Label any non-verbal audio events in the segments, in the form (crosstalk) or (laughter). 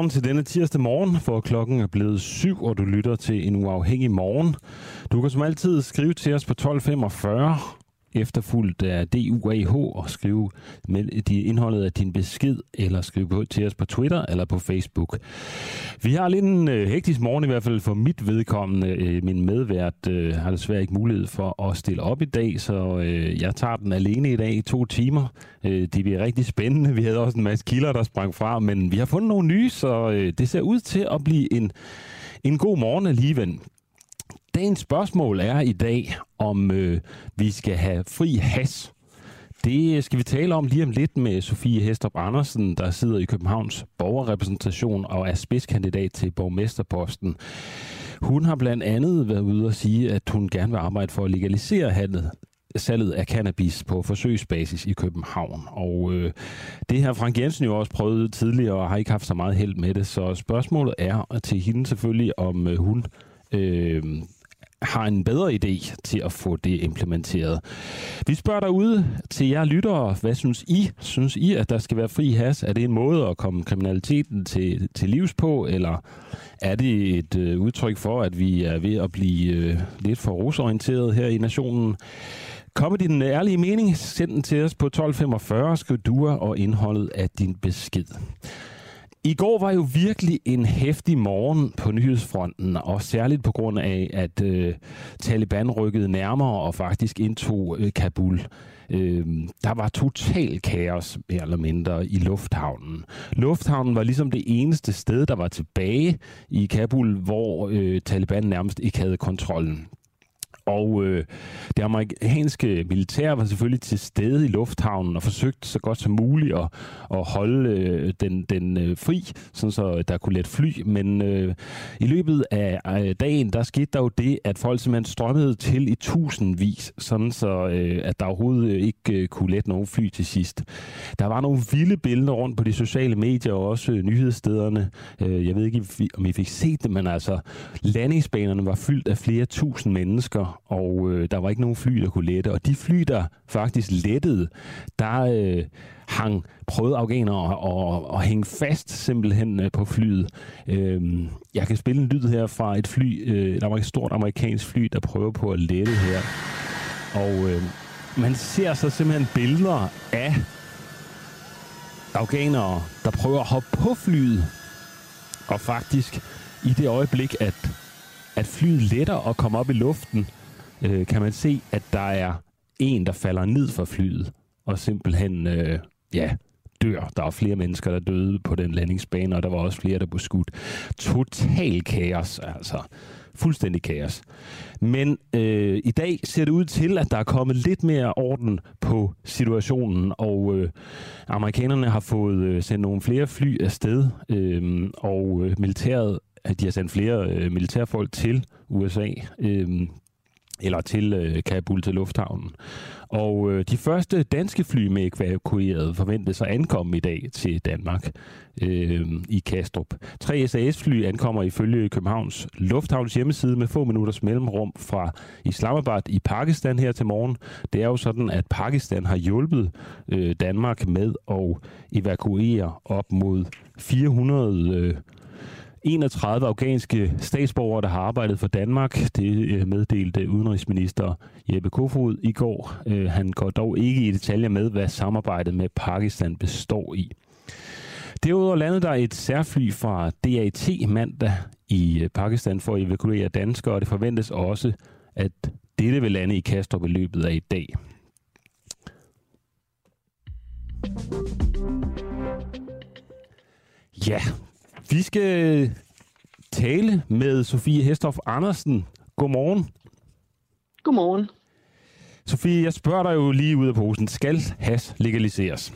Godmorgen til denne tirsdag morgen, for klokken er blevet syv, og du lytter til en uafhængig morgen. Du kan som altid skrive til os på 1245 efterfulgt af DUAH og skrive med de indholdet af din besked, eller skrive på, til os på Twitter eller på Facebook. Vi har lidt en øh, hektisk morgen i hvert fald for mit vedkommende. Øh, min medvært øh, har desværre ikke mulighed for at stille op i dag, så øh, jeg tager den alene i dag i to timer. Øh, det bliver rigtig spændende. Vi havde også en masse kilder, der sprang fra, men vi har fundet nogle nye, så øh, det ser ud til at blive en, en god morgen alligevel. Dagens spørgsmål er i dag, om øh, vi skal have fri has. Det skal vi tale om lige om lidt med Sofie Hestrup Andersen, der sidder i Københavns borgerrepræsentation og er spidskandidat til borgmesterposten. Hun har blandt andet været ude og sige, at hun gerne vil arbejde for at legalisere handlet, salget af cannabis på forsøgsbasis i København. Og øh, det har Frank Jensen jo også prøvet tidligere og har ikke haft så meget held med det. Så spørgsmålet er til hende selvfølgelig, om øh, hun øh, har en bedre idé til at få det implementeret. Vi spørger derude til jer lyttere, hvad synes I? Synes I, at der skal være fri has? Er det en måde at komme kriminaliteten til, til livs på, eller er det et øh, udtryk for, at vi er ved at blive øh, lidt for rusorienteret her i nationen? Kom med din ærlige mening, send den til os på 1245, skriv duer og indholdet af din besked. I går var jo virkelig en hæftig morgen på nyhedsfronten, og særligt på grund af, at øh, Taliban rykkede nærmere og faktisk indtog øh, Kabul. Øh, der var total kaos, mere eller mindre, i lufthavnen. Lufthavnen var ligesom det eneste sted, der var tilbage i Kabul, hvor øh, Taliban nærmest ikke havde kontrollen. Og øh, det amerikanske militær var selvfølgelig til stede i lufthavnen og forsøgte så godt som muligt at, at holde øh, den, den øh, fri, sådan så der kunne let fly. Men øh, i løbet af øh, dagen, der skete der jo det, at folk simpelthen strømmede til i tusindvis, sådan så øh, at der overhovedet øh, ikke øh, kunne let nogen fly til sidst. Der var nogle vilde billeder rundt på de sociale medier og også øh, nyhedsstederne. Øh, jeg ved ikke, om I fik set det, men altså landingsbanerne var fyldt af flere tusind mennesker, og øh, der var ikke nogen fly, der kunne lette. Og de fly, der faktisk lettede, der øh, hang, prøvede afghanere at, at, at hænge fast simpelthen øh, på flyet. Øh, jeg kan spille en lyd her fra et fly, øh, et stort amerikansk fly, der prøver på at lette her. Og øh, man ser så simpelthen billeder af afghanere, der prøver at hoppe på flyet, og faktisk i det øjeblik, at, at flyet letter og kommer op i luften, øh, kan man se, at der er en, der falder ned fra flyet, og simpelthen, øh, ja, dør. Der er flere mennesker, der døde på den landingsbane, og der var også flere, der blev skudt. Total kaos, altså. Fuldstændig kaos. Men øh, i dag ser det ud til, at der er kommet lidt mere orden på situationen, og øh, amerikanerne har fået øh, sendt nogle flere fly afsted, øh, og øh, militæret, at de har sendt flere øh, militærfolk til USA. Øh, eller til øh, Kabul til lufthavnen. Og øh, de første danske fly med evakueret forventes at ankomme i dag til Danmark øh, i Kastrup. Tre SAS-fly ankommer ifølge Københavns Lufthavns hjemmeside med få minutters mellemrum fra Islamabad i Pakistan her til morgen. Det er jo sådan, at Pakistan har hjulpet øh, Danmark med at evakuere op mod 400 øh, 31 afghanske statsborgere, der har arbejdet for Danmark. Det øh, meddelte udenrigsminister Jeppe Kofod i går. Øh, han går dog ikke i detaljer med, hvad samarbejdet med Pakistan består i. Derudover landede der et særfly fra DAT mandag i øh, Pakistan for at evakuere danskere, og det forventes også, at dette vil lande i Kastrup i løbet af i dag. Ja, vi skal tale med Sofie Hestoff Andersen. Godmorgen. Godmorgen. Sofie, jeg spørger dig jo lige ud af posen. Skal has legaliseres?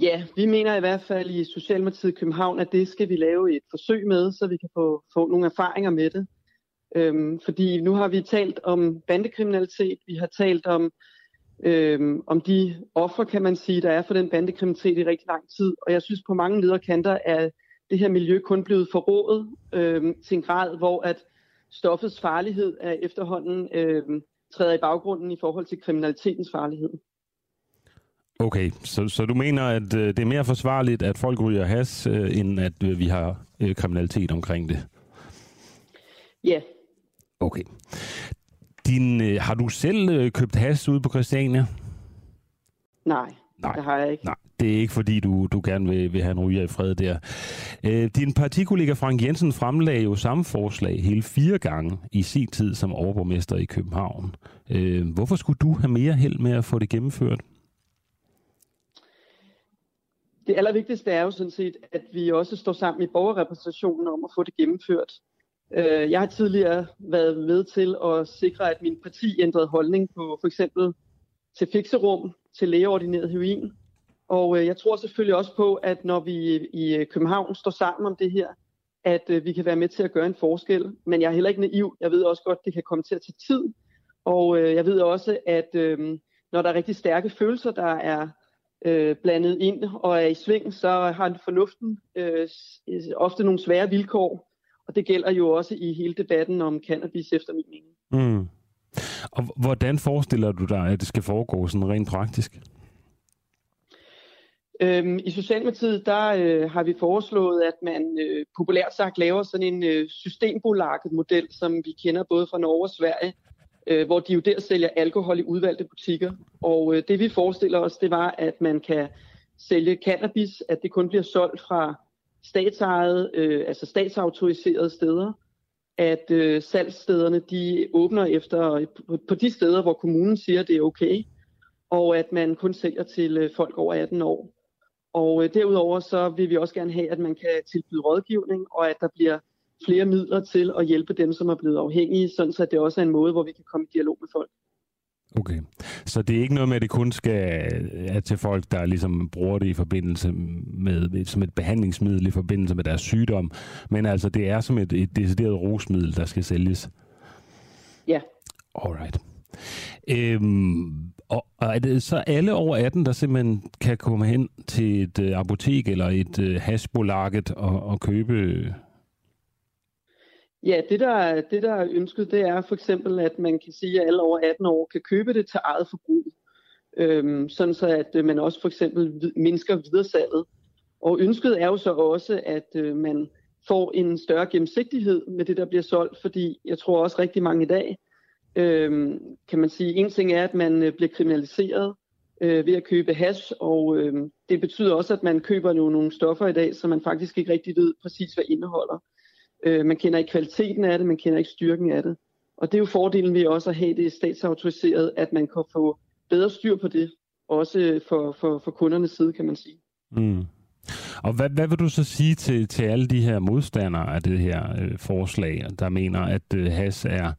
Ja, vi mener i hvert fald i Socialdemokratiet København, at det skal vi lave et forsøg med, så vi kan få, få nogle erfaringer med det. Øhm, fordi nu har vi talt om bandekriminalitet, vi har talt om øh, om de ofre, kan man sige, der er for den bandekriminalitet i rigtig lang tid. Og jeg synes på mange lederkanter er det her miljø kun blevet forrådet øh, til en grad, hvor at stoffets farlighed er efterhånden øh, træder i baggrunden i forhold til kriminalitetens farlighed. Okay, så, så du mener, at øh, det er mere forsvarligt, at folk ryger has, øh, end at øh, vi har øh, kriminalitet omkring det? Ja. Okay. Din, øh, har du selv øh, købt has ude på Christiania? Nej, Nej, det har jeg ikke. Nej, det er ikke fordi, du, du gerne vil, vil have en ryger i fred der. Øh, din partikollega Frank Jensen fremlagde jo samme forslag hele fire gange i sin tid som overborgmester i København. Øh, hvorfor skulle du have mere held med at få det gennemført? Det allervigtigste er jo sådan set, at vi også står sammen i borgerrepræsentationen om at få det gennemført. Øh, jeg har tidligere været med til at sikre, at min parti ændrede holdning på for eksempel til fikserum, til lægeordineret heroin. Og øh, jeg tror selvfølgelig også på, at når vi i øh, København står sammen om det her, at øh, vi kan være med til at gøre en forskel. Men jeg er heller ikke naiv. Jeg ved også godt, at det kan komme til at tage tid. Og øh, jeg ved også, at øh, når der er rigtig stærke følelser, der er blandet ind og er i sving, så har fornuften ofte nogle svære vilkår. Og det gælder jo også i hele debatten om cannabis efter min mening. Mm. Og hvordan forestiller du dig, at det skal foregå sådan rent praktisk? Øhm, I Socialdemokratiet der øh, har vi foreslået, at man øh, populært sagt laver sådan en øh, systembolaget model, som vi kender både fra Norge og Sverige, øh, hvor de jo der sælger alkohol i udvalgte butikker. Og øh, det vi forestiller os, det var, at man kan sælge cannabis, at det kun bliver solgt fra statsejede, øh, altså statsautoriserede steder, at øh, salgsstederne de åbner efter på, på de steder, hvor kommunen siger, det er okay, og at man kun sælger til øh, folk over 18 år. Og øh, derudover så vil vi også gerne have, at man kan tilbyde rådgivning, og at der bliver flere midler til at hjælpe dem, som er blevet afhængige, sådan så det også er en måde, hvor vi kan komme i dialog med folk. Okay. Så det er ikke noget med, at det kun skal er til folk, der ligesom bruger det i forbindelse med, som et behandlingsmiddel i forbindelse med deres sygdom, men altså det er som et, et decideret rusmiddel, der skal sælges? Ja. Alright. Øhm, og, og er det så alle over 18, der simpelthen kan komme hen til et uh, apotek eller et hashbolaget og, og købe Ja, det der, det der er ønsket, det er for eksempel, at man kan sige, at alle over 18 år kan købe det til eget forbrug. Øhm, sådan så at øh, man også for eksempel mindsker videresalget. Og ønsket er jo så også, at øh, man får en større gennemsigtighed med det, der bliver solgt, fordi jeg tror også rigtig mange i dag, øhm, kan man sige, en ting er, at man øh, bliver kriminaliseret øh, ved at købe hash, og øh, det betyder også, at man køber nogle, nogle stoffer i dag, som man faktisk ikke rigtig ved præcis, hvad indeholder. Øh, man kender ikke kvaliteten af det, man kender ikke styrken af det. Og det er jo fordelen ved også at have det statsautoriseret, at man kan få bedre styr på det, også for, for, for kundernes side, kan man sige. Mm. Og hvad, hvad vil du så sige til, til alle de her modstandere af det her øh, forslag, der mener, at øh, has er,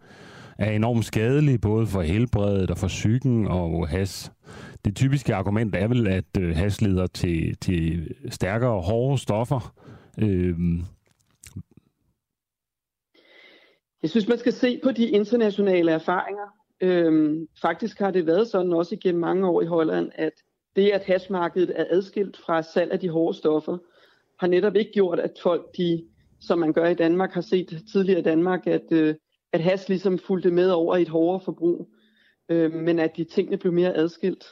er enormt skadelig, både for helbredet og for psyken, og has det typiske argument er vel, at øh, has leder til, til stærkere og hårde stoffer. Øh, jeg synes, man skal se på de internationale erfaringer. Øhm, faktisk har det været sådan også igennem mange år i Holland, at det, at hashmarkedet er adskilt fra salg af de hårde stoffer, har netop ikke gjort, at folk, de, som man gør i Danmark, har set tidligere i Danmark, at, øh, at hash ligesom fulgte med over i et hårdere forbrug, øh, men at de tingene blev mere adskilt.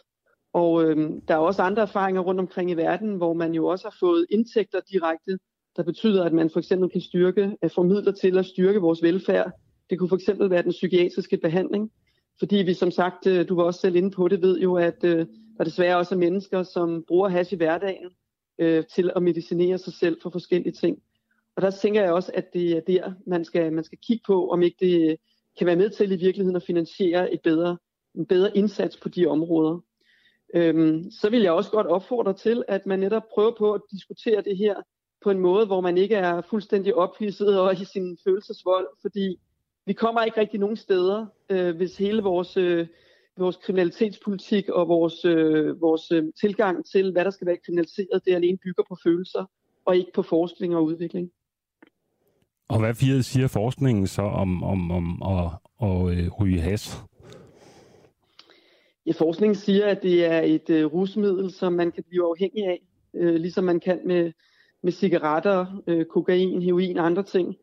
Og øh, der er også andre erfaringer rundt omkring i verden, hvor man jo også har fået indtægter direkte der betyder, at man for eksempel kan styrke, øh, få midler til at styrke vores velfærd. Det kunne for eksempel være den psykiatriske behandling, fordi vi som sagt, øh, du var også selv inde på det, ved jo, at øh, der desværre også er mennesker, som bruger hash i hverdagen øh, til at medicinere sig selv for forskellige ting. Og der tænker jeg også, at det er der, man skal, man skal kigge på, om ikke det kan være med til i virkeligheden at finansiere et bedre, en bedre indsats på de områder. Øhm, så vil jeg også godt opfordre til, at man netop prøver på at diskutere det her på en måde, hvor man ikke er fuldstændig ophidset og i sin følelsesvold, fordi vi kommer ikke rigtig nogen steder, øh, hvis hele vores, øh, vores kriminalitetspolitik og vores, øh, vores øh, tilgang til, hvad der skal være kriminaliseret, det alene bygger på følelser og ikke på forskning og udvikling. Og hvad siger forskningen så om, om, om at, at, at ryge has? Ja, forskningen siger, at det er et øh, rusmiddel, som man kan blive afhængig af, øh, ligesom man kan med med cigaretter, øh, kokain, heroin og andre ting.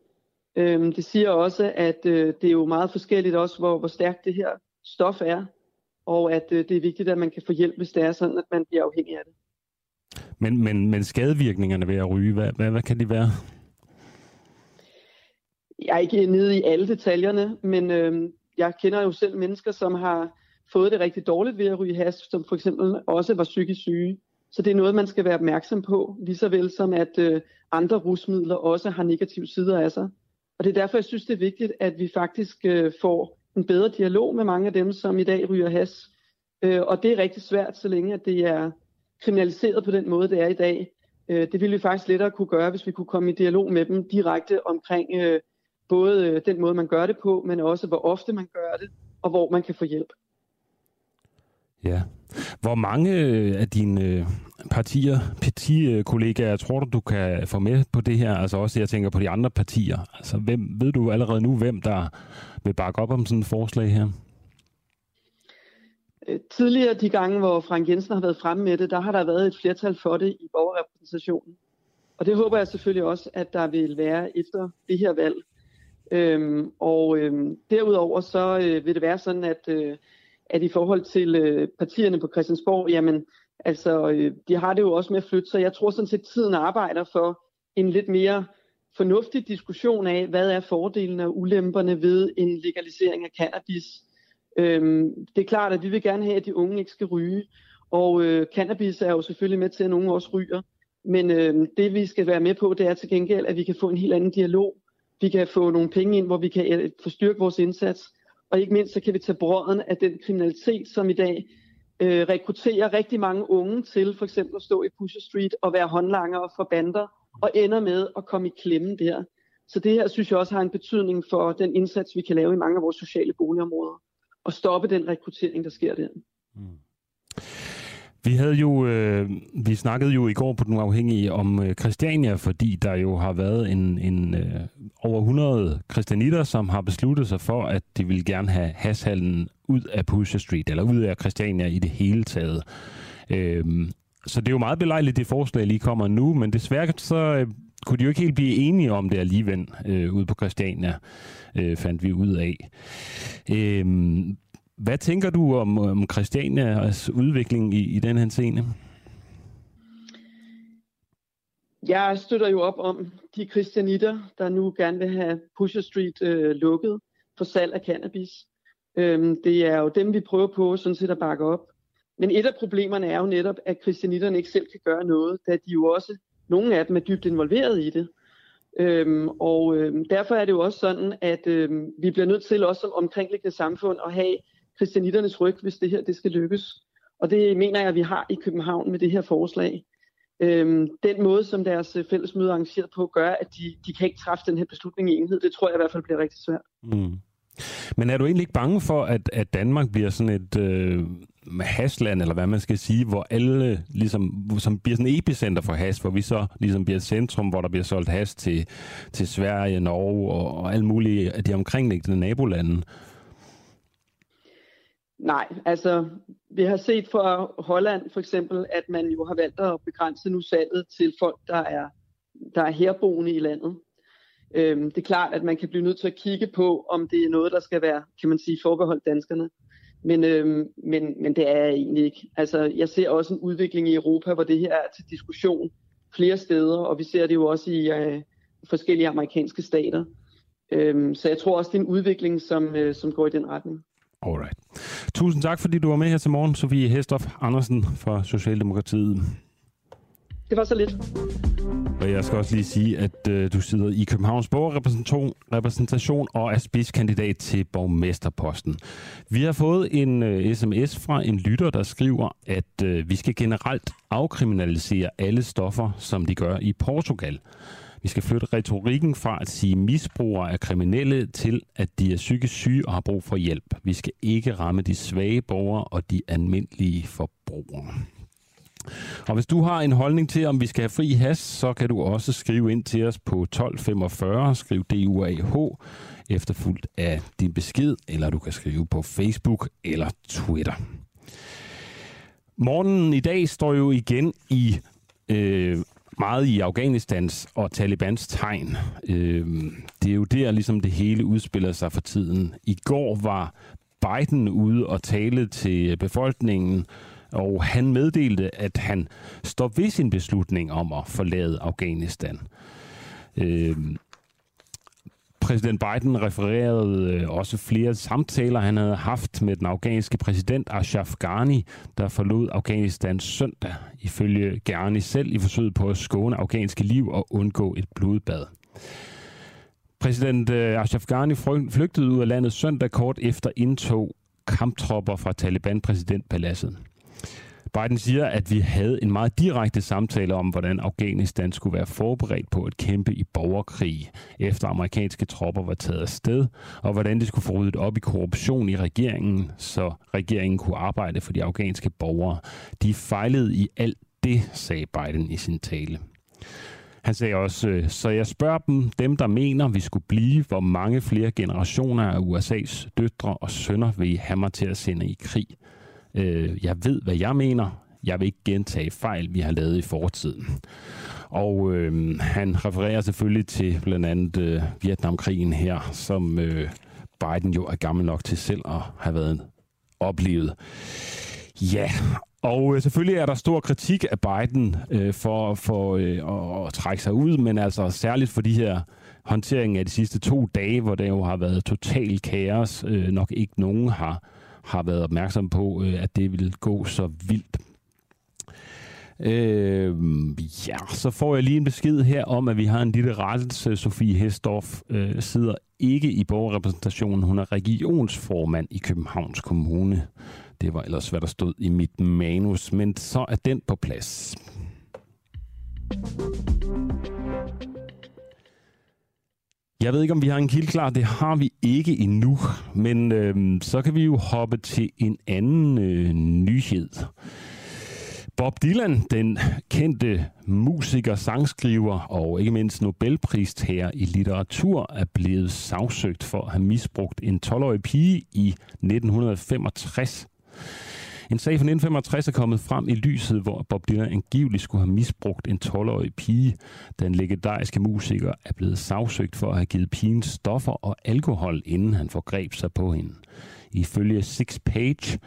Øhm, det siger også, at øh, det er jo meget forskelligt også, hvor, hvor stærkt det her stof er, og at øh, det er vigtigt, at man kan få hjælp, hvis det er sådan, at man bliver afhængig af det. Men, men, men skadevirkningerne ved at ryge, hvad, hvad, hvad kan de være? Jeg er ikke nede i alle detaljerne, men øh, jeg kender jo selv mennesker, som har fået det rigtig dårligt ved at ryge has, som for eksempel også var psykisk syge. Så det er noget, man skal være opmærksom på, lige så vel som at øh, andre rusmidler også har negative sider af sig. Og det er derfor, jeg synes, det er vigtigt, at vi faktisk øh, får en bedre dialog med mange af dem, som i dag ryger has. Øh, og det er rigtig svært, så længe at det er kriminaliseret på den måde, det er i dag. Øh, det ville vi faktisk lettere kunne gøre, hvis vi kunne komme i dialog med dem direkte omkring øh, både øh, den måde, man gør det på, men også hvor ofte man gør det, og hvor man kan få hjælp. Ja. Hvor mange øh, af dine øh, partier, partikollegaer, tror du, du kan få med på det her? Altså også, jeg tænker på de andre partier. Altså, hvem, ved du allerede nu, hvem der vil bakke op om sådan et forslag her? Øh, tidligere de gange, hvor Frank Jensen har været fremme med det, der har der været et flertal for det i borgerrepræsentationen. Og det håber jeg selvfølgelig også, at der vil være efter det her valg. Øhm, og øhm, derudover så øh, vil det være sådan, at, øh, at i forhold til øh, partierne på Christiansborg, jamen altså, øh, de har det jo også med at flytte, sig. jeg tror sådan set, tiden arbejder for en lidt mere fornuftig diskussion af, hvad er fordelene og ulemperne ved en legalisering af cannabis. Øhm, det er klart, at vi vil gerne have, at de unge ikke skal ryge, og øh, cannabis er jo selvfølgelig med til, at nogen også ryger. Men øh, det vi skal være med på, det er til gengæld, at vi kan få en helt anden dialog. Vi kan få nogle penge ind, hvor vi kan øh, forstyrke vores indsats. Og ikke mindst så kan vi tage brøden af den kriminalitet, som i dag øh, rekrutterer rigtig mange unge til for eksempel at stå i Pusher Street og være håndlanger for bander, og ender med at komme i klemme der. Så det her synes jeg også har en betydning for den indsats, vi kan lave i mange af vores sociale boligområder, og stoppe den rekruttering, der sker der. Mm. Vi havde jo, øh, vi snakkede jo i går på den uafhængige om øh, Christiania, fordi der jo har været en, en øh, over 100 christianitter, som har besluttet sig for, at de vil gerne have hashallen ud af Pusher Street, eller ud af Christiania i det hele taget. Øh, så det er jo meget belejligt, det forslag lige kommer nu, men desværre så øh, kunne de jo ikke helt blive enige om det alligevel øh, ude på Christiania, øh, fandt vi ud af. Øh, hvad tænker du om, om Christianias udvikling i, i den her scene? Jeg støtter jo op om de kristianitter, der nu gerne vil have Pusher Street øh, lukket for salg af cannabis. Øhm, det er jo dem, vi prøver på sådan set at bakke op. Men et af problemerne er jo netop, at kristianitterne ikke selv kan gøre noget, da de jo også, nogle af dem er dybt involveret i det. Øhm, og øhm, derfor er det jo også sådan, at øhm, vi bliver nødt til også som omkringliggende samfund at have kristianitternes ryg, hvis det her det skal lykkes. Og det mener jeg, at vi har i København med det her forslag. Øhm, den måde, som deres øh, fællesmøde er arrangeret på, gør, at de, de kan ikke træffe den her beslutning i enhed. Det tror jeg i hvert fald bliver rigtig svært. Mm. Men er du egentlig ikke bange for, at, at Danmark bliver sådan et øh, hasland, eller hvad man skal sige, hvor alle ligesom, som bliver sådan epicenter for has, hvor vi så ligesom bliver et centrum, hvor der bliver solgt has til, til Sverige, Norge og, og alle mulige af de omkringliggende nabolande? Nej, altså vi har set fra Holland for eksempel, at man jo har valgt at begrænse nu salget til folk, der er, der er herboende i landet. Øhm, det er klart, at man kan blive nødt til at kigge på, om det er noget, der skal være, kan man sige, forbeholdt danskerne. Men, øhm, men, men det er jeg egentlig ikke. Altså, jeg ser også en udvikling i Europa, hvor det her er til diskussion flere steder, og vi ser det jo også i øh, forskellige amerikanske stater. Øhm, så jeg tror også, det er en udvikling, som, øh, som går i den retning. Alright. Tusind tak, fordi du var med her til morgen, Sofie Hestof Andersen fra Socialdemokratiet. Det var så lidt. Og jeg skal også lige sige, at øh, du sidder i Københavns borgerrepræsentation og er spidskandidat til borgmesterposten. Vi har fået en øh, sms fra en lytter, der skriver, at øh, vi skal generelt afkriminalisere alle stoffer, som de gør i Portugal. Vi skal flytte retorikken fra at sige misbrugere er kriminelle til, at de er psykisk syge og har brug for hjælp. Vi skal ikke ramme de svage borgere og de almindelige forbrugere. Og hvis du har en holdning til, om vi skal have fri has, så kan du også skrive ind til os på 1245, skriv DUAH, efterfulgt af din besked, eller du kan skrive på Facebook eller Twitter. Morgenen i dag står jo igen i øh, meget i Afghanistans og Talibans tegn. Øh, det er jo der, ligesom det hele udspiller sig for tiden. I går var Biden ude og tale til befolkningen, og han meddelte, at han står ved sin beslutning om at forlade Afghanistan. Øh, præsident Biden refererede øh, også flere samtaler, han havde haft med den afghanske præsident Ashraf Ghani, der forlod Afghanistan søndag, ifølge Ghani selv i forsøget på at skåne afghanske liv og undgå et blodbad. Præsident øh, Ashraf Ghani flygtede ud af landet søndag kort efter indtog kamptropper fra Taliban-præsidentpaladset. Biden siger, at vi havde en meget direkte samtale om, hvordan Afghanistan skulle være forberedt på at kæmpe i borgerkrig, efter amerikanske tropper var taget afsted, og hvordan de skulle få ryddet op i korruption i regeringen, så regeringen kunne arbejde for de afghanske borgere. De fejlede i alt det, sagde Biden i sin tale. Han sagde også, øh, så jeg spørger dem, dem der mener, vi skulle blive, hvor mange flere generationer af USA's døtre og sønner vil I have mig til at sende i krig? Øh, jeg ved, hvad jeg mener. Jeg vil ikke gentage fejl, vi har lavet i fortiden. Og øh, han refererer selvfølgelig til blandt andet øh, Vietnamkrigen her, som øh, Biden jo er gammel nok til selv at have været oplevet. Ja, og øh, selvfølgelig er der stor kritik af Biden øh, for, for øh, at, at trække sig ud, men altså særligt for de her håndteringen af de sidste to dage, hvor der jo har været total kaos. Øh, nok ikke nogen har har været opmærksom på, øh, at det vil gå så vildt. Øh, ja, så får jeg lige en besked her om, at vi har en lille rettelse. Øh, Sofie Hestorf øh, sidder ikke i borgerrepræsentationen. Hun er regionsformand i Københavns Kommune. Det var ellers, hvad der stod i mit manus, men så er den på plads. Jeg ved ikke, om vi har en kilde klar. Det har vi ikke endnu. Men øh, så kan vi jo hoppe til en anden øh, nyhed. Bob Dylan, den kendte musiker, sangskriver og ikke mindst Nobelpristager i litteratur, er blevet sagsøgt for at have misbrugt en 12-årig pige i 1965. En sag fra 1965 er kommet frem i lyset, hvor Bob Dylan angiveligt skulle have misbrugt en 12-årig pige. Den legendariske musiker er blevet sagsøgt for at have givet pigen stoffer og alkohol, inden han forgreb sig på hende. Ifølge Six Page,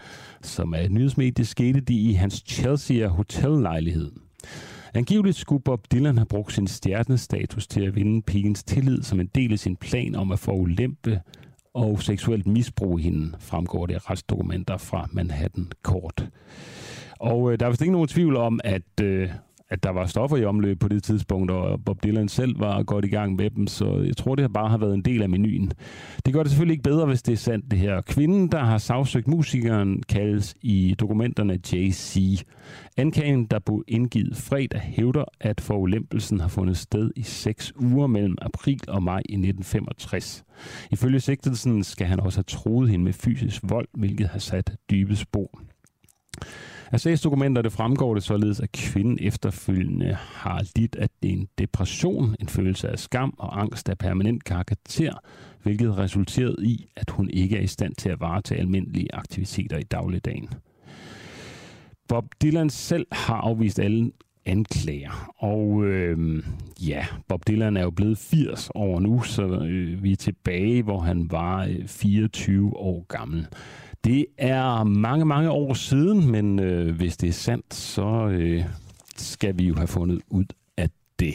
som er et nyhedsmedie, skete det i hans Chelsea hotellejlighed. Angiveligt skulle Bob Dylan have brugt sin stjernestatus til at vinde pigens tillid som en del af sin plan om at få ulempe og seksuelt misbrug hende, fremgår det af retsdokumenter fra Manhattan Court. Og øh, der er vist ikke nogen tvivl om, at øh, at der var stoffer i omløb på det tidspunkt, og Bob Dylan selv var godt i gang med dem, så jeg tror, det har bare har været en del af menuen. Det gør det selvfølgelig ikke bedre, hvis det er sandt, det her. Kvinden, der har sagsøgt musikeren, kaldes i dokumenterne JC. Anklagen, der blev indgivet fredag, hævder, at forulempelsen har fundet sted i seks uger mellem april og maj i 1965. Ifølge sigtelsen skal han også have troet hende med fysisk vold, hvilket har sat dybe spor. Af sagsdokumenterne fremgår det således, at kvinden efterfølgende har lidt af en depression, en følelse af skam og angst af permanent karakter, hvilket resulterede i, at hun ikke er i stand til at varetage almindelige aktiviteter i dagligdagen. Bob Dylan selv har afvist alle anklager. Og øh, ja, Bob Dylan er jo blevet 80 år nu, så øh, vi er tilbage, hvor han var øh, 24 år gammel. Det er mange, mange år siden, men øh, hvis det er sandt, så øh, skal vi jo have fundet ud af det.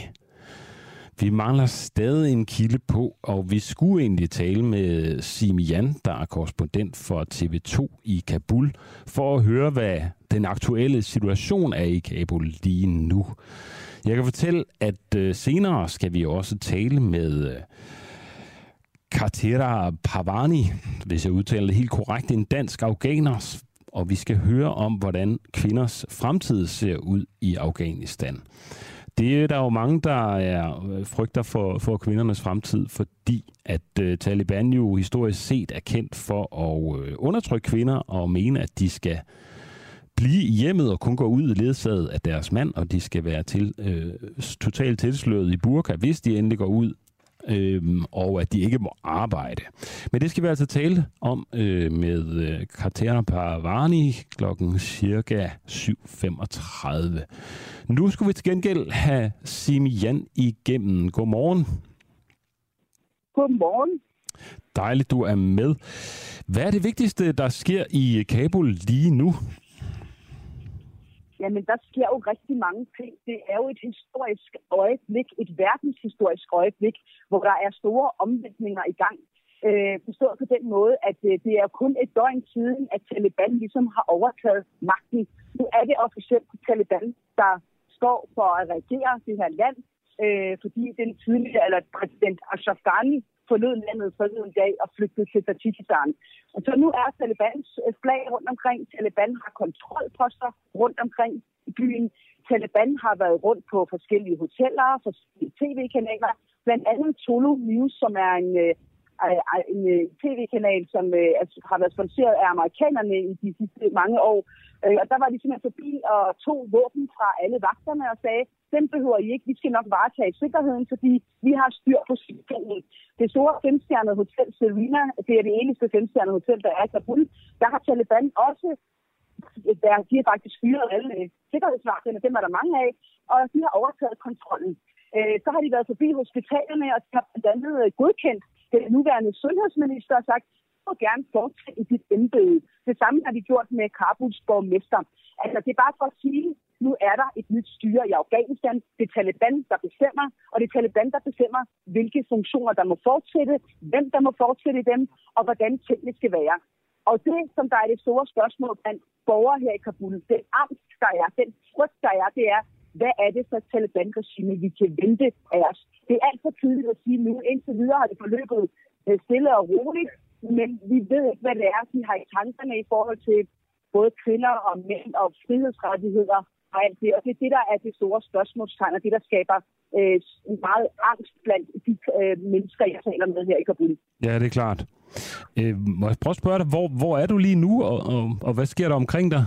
Vi mangler stadig en kilde på, og vi skulle egentlig tale med Simian, der er korrespondent for TV2 i Kabul, for at høre, hvad den aktuelle situation er i Kabul lige nu. Jeg kan fortælle, at øh, senere skal vi også tale med øh, Katera Pavani, hvis jeg udtaler det helt korrekt, en dansk afghaner, og vi skal høre om, hvordan kvinders fremtid ser ud i Afghanistan. Det er der jo mange, der er øh, frygter for, for kvindernes fremtid, fordi at uh, Taliban jo historisk set er kendt for at uh, undertrykke kvinder og mene, at de skal blive i hjemmet og kun gå ud ledsaget af deres mand, og de skal være til, uh, totalt tilsløret i burka, hvis de endelig går ud øhm, og at de ikke må arbejde. Men det skal vi altså tale om øh, med øh, Katerina Paravani klokken cirka 7.35. Nu skulle vi til gengæld have Simi Jan igennem. Godmorgen. Godmorgen. Dejligt, du er med. Hvad er det vigtigste, der sker i Kabul lige nu? Jamen, der sker jo rigtig mange ting. Det er jo et historisk øjeblik, et verdenshistorisk øjeblik, hvor der er store omvæltninger i gang. Øh, forstået på den måde, at øh, det er kun et døgn siden, at Taliban ligesom har overtaget magten. Nu er det officielt Taliban, der står for at regere det her land, øh, fordi den tidligere, eller præsident Ashraf Ghani forlod landet forleden dag og flygtede til Tajikistan. Og så nu er Talibans øh, flag rundt omkring. Taliban har kontrolposter rundt omkring i byen. Taliban har været rundt på forskellige hoteller, forskellige tv-kanaler, blandt andet Tolo News, som er en, øh, en øh, tv-kanal, som øh, altså, har været sponsoreret af amerikanerne i de sidste mange år. Øh, og der var de simpelthen forbi og tog våben fra alle vagterne og sagde, den behøver I ikke, vi skal nok varetage sikkerheden, fordi vi har styr på situationen. Det store femstjernede hotel Serena, det er det eneste femstjernede hotel, der er i Kabul, der har Taliban også der, de har faktisk fyret alle sikkerhedsvagterne, dem er der mange af, og de har overtaget kontrollen. Øh, så har de været forbi hospitalerne, og de har blandt andet godkendt den nuværende sundhedsminister har sagt, du må gerne fortsætte i dit embede. Det samme har de gjort med Kabuls borgmester. Altså, det er bare for at sige, nu er der et nyt styre i Afghanistan. Det er Taliban, der bestemmer, og det er Taliban, der bestemmer, hvilke funktioner, der må fortsætte, hvem der må fortsætte dem, og hvordan tingene skal være. Og det, som der er det store spørgsmål blandt borgere her i Kabul, den angst, der er, den frygt, der er, det er, hvad er det for et Taliban-regime, vi kan vente af os? Det er alt for tidligt at sige nu. Indtil videre har det forløbet øh, stille og roligt, men vi ved ikke, hvad det er, de har i tankerne i forhold til både kvinder og mænd og frihedsrettigheder og alt det. Og det er det, der er det store spørgsmålstegn, og det, der skaber øh, meget angst blandt de øh, mennesker, jeg taler med her i Kabul. Ja, det er klart. Øh, må jeg prøve at spørge dig, hvor, hvor er du lige nu, og, og, og hvad sker der omkring dig?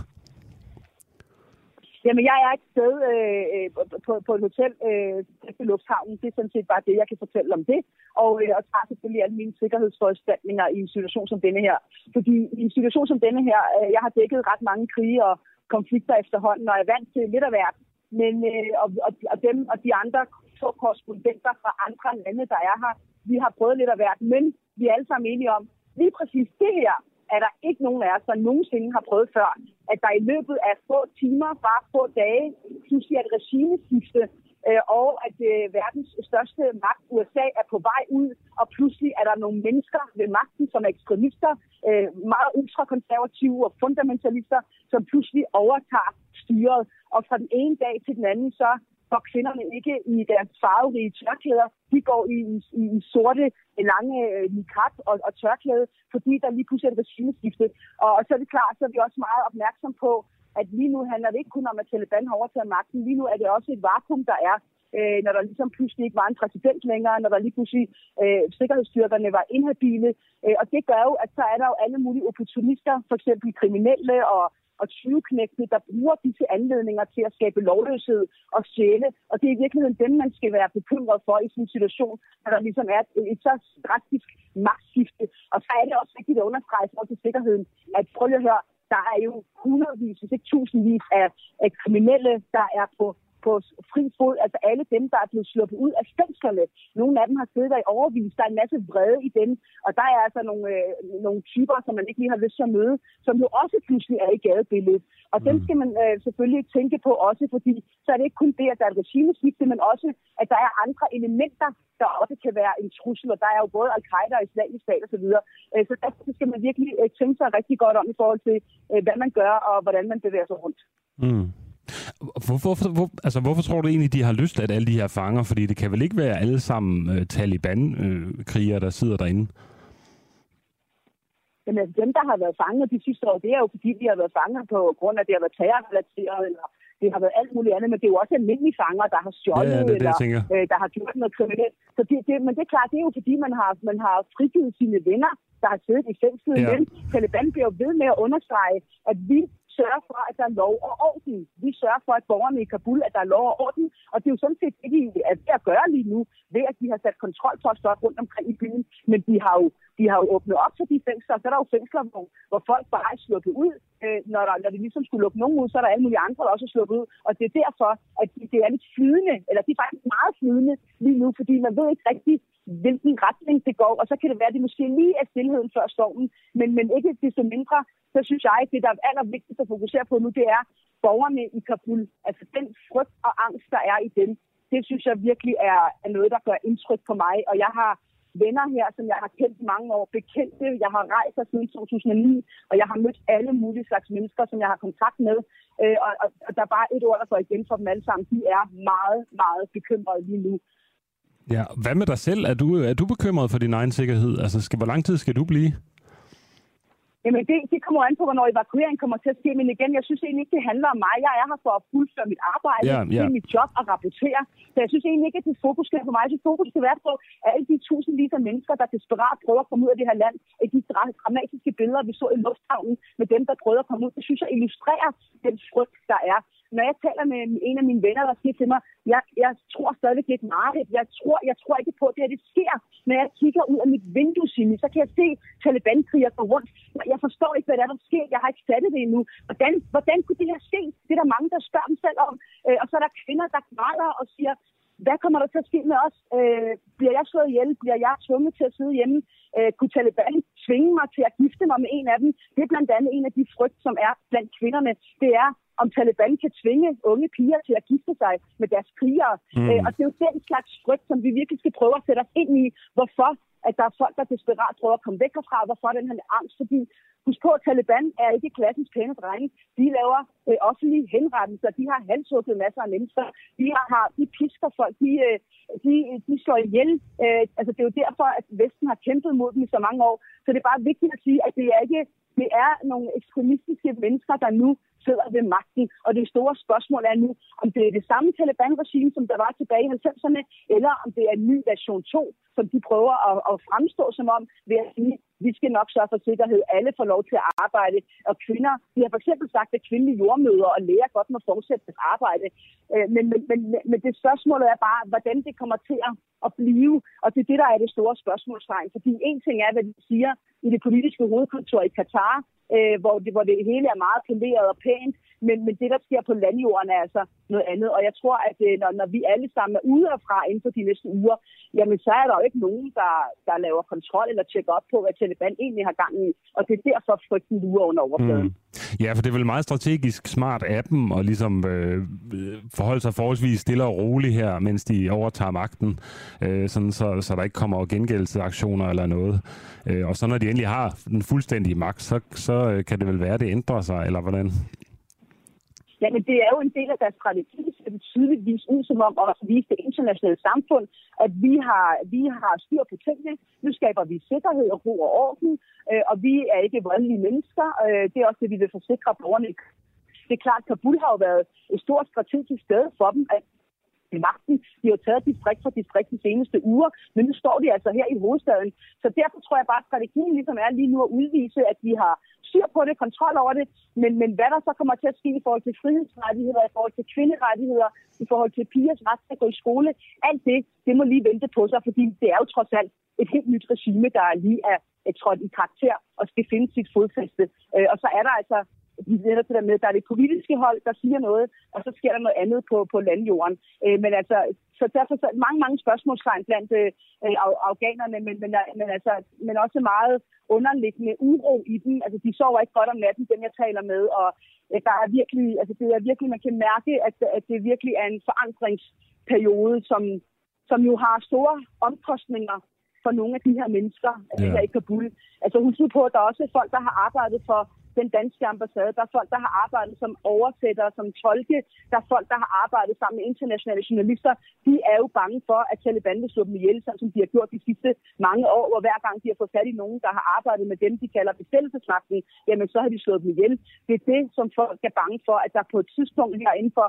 Jamen, jeg er et sted øh, øh på, på et hotel øh, i lufthavnen. Det er sådan set bare det, jeg kan fortælle om det. Og, øh, og tager selvfølgelig alle mine sikkerhedsforanstaltninger i en situation som denne her. Fordi i en situation som denne her, øh, jeg har dækket ret mange krige og konflikter efterhånden, og er vant til lidt af hvert. Men, øh, og, og, og dem og de andre to korrespondenter fra andre lande, der er her, vi har prøvet lidt af hvert. Men vi er alle sammen enige om, lige præcis det her er der ikke nogen af os, der nogensinde har prøvet før, at der i løbet af få timer, bare få dage, pludselig er et regimeskifte, øh, og at øh, verdens største magt, USA, er på vej ud, og pludselig er der nogle mennesker ved magten, som er ekstremister, øh, meget ultrakonservative og fundamentalister, som pludselig overtager styret. Og fra den ene dag til den anden, så går kvinderne ikke i deres farverige tørklæder. De går i, i, i sorte, lange øh, niqab og, og tørklæde, fordi der lige pludselig er et regimeskifte. Og, og så er det klart, så er vi også meget opmærksom på, at lige nu handler det ikke kun om, at Taliban har overtaget magten. Lige nu er det også et vakuum, der er, øh, når der ligesom pludselig ikke var en præsident længere, når der lige pludselig øh, sikkerhedsstyrkerne var inhabile. Øh, og det gør jo, at så er der jo alle mulige opportunister, for eksempel kriminelle og og 20 der bruger disse anledninger til at skabe lovløshed og sjæle. Og det er i virkeligheden dem, man skal være bekymret for i sin situation, når der ligesom er et, et så drastisk magtskifte. Og så er det også vigtigt at understrege for til sikkerheden, at prøv at høre, der er jo hundredvis, hvis ikke tusindvis af, af kriminelle, der er på på fri fod, altså alle dem, der er blevet sluppet ud af fængslerne. Nogle af dem har siddet der i overvis. Der er en masse vrede i dem, og der er altså nogle, øh, nogle typer, som man ikke lige har lyst til at møde, som jo også pludselig er i gadebilledet. Og mm. dem skal man øh, selvfølgelig tænke på også, fordi så er det ikke kun det, at der er et regimeskifte, men også, at der er andre elementer, der også kan være en trussel, og der er jo både al-Qaida og islamisk stat osv. Øh, så derfor skal man virkelig øh, tænke sig rigtig godt om i forhold til, øh, hvad man gør og hvordan man bevæger sig rundt. Mm. Hvorfor, hvorfor, hvor, altså, hvorfor tror du egentlig, de har lyst at alle de her fanger? Fordi det kan vel ikke være alle sammen uh, Taliban-krigere, der sidder derinde? Jamen, altså, dem, der har været fanget de sidste år, det er jo fordi, de har været fanget på grund af, at det har været terrorrelateret, eller det har været alt muligt andet, men det er jo også almindelige fanger, der har stjålet, ja, ja, det, eller det, øh, der har gjort noget kriminelt. Så det, det, men det er klart, det er jo fordi, man har, man har frigivet sine venner, der har siddet i fængslet. Ja. Men Taliban bliver ved med at understrege, at vi sørger for, at der er lov og orden. Vi sørger for, at borgerne i Kabul, at der er lov og orden. Og det er jo sådan set det, de er ved at gøre lige nu, ved at de har sat kontrolposter rundt omkring i byen. Men de har jo, de har jo åbnet op for de fængsler. Så er der jo fængsler, hvor, hvor folk bare er sluppet ud øh, når, der, når de ligesom skulle lukke nogen ud, så er der alle mulige andre, der også er sluppet ud. Og det er derfor, at det er lidt flydende, eller det er faktisk meget flydende lige nu, fordi man ved ikke rigtig, hvilken retning det går, og så kan det være, at det måske lige er stillheden før stormen, men, men ikke desto mindre, så synes jeg, at det, der er allervigtigst at fokusere på nu, det er borgerne i Kabul. Altså den frygt og angst, der er i dem, det synes jeg virkelig er, er noget, der gør indtryk på mig, og jeg har venner her, som jeg har kendt mange år, bekendte. Jeg har rejst her siden 2009, og jeg har mødt alle mulige slags mennesker, som jeg har kontakt med. Øh, og, og, og der er bare et ord, der går igen for dem alle sammen. De er meget, meget bekymrede lige nu. Ja, hvad med dig selv? Er du, er du bekymret for din egen sikkerhed? Altså, skal, hvor lang tid skal du blive? Jamen, det, det kommer an på, hvornår evakueringen kommer til at ske. Men igen, jeg synes egentlig ikke, det handler om mig. Jeg er her for at fuldføre mit arbejde. Det er mit job at rapportere. Så jeg synes egentlig ikke, at det fokus skal på mig. Så fokus skal være på alle de tusindvis af mennesker, der desperat prøver at komme ud af det her land. De dramatiske billeder, vi så i lufthavnen med dem, der prøver at komme ud, det synes jeg illustrerer den frygt, der er når jeg taler med en af mine venner, der siger til mig, jeg, jeg tror stadigvæk, det er et mareridt. Jeg tror, jeg tror ikke på, at det her det sker. Når jeg kigger ud af mit vindue, Simi, så kan jeg se Taliban-kriger gå rundt. Jeg forstår ikke, hvad der er, der sker. Jeg har ikke fattet det endnu. Hvordan, hvordan kunne det her ske? Det er der mange, der spørger dem selv om. Øh, og så er der kvinder, der græder og siger, hvad kommer der til at ske med os? Øh, bliver jeg slået ihjel? Bliver jeg tvunget til at sidde hjemme? Øh, kunne Taliban tvinge mig til at gifte mig med en af dem? Det er blandt andet en af de frygt, som er blandt kvinderne. Det er, om Taliban kan tvinge unge piger til at gifte sig med deres krigere. Mm. Øh, og det er jo den slags frygt, som vi virkelig skal prøve at sætte os ind i. Hvorfor at der er folk, der desperat prøver at komme væk herfra. Hvorfor den her angst? Fordi husk på, at Taliban er ikke klassisk pæne drenge. De laver øh, offentlige henrettelser. De har halshugget masser af mennesker. De, har, har, de pisker folk. De, øh, de, de slår ihjel. Øh, altså, det er jo derfor, at Vesten har kæmpet mod dem i så mange år. Så det er bare vigtigt at sige, at det er ikke det er nogle ekstremistiske mennesker, der nu sidder ved magten. Og det store spørgsmål er nu, om det er det samme Taliban-regime, som der var tilbage i 90'erne, eller om det er en ny version 2, som de prøver at, at fremstå som om, ved at sige, vi skal nok sørge for sikkerhed. Alle får lov til at arbejde. Og kvinder, de har for eksempel sagt, at kvindelige jordmøder og læger godt må fortsætte deres arbejde. Øh, men, men, men, men det spørgsmål er bare, hvordan det kommer til at blive. Og det er det, der er det store spørgsmålstegn. Fordi en ting er, hvad de siger i det politiske hovedkontor i Katar, øh, hvor, det, hvor det hele er meget poleret og pænt, men, men det, der sker på landjorden, er altså noget andet. Og jeg tror, at øh, når, når vi alle sammen er ude fra inden for de næste uger, jamen så er der jo ikke nogen, der, der laver kontrol eller tjekker op på, hvad Taliban egentlig har gang i. Og det er derfor frygten lurer under overfladen. Mm. Ja, for det er vel meget strategisk smart af dem at ligesom øh, forholde sig forholdsvis stille og roligt her, mens de overtager magten, øh, sådan så, så der ikke kommer gengældelsesaktioner eller noget. Øh, og så når de endelig har den fuldstændige magt, så, så øh, kan det vel være, at det ændrer sig, eller hvordan? Ja, men det er jo en del af deres strategi, at det tydeligvis ud som om at vise det internationale samfund, at vi har, vi har styr på tingene. Nu skaber vi sikkerhed og ro og orden, øh, og vi er ikke voldelige mennesker. Øh, det er også det, vi vil forsikre borgerne. Det er klart, Kabul har jo været et stort strategisk sted for dem, at magten. De har taget distrikt for distrikt de seneste uger, men nu står de altså her i hovedstaden. Så derfor tror jeg bare, at strategien ligesom er lige nu at udvise, at de har styr på det, kontrol over det, men, men hvad der så kommer til at ske i forhold til frihedsrettigheder, i forhold til kvinderettigheder, i forhold til pigers ret til at gå i skole, alt det, det må lige vente på sig, fordi det er jo trods alt et helt nyt regime, der lige er trådt i karakter og skal finde sit fodfæste. Øh, og så er der altså netop det der med, at der er det politiske hold, der siger noget, og så sker der noget andet på, på landjorden. Øh, men altså, så derfor så mange, mange spørgsmålstegn blandt øh, afghanerne, men, men, men, altså, men også meget underliggende uro i dem. Altså, de sover ikke godt om natten, dem jeg taler med, og øh, der er virkelig, altså, det er virkelig, man kan mærke, at, at det virkelig er en forandringsperiode, som, som jo har store omkostninger for nogle af de her mennesker, ja. her i Kabul. Altså husk på, at der er også folk, der har arbejdet for den danske ambassade. Der er folk, der har arbejdet som oversættere, som tolke. Der er folk, der har arbejdet sammen med internationale journalister. De er jo bange for, at Taliban vil slå dem ihjel, som de har gjort de sidste mange år, hvor hver gang de har fået fat i nogen, der har arbejdet med dem, de kalder besættelsesmagten, jamen så har de slået dem ihjel. Det er det, som folk er bange for, at der på et tidspunkt her inden for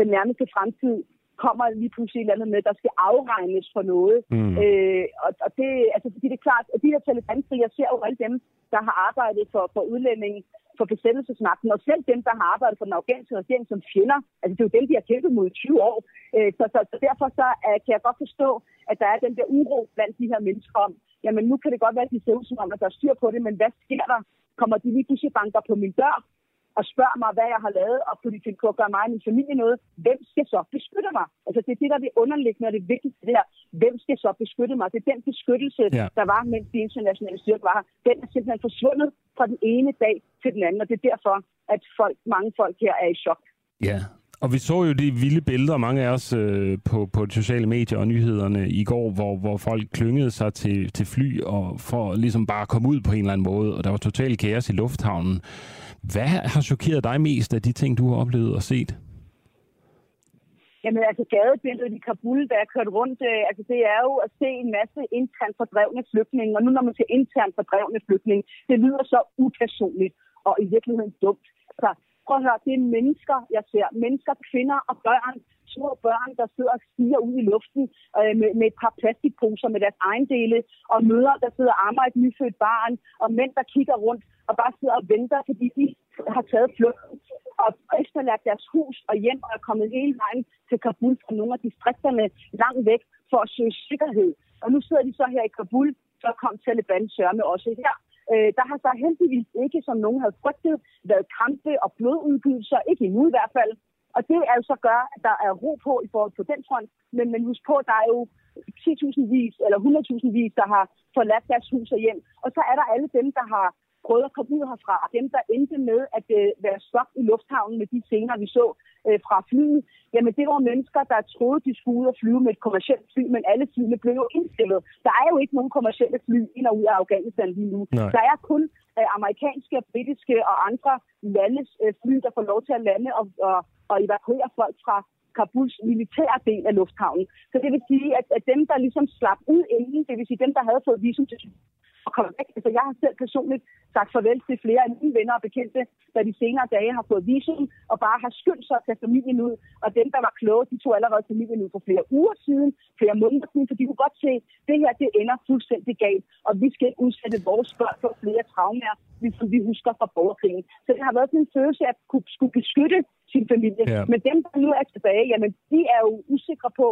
den nærmeste fremtid kommer lige pludselig et eller andet med, der skal afregnes for noget. Mm. Øh, og, og det, altså, fordi det er klart, at de her taliban ser jo alle dem, der har arbejdet for, for udlændinge, for besættelsesmagten, og selv dem, der har arbejdet for den afghanske regering som fjender, altså det er jo dem, de har kæmpet mod i 20 år. Øh, så, så, så derfor så, uh, kan jeg godt forstå, at der er den der uro blandt de her mennesker om, jamen nu kan det godt være, at de ser ud som om, at der er styr på det, men hvad sker der? Kommer de lige pludselig banker på min dør? Og spørger mig, hvad jeg har lavet, og kunne de finde på at gøre mig og min familie noget, hvem skal så beskytte mig? Altså det er det, der er det underliggende og det vigtigste der. Hvem skal så beskytte mig? Det er den beskyttelse, ja. der var, mens de internationale styrker var her. Den er simpelthen forsvundet fra den ene dag til den anden, og det er derfor, at folk, mange folk her er i chok. Ja, og vi så jo de vilde billeder, mange af os øh, på, på de sociale medier og nyhederne i går, hvor, hvor folk klyngede sig til, til fly og for ligesom bare at komme ud på en eller anden måde, og der var total kaos i lufthavnen. Hvad har chokeret dig mest af de ting, du har oplevet og set? Jamen altså gadebilledet i Kabul, der er kørt rundt, øh, altså det er jo at se en masse internt fordrevne flygtninge, og nu når man siger internt fordrevne flygtninge, det lyder så upersonligt og i virkeligheden dumt. Så Prøv at høre, det er mennesker, jeg ser. Mennesker, kvinder og børn, små børn, der sidder og stiger ud i luften øh, med, med et par plastikposer med deres ejendele, og møder, der sidder og ammer et nyfødt barn, og mænd, der kigger rundt og bare sidder og venter, fordi de har taget flugten og efterladt deres hus og hjem og er kommet hele vejen til Kabul fra nogle af distrikterne langt væk for at søge sikkerhed. Og nu sidder de så her i Kabul, så kom Taliban sørme også her. Øh, der har så heldigvis ikke, som nogen havde frygtet, været kampe og blodudgivelser, ikke endnu i hvert fald. Og det er jo så gør, at der er ro på i forhold til den front. Men, men husk på, der er jo 10.000 vis eller 100.000 vis, der har forladt deres hus og hjem. Og så er der alle dem, der har prøvet at komme ud herfra. Dem, der endte med at øh, være stop i lufthavnen med de scener, vi så øh, fra flyet, jamen det var mennesker, der troede, de skulle ud og flyve med et kommersielt fly, men alle flyene blev jo indstillet. Der er jo ikke nogen kommersielle fly ind og ud af Afghanistan lige nu. Nej. Der er kun øh, amerikanske, britiske og andre landes øh, fly, der får lov til at lande og, og, og evakuere folk fra Kabuls militære del af lufthavnen. Så det vil sige, at, at dem, der ligesom slap ud inden, det vil sige dem, der havde fået visum til at komme væk. Altså, jeg har selv personligt sagt farvel til flere af mine venner og bekendte, der de senere dage har fået visum og bare har skyndt sig at tage familien ud. Og dem, der var kloge, de tog allerede familien ud for flere uger siden, flere måneder siden, for de kunne godt se, at det her det ender fuldstændig galt, og vi skal ikke udsætte vores børn for flere traumer, som vi husker fra borgerkrigen. Så det har været sådan en følelse af at kunne, skulle beskytte sin familie. Ja. Men dem, der nu er tilbage, jamen, de er jo usikre på,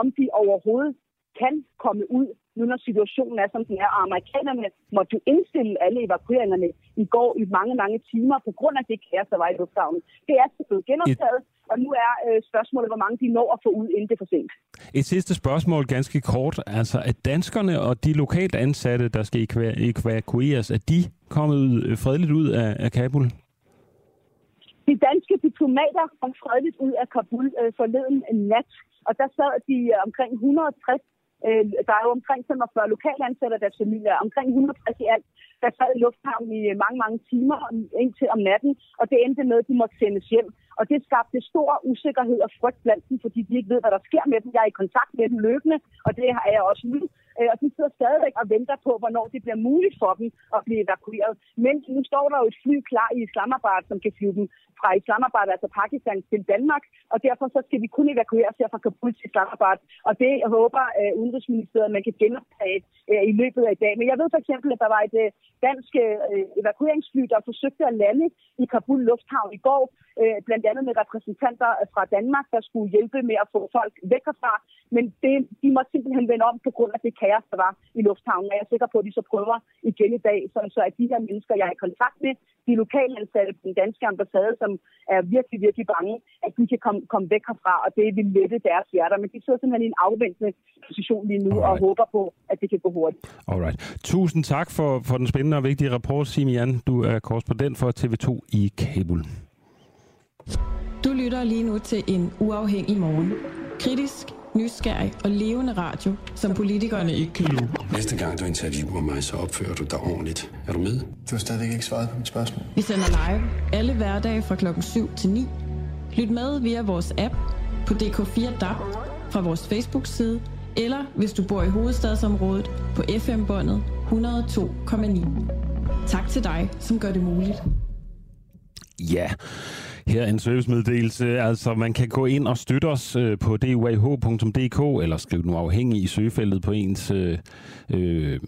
om de overhovedet kan komme ud, nu når situationen er, som den er. Og amerikanerne måtte jo indstille alle evakueringerne i går i mange, mange timer på grund af det kaos, der var i lufthavnen. Det er selvfølgelig genoptaget, Et... og nu er øh, spørgsmålet, hvor mange de når at få ud, inden det er for sent. Et sidste spørgsmål, ganske kort. Altså, at danskerne og de lokalt ansatte, der skal evakueres, er de kommet øh, fredeligt ud af, af Kabul? De danske diplomater kom fredeligt ud af Kabul øh, forleden en nat, og der sad de omkring 160 Øh, der er jo omkring 45 lokale ansatte deres familier, omkring 160 i alt, der sad i lufthavnen i øh, mange, mange timer indtil om natten, og det endte med, at de måtte sendes hjem. Og det skabte stor usikkerhed og frygt blandt dem, fordi de ikke ved, hvad der sker med dem. Jeg er i kontakt med dem løbende, og det har jeg også nu. Øh, og de sidder stadigvæk og venter på, hvornår det bliver muligt for dem at blive evakueret. Men nu står der jo et fly klar i Islamabad, som kan flyve dem fra Islamabad, altså Pakistan, til Danmark, og derfor så skal vi kun evakueres her fra Kabul til Islamabad. Og det jeg håber uh, Udenrigsministeriet, man kan genoptage uh, i løbet af i dag. Men jeg ved for eksempel, at der var et uh, dansk uh, evakueringsfly, der forsøgte at lande i Kabul Lufthavn i går, uh, blandt andet med repræsentanter fra Danmark, der skulle hjælpe med at få folk væk herfra. Men det, de måtte simpelthen vende om på grund af det kaos, der var i lufthavnen. Og jeg er sikker på, at de så prøver igen i dag, så, så at de her mennesker, jeg er i kontakt med, de lokale ansatte på den danske ambassade, som er virkelig, virkelig bange, at de kan komme, komme væk herfra, og det vil lette deres hjerter. Men de sidder simpelthen i en afventende position lige nu Alright. og håber på, at det kan gå hurtigt. Alright. Tusind tak for, for den spændende og vigtige rapport, Simian. Du er korrespondent for TV2 i Kabul. Du lytter lige nu til en uafhængig morgen. Kritisk, nysgerrig og levende radio, som politikerne ikke kan lide. Næste gang du interviewer mig, så opfører du dig ordentligt. Er du med? Du har stadigvæk ikke svaret på mit spørgsmål. Vi sender live alle hverdage fra klokken 7 til 9. Lyt med via vores app på DK4 DAB, fra vores Facebook-side, eller hvis du bor i hovedstadsområdet på FM-båndet 102,9. Tak til dig, som gør det muligt. Ja, her er en servicemeddelelse. Altså, man kan gå ind og støtte os øh, på duah.dk, eller skrive nu afhængig i søgefeltet på ens øh, øh,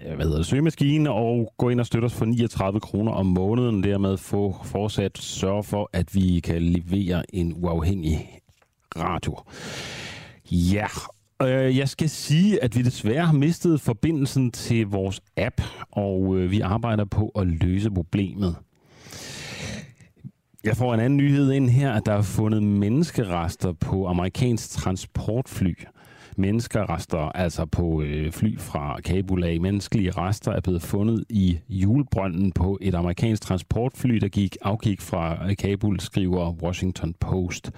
hvad hedder det, søgemaskine, og gå ind og støtte os for 39 kroner om måneden. Dermed få fortsat sørge for, at vi kan levere en uafhængig radio. Ja, øh, jeg skal sige, at vi desværre har mistet forbindelsen til vores app, og øh, vi arbejder på at løse problemet. Jeg får en anden nyhed ind her, at der er fundet menneskerester på amerikansk transportfly. Menneskerester, altså på øh, fly fra Kabul af. Menneskelige rester er blevet fundet i julebrønden på et amerikansk transportfly, der gik afgik fra øh, Kabul, skriver Washington Post.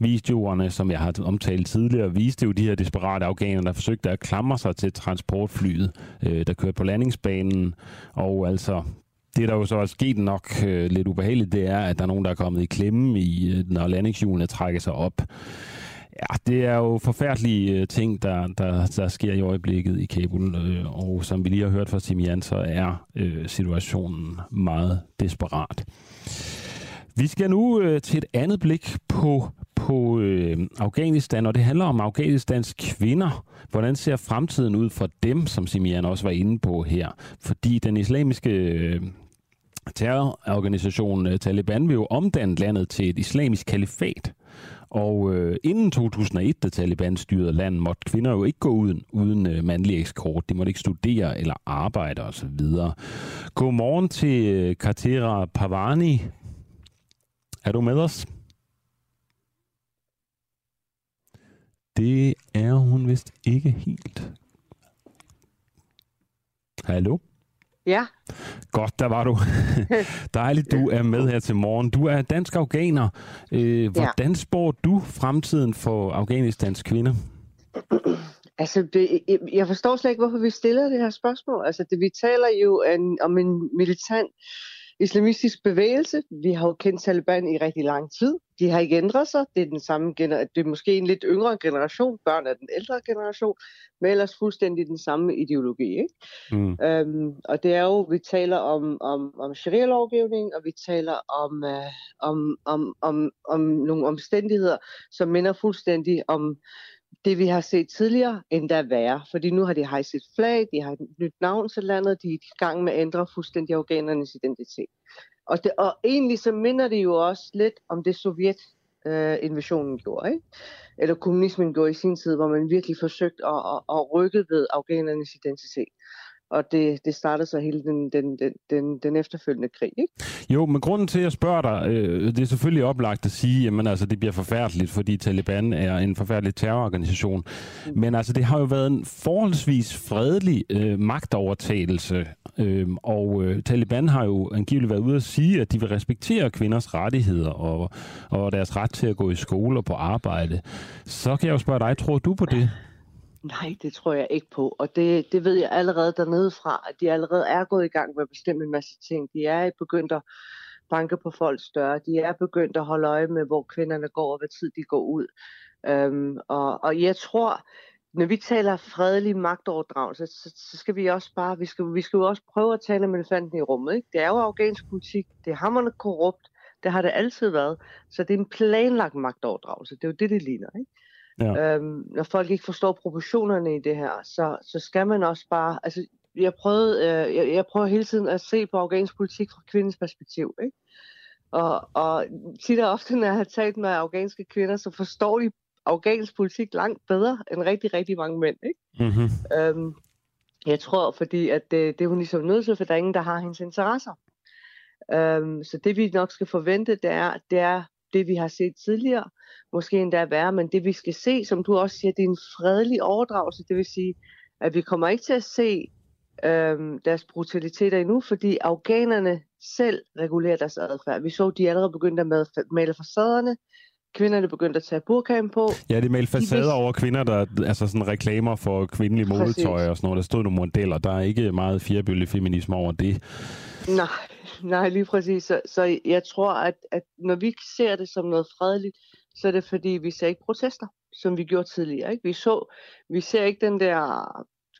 Videoerne, som jeg har omtalt tidligere, viste jo de her desperate afghanere, der forsøgte at klamre sig til transportflyet, øh, der kørte på landingsbanen. Og altså, det, der jo så er sket nok øh, lidt ubehageligt, det er, at der er nogen, der er kommet i klemme, i, øh, når landingshjulene trækker sig op. Ja, det er jo forfærdelige øh, ting, der, der, der sker i øjeblikket i Kabul, øh, og som vi lige har hørt fra Simian, så er øh, situationen meget desperat. Vi skal nu øh, til et andet blik på, på øh, Afghanistan, og det handler om Afghanistans kvinder. Hvordan ser fremtiden ud for dem, som Simian også var inde på her? Fordi den islamiske øh, terrororganisationen øh, Taliban vil jo omdanne landet til et islamisk kalifat. Og øh, inden 2001, da Taliban styrede landet, måtte kvinder jo ikke gå uden, uden øh, mandlig ekskort. De måtte ikke studere eller arbejde osv. Godmorgen til øh, Katera Pavani. Er du med os? Det er hun vist ikke helt. Hallo? Ja. Godt, der var du. (laughs) Dejligt, du er med her til morgen. Du er dansk afghaner. Øh, hvordan ja. spår du fremtiden for Afghanistans kvinder? (clears throat) Altså, det, jeg forstår slet ikke, hvorfor vi stiller det her spørgsmål. Altså, det, vi taler jo en, om en militant islamistisk bevægelse. Vi har jo kendt Taliban i rigtig lang tid. De har ikke ændret sig. Det er, den samme gener- det er måske en lidt yngre generation. Børn af den ældre generation. Men ellers fuldstændig den samme ideologi. Ikke? Mm. Øhm, og det er jo, vi taler om, om, om sharia-lovgivning, og vi taler om, øh, om, om, om, om nogle omstændigheder, som minder fuldstændig om det, vi har set tidligere, endda værre. Fordi nu har de hejset flag, de har et nyt navn til landet, de er i gang med at ændre fuldstændig afghanernes identitet. Og, det, og egentlig så minder det jo også lidt om det sovjet øh, invasionen gjorde, ikke? eller kommunismen gjorde i sin tid, hvor man virkelig forsøgte at, at, at rykke ved afghanernes identitet og det, det startede så hele den, den, den, den, den efterfølgende krig. Ikke? Jo, men grunden til, at jeg spørger dig, øh, det er selvfølgelig oplagt at sige, at altså, det bliver forfærdeligt, fordi Taliban er en forfærdelig terrororganisation. Mm. Men altså, det har jo været en forholdsvis fredelig øh, magtovertagelse, øh, og øh, Taliban har jo angiveligt været ude at sige, at de vil respektere kvinders rettigheder og, og deres ret til at gå i skole og på arbejde. Så kan jeg jo spørge dig, tror du på det? Nej, det tror jeg ikke på. Og det, det ved jeg allerede dernede fra, at de allerede er gået i gang med at bestemme en masse ting. De er begyndt at banke på folks døre. De er begyndt at holde øje med, hvor kvinderne går og hvad tid de går ud. Øhm, og, og jeg tror, når vi taler fredelig magtoverdragelse, så, så skal vi også bare, vi skal, vi skal jo også prøve at tale med elefanten i rummet. Ikke? Det er jo afghansk politik, det er hammerne korrupt, det har det altid været. Så det er en planlagt magtoverdragelse, det er jo det, det ligner. Ikke? Ja. Øhm, når folk ikke forstår proportionerne i det her, så, så skal man også bare... Altså, jeg prøvede, øh, jeg, jeg prøver hele tiden at se på afghansk politik fra kvindens perspektiv. Ikke? Og, og tit og ofte, når jeg har talt med afghanske kvinder, så forstår de afghansk politik langt bedre end rigtig, rigtig mange mænd. Ikke? Mm-hmm. Øhm, jeg tror, fordi at det, det er hun ligesom nødt til, for der er ingen, der har hendes interesser. Øhm, så det vi nok skal forvente, det er, det er det, vi har set tidligere, måske endda værre, men det vi skal se, som du også siger, det er en fredelig overdragelse, det vil sige, at vi kommer ikke til at se øhm, deres brutaliteter endnu, fordi afghanerne selv regulerer deres adfærd. Vi så, de allerede begyndte at male facaderne, kvinderne begyndte at tage burkaen på. Ja, de malte facader de over kvinder, der altså sådan reklamer for kvindelig modetøj og sådan noget. Der stod nogle modeller. Der er ikke meget firebølge feminisme over det. Nej, nej, lige præcis. Så, så jeg tror, at, at når vi ser det som noget fredeligt, så er det fordi, vi ser ikke protester, som vi gjorde tidligere. Ikke? Vi, så, vi ser ikke den der,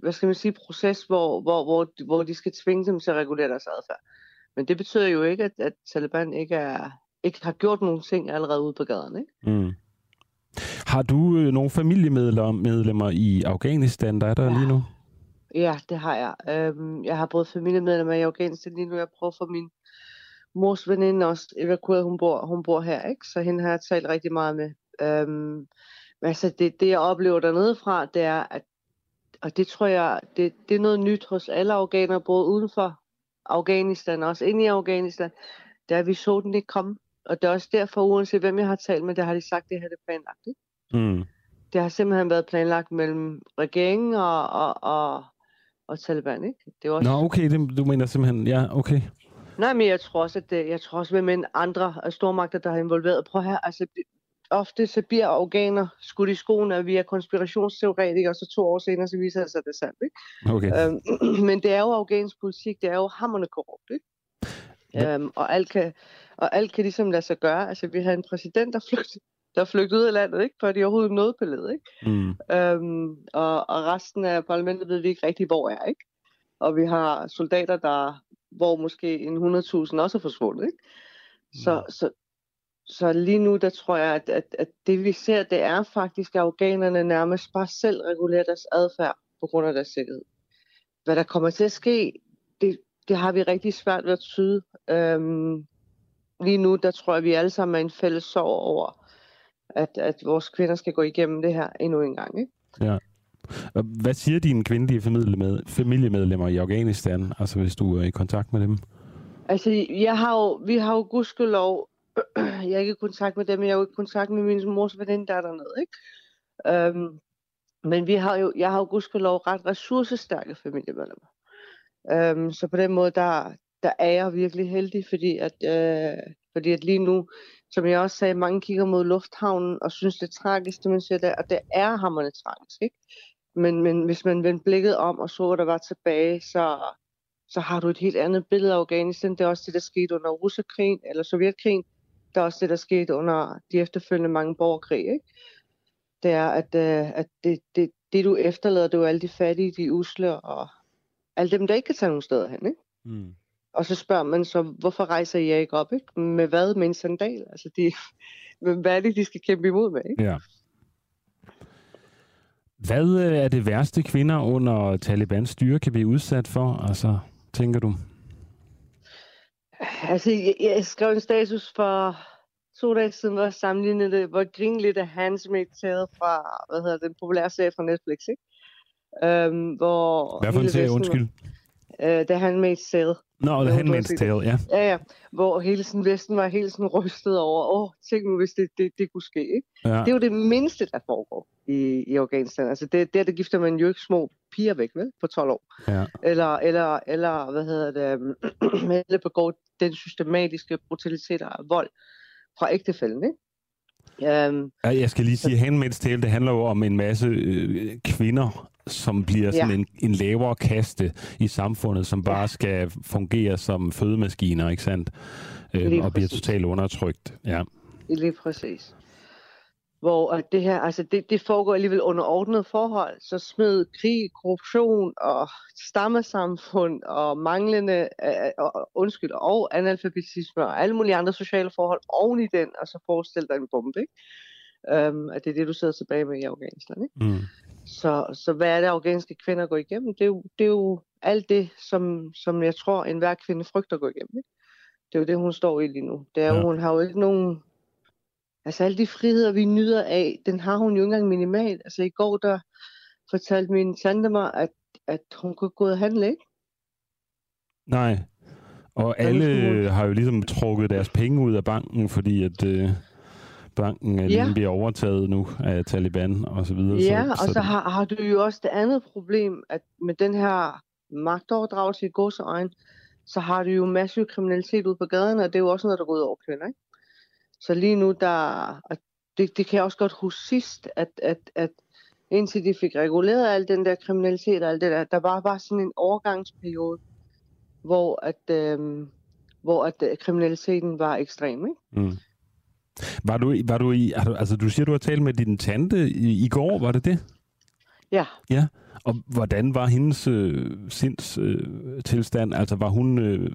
hvad skal man sige, proces, hvor, hvor, hvor, hvor de skal tvinge dem til at regulere deres adfærd. Men det betyder jo ikke, at, at Taliban ikke, er, ikke har gjort nogle ting allerede ude på gaden. Ikke? Mm. Har du øh, nogle familiemedlemmer i Afghanistan, der er der ja. lige nu? Ja, det har jeg. Øhm, jeg har både familiemedlemmer i Afghanistan lige nu. Jeg prøver for min mors veninde også evakueret. Hun bor, hun bor her, ikke? Så hende har jeg talt rigtig meget med. Øhm, men altså, det, det jeg oplever dernede fra, det er, at og det tror jeg, det, det er noget nyt hos alle afghanere, både uden for Afghanistan og også inde i Afghanistan, er, at vi så den ikke komme. og det er også derfor, uanset hvem jeg har talt med, det har de sagt, det her det er planlagt. Ikke? Mm. Det har simpelthen været planlagt mellem regeringen og, og, og, og Taliban. Ikke? Det er også... Nå, okay, det, du mener simpelthen, ja, okay. Nej, men jeg tror også, at det, jeg tror også, med andre stormagter, der har involveret. Prøv her, altså, ofte så bliver organer skudt i skoen, at vi er konspirationsteoretikere, og så to år senere, så viser det sig, at det er sandt. Ikke? Okay. Øhm, (clears throat) men det er jo afghansk politik, det er jo hammerne korrupt, ikke? Ja. Øhm, og, alt kan, og alt kan ligesom lade sig gøre. Altså, vi har en præsident, der flygtede der er flygtet ud af landet, ikke? for de overhovedet nåede billedet. Ikke? Mm. Øhm, og, og resten af parlamentet ved vi ikke rigtig, hvor er. Ikke? Og vi har soldater, der, hvor måske en 100.000 også er forsvundet. Ikke? Så, Mm. så, så lige nu, der tror jeg, at, at, at det vi ser, det er faktisk, at afghanerne nærmest bare selv regulerer deres adfærd på grund af deres sikkerhed. Hvad der kommer til at ske, det, det har vi rigtig svært ved at tyde. Øhm, lige nu, der tror jeg, at vi alle sammen er en fælles sorg over, at, at vores kvinder skal gå igennem det her endnu en gang. Ikke? Og Hvad siger dine kvindelige familiemed- familiemedlemmer i Afghanistan, altså hvis du er i kontakt med dem? Altså, jeg har jo, vi har jo gudskelov, (clears throat) jeg er ikke i kontakt med dem, jeg er jo i kontakt med min mors veninde, der er dernede, ikke? Øhm, men vi har jo, jeg har jo gudskelov ret ressourcestærke familiemedlemmer. Øhm, så på den måde, der, der er jeg virkelig heldig, fordi at, øh, fordi at lige nu, som jeg også sagde, mange kigger mod lufthavnen og synes, det er tragisk, det man ser der, og det er hammerne tragisk, ikke? Men, men hvis man vendte blikket om og så, hvad der var tilbage, så, så har du et helt andet billede af Afghanistan. Det er også det, der skete under Russekrigen eller Sovjetkrigen. Det er også det, der skete under de efterfølgende mange borgerkrig. Ikke? Det er, at, øh, at det, det, det, du efterlader, det er jo alle de fattige, de usle, og alle dem, der ikke kan tage nogen steder hen. Ikke? Mm. Og så spørger man så, hvorfor rejser I jer ikke op? Ikke? Med hvad? Med en sandal? Altså, de, (laughs) hvad er det, de skal kæmpe imod med? Ikke? Ja. Hvad øh, er det værste, kvinder under Talibans styre kan blive udsat for, altså, tænker du? Altså, jeg, jeg skrev en status for to dage siden, hvor jeg sammenlignede det, hvor jeg grinede lidt af Handmaid's Tale fra, hvad hedder den populære serie fra Netflix, ikke? Øhm, hvor Hvad for en serie, undskyld? Var, øh, The Handmaid's Tale. Nå, The du har Handmaid's Tale, ja. Ja, ja. Hvor hele sådan Vesten var helt sådan rystet over, åh, tænk nu, hvis det, det, det kunne ske, ikke? ja. Det er jo det mindste, der foregår i, i Afghanistan. Altså, det, der, der gifter man jo ikke små piger væk, vel? På 12 år. ja. Eller, eller, eller hvad hedder det, (clears throat) eller begår den systematiske brutalitet og vold fra ægtefælden, ikke? Um, Ja, Jeg skal lige sige, Handmaid's Tale, det handler jo om en masse øh, kvinder, som bliver sådan Ja. en, en lavere kaste i samfundet, som bare skal fungere som fødemaskiner, ikke sandt? Øh, Lige og bliver præcis. totalt undertrykt. Ja. Lige præcis. Hvor at det her, altså det, det foregår alligevel under ordnede forhold, så smed krig, korruption og stammesamfund og manglende, øh, og, undskyld, og analfabetisme og alle mulige andre sociale forhold oven i den, og så forestil dig en bombe, ikke? Um, at det er det, du sidder tilbage med i Afghanistan, ikke? Mm. Så, så hvad er det, afghanske kvinder går igennem? Det er jo, det er jo alt det, som, som jeg tror, enhver kvinde frygter at gå igennem. Ikke? Det er jo det, hun står i lige nu. Det er jo, Ja. hun har jo ikke nogen... Altså alle de friheder, vi nyder af, den har hun jo ikke engang minimalt. Altså i går, der fortalte min tante mig, at, at hun kunne gå ud og handle, ikke? Nej. Og alle har jo ligesom trukket deres penge ud af banken, fordi at øh, banken øh, Ja. ja. bliver overtaget nu af Taliban og så videre. Ja, så, og så har, har du jo også det andet problem, at med den her magtoverdragelse i godseøjen, så har du jo massiv kriminalitet ude på gaderne, og det er jo også noget, der går ud over kvinder. Ikke? Så lige nu, der, og det, det kan jeg også godt huske sidst, at, at, at indtil de fik reguleret al den der kriminalitet og alt det der, der var bare sådan en overgangsperiode, hvor at, øhm, hvor at øh, kriminaliteten var ekstrem. Ikke? Mm. Var du, var du i, altså du siger, du har talt med din tante i, i går, var det det? Ja, Ja. Og hvordan var hendes øh, sinds øh, tilstand? Altså var hun, øh,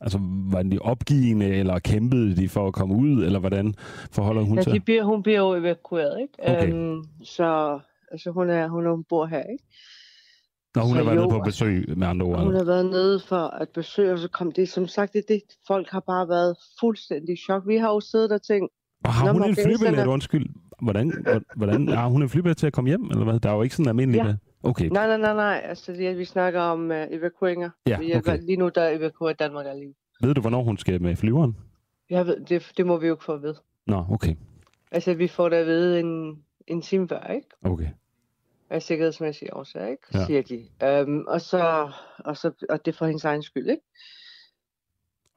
altså var de opgivende, eller kæmpede de for at komme ud, eller hvordan forholder hun ja sig? de bliver, hun bliver jo evakueret. Ikke? Okay. Øhm, så altså, hun, er, hun, er, hun bor her, ikke? Når hun så har været nede jo, på altså, besøg, med andre ord. Hun har været nede for at besøge, og så kom det, som sagt, det, det folk har bare været fuldstændig i chok. Vi har jo siddet og tænkt, Og har Nå, hun en flybillet, undskyld? Hvordan, hvordan (laughs) har hun en flybillet til at komme hjem, eller hvad? Der er jo ikke sådan almindeligt. Ja. Ja. Okay. nej, nej, nej, nej, altså det, vi snakker om uh, evakueringer. Ja, vi hjælper, okay. Lige nu, der evakuerer Danmark alene. Ved du, hvornår hun skal med flyveren? Jeg ved, det, det må vi jo ikke få at vide. Nå, okay. Altså, vi får det at vide en, en time før, ikke? Okay. Af sikkerhedsmæssige årsager, ikke? Ja. Siger de. Um, og, så, og, så, og det er for hendes egen skyld, ikke?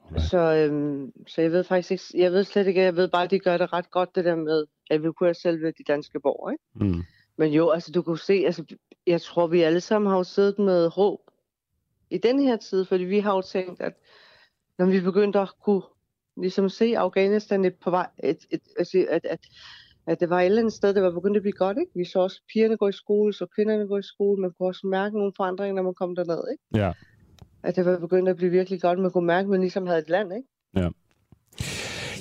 Alright. Så, øhm, så jeg ved faktisk ikke, jeg ved slet ikke, jeg ved bare, at de gør det ret godt, det der med at evakuere selve de danske borgere, ikke? Mm. Men jo, altså du kunne se, altså jeg tror, vi alle sammen har jo siddet med håb i den her tid, fordi vi har jo tænkt, at når vi begyndte at kunne ligesom se Afghanistan et på vej, et, et, altså, at, at, at det var et eller andet sted, det var begyndt at blive godt, ikke? Vi så også pigerne gå i skole, så kvinderne gå i skole, man kunne også mærke nogle forandringer, når man kom derned, ikke? Ja. At det var begyndt at blive virkelig godt, man kunne mærke, at man ligesom havde et land, ikke?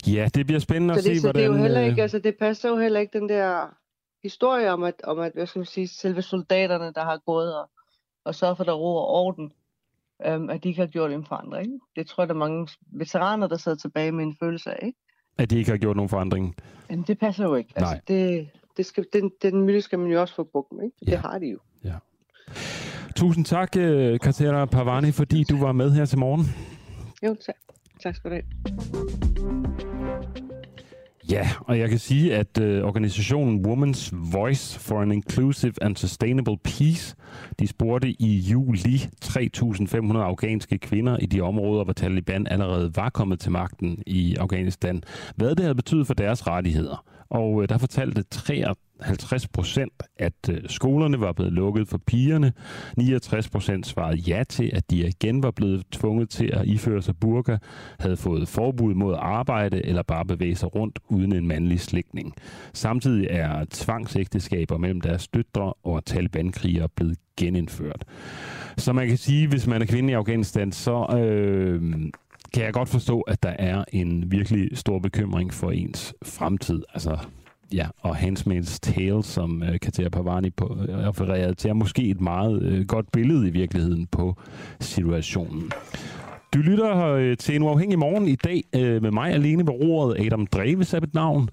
Ja, det bliver spændende at Så det, se, så det er jo hvordan... heller øh, ikke, altså det passer jo heller ikke den der historie om, at, om at hvad skal man sige, selve soldaterne, der har gået og, og sørget for, der er ro og orden, øhm, at de ikke har gjort en forandring. Det tror jeg, der er mange veteraner, der sidder tilbage med en følelse af. Ikke? At de ikke har gjort nogen forandring. Jamen, det passer jo ikke. Nej. Altså, det, det skal, den, den myte skal man jo også få brugt med. Ikke? Ja. Det har de jo. Tusind tak, øh, Katera Pavani, fordi du var med her til morgen. Jo, tak. Tak skal du have. Ja, og jeg kan sige, at øh, organisationen Women's Voice for an Inclusive and Sustainable Peace, de spurgte i juli 3.500 afghanske kvinder i de områder, hvor Taliban allerede var kommet til magten i Afghanistan, hvad det havde betydet for deres rettigheder. Og øh, der fortalte 53 procent, at øh, skolerne var blevet lukket for pigerne. 69 procent svarede ja til, at de igen var blevet tvunget til at iføre sig burka, havde fået forbud mod at arbejde eller bare bevæge sig rundt uden en mandlig slægtning. Samtidig er tvangsægteskaber mellem deres døtre og talibankrigere blevet genindført. Så man kan sige, hvis man er kvinde i Afghanistan, så øh, kan jeg godt forstå, at der er en virkelig stor bekymring for ens fremtid. Altså, ja, og Handsmaid's Tale, som øh, Katia Pavani på, øh, refererede til, er måske et meget øh, godt billede i virkeligheden på situationen. Du lytter øh, til en uafhængig morgen i dag øh, med mig alene ved roret. Adam Dreves er mit navn.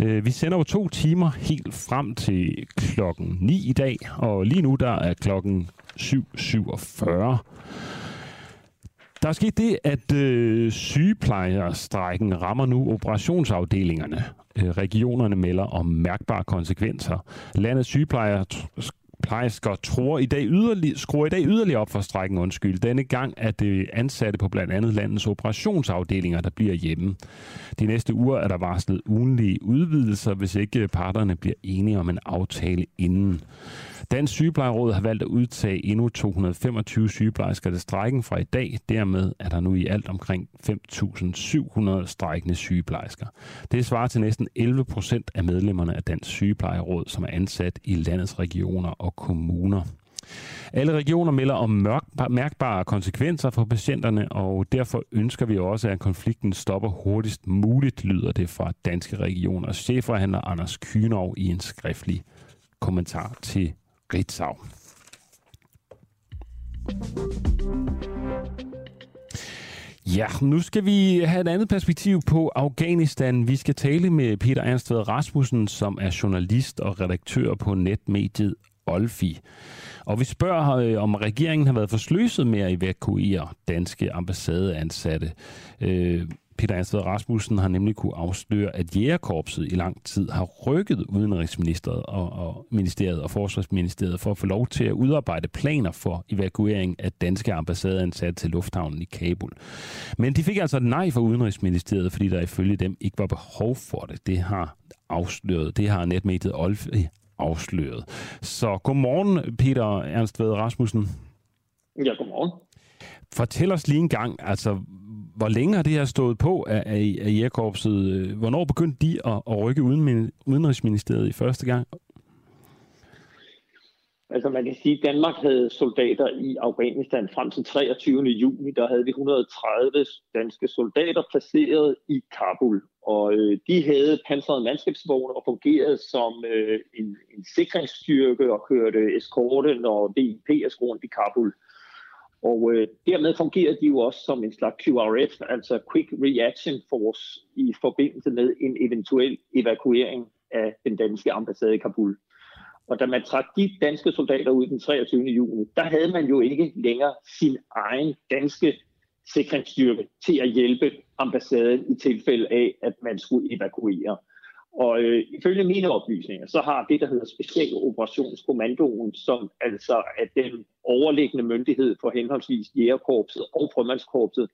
Øh, vi sender jo to timer helt frem til klokken 9 i dag, og lige nu der er klokken 7.47. Der er sket det, at øh, sygeplejerstrækken rammer nu operationsafdelingerne. Øh, regionerne melder om mærkbare konsekvenser. Landets sygeplejer plejersker tror i dag yderlig, skruer i dag yderligere op for strækken, undskyld. Denne gang er det ansatte på blandt andet landets operationsafdelinger, der bliver hjemme. De næste uger er der varslet ugenlige udvidelser, hvis ikke parterne bliver enige om en aftale inden. Dansk Sygeplejeråd har valgt at udtage endnu 225 sygeplejersker til strækken fra i dag. Dermed er der nu i alt omkring 5.700 strækkende sygeplejersker. Det svarer til næsten 11 procent af medlemmerne af Dansk Sygeplejeråd, som er ansat i landets regioner og kommuner. Alle regioner melder om mærkbare konsekvenser for patienterne, og derfor ønsker vi også, at konflikten stopper hurtigst muligt, lyder det fra Danske Regioners chefforhandler Anders Kynov i en skriftlig kommentar til Ritzau. Ja, nu skal vi have et andet perspektiv på Afghanistan. Vi skal tale med Peter Ernstved Rasmussen, som er journalist og redaktør på netmediet Olfi. Og vi spørger, øh, om regeringen har været forsløset med at evakuere danske ambassadeansatte. Øh, Peter Ernstved Rasmussen har nemlig kunne afsløre, at jægerkorpset i lang tid har rykket Udenrigsministeriet og, og, Ministeriet og Forsvarsministeriet for at få lov til at udarbejde planer for evakuering af danske ambassadeansatte til lufthavnen i Kabul. Men de fik altså nej fra Udenrigsministeriet, fordi der ifølge dem ikke var behov for det. Det har afsløret, det har netmediet Olf afsløret. Så godmorgen, Peter Ernstved Rasmussen. Ja, godmorgen. Fortæl os lige en gang, altså, hvor længe har det her stået på af, af, af jægerkorpset? Øh, hvornår begyndte de at, at rykke uden, Udenrigsministeriet i første gang? Altså man kan sige, at Danmark havde soldater i Afghanistan frem til 23. juni. Der havde vi 130 danske soldater placeret i Kabul. Og øh, de havde pansrede mandskabsvogne og fungerede som øh, en, en sikringsstyrke og kørte eskorte, når VIP er rundt i Kabul. Og øh, dermed fungerer de jo også som en slags QRF, altså Quick Reaction Force, i forbindelse med en eventuel evakuering af den danske ambassade i Kabul. Og da man trak de danske soldater ud den 23. juni, der havde man jo ikke længere sin egen danske sikringsstyrke til at hjælpe ambassaden i tilfælde af, at man skulle evakuere. Og øh, ifølge mine oplysninger, så har det, der hedder Specialoperationskommandoen, som altså er den overliggende myndighed for henholdsvis Jægerkorpset og Frømandskorpset,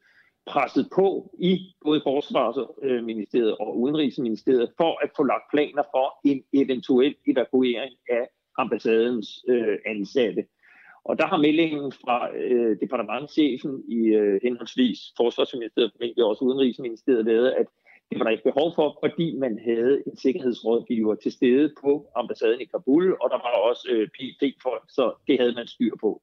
presset på i både Forsvarsministeriet øh, og Udenrigsministeriet for at få lagt planer for en eventuel evakuering af ambassadens øh, ansatte. Og der har meldingen fra øh, departementchefen i øh, henholdsvis Forsvarsministeriet og også Udenrigsministeriet været, at det var der ikke behov for, fordi man havde en sikkerhedsrådgiver til stede på ambassaden i Kabul, og der var også øh, PIT-folk, så det havde man styr på.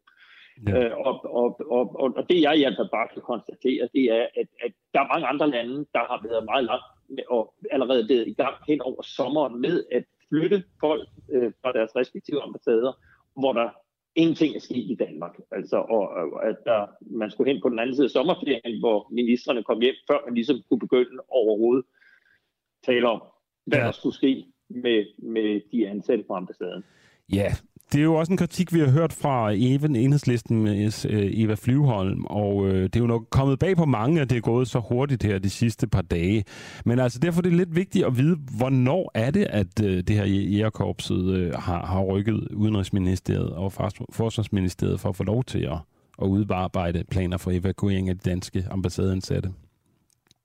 Ja. Øh, og, og, og, og, og det jeg i hvert fald bare kan konstatere, det er, at, at der er mange andre lande, der har været meget langt med, og allerede været i gang hen over sommeren med at flytte folk øh, fra deres respektive ambassader, hvor der ingenting er sket i Danmark. Altså, og, og at der, man skulle hen på den anden side af sommerferien, hvor ministerne kom hjem, før man ligesom kunne begynde overhovedet tale om, hvad ja. der skulle ske med, med de ansatte på ambassaden. Ja, det er jo også en kritik, vi har hørt fra even enhedslisten med øh, Eva Flyvholm, og øh, det er jo nok kommet bag på mange, at det er gået så hurtigt her de sidste par dage. Men altså derfor er det lidt vigtigt at vide, hvornår er det, at øh, det her jægerkorpset har, har rykket Udenrigsministeriet og Forsvarsministeriet for at få lov til at, at udarbejde planer for evakuering af de danske ambassadeansatte?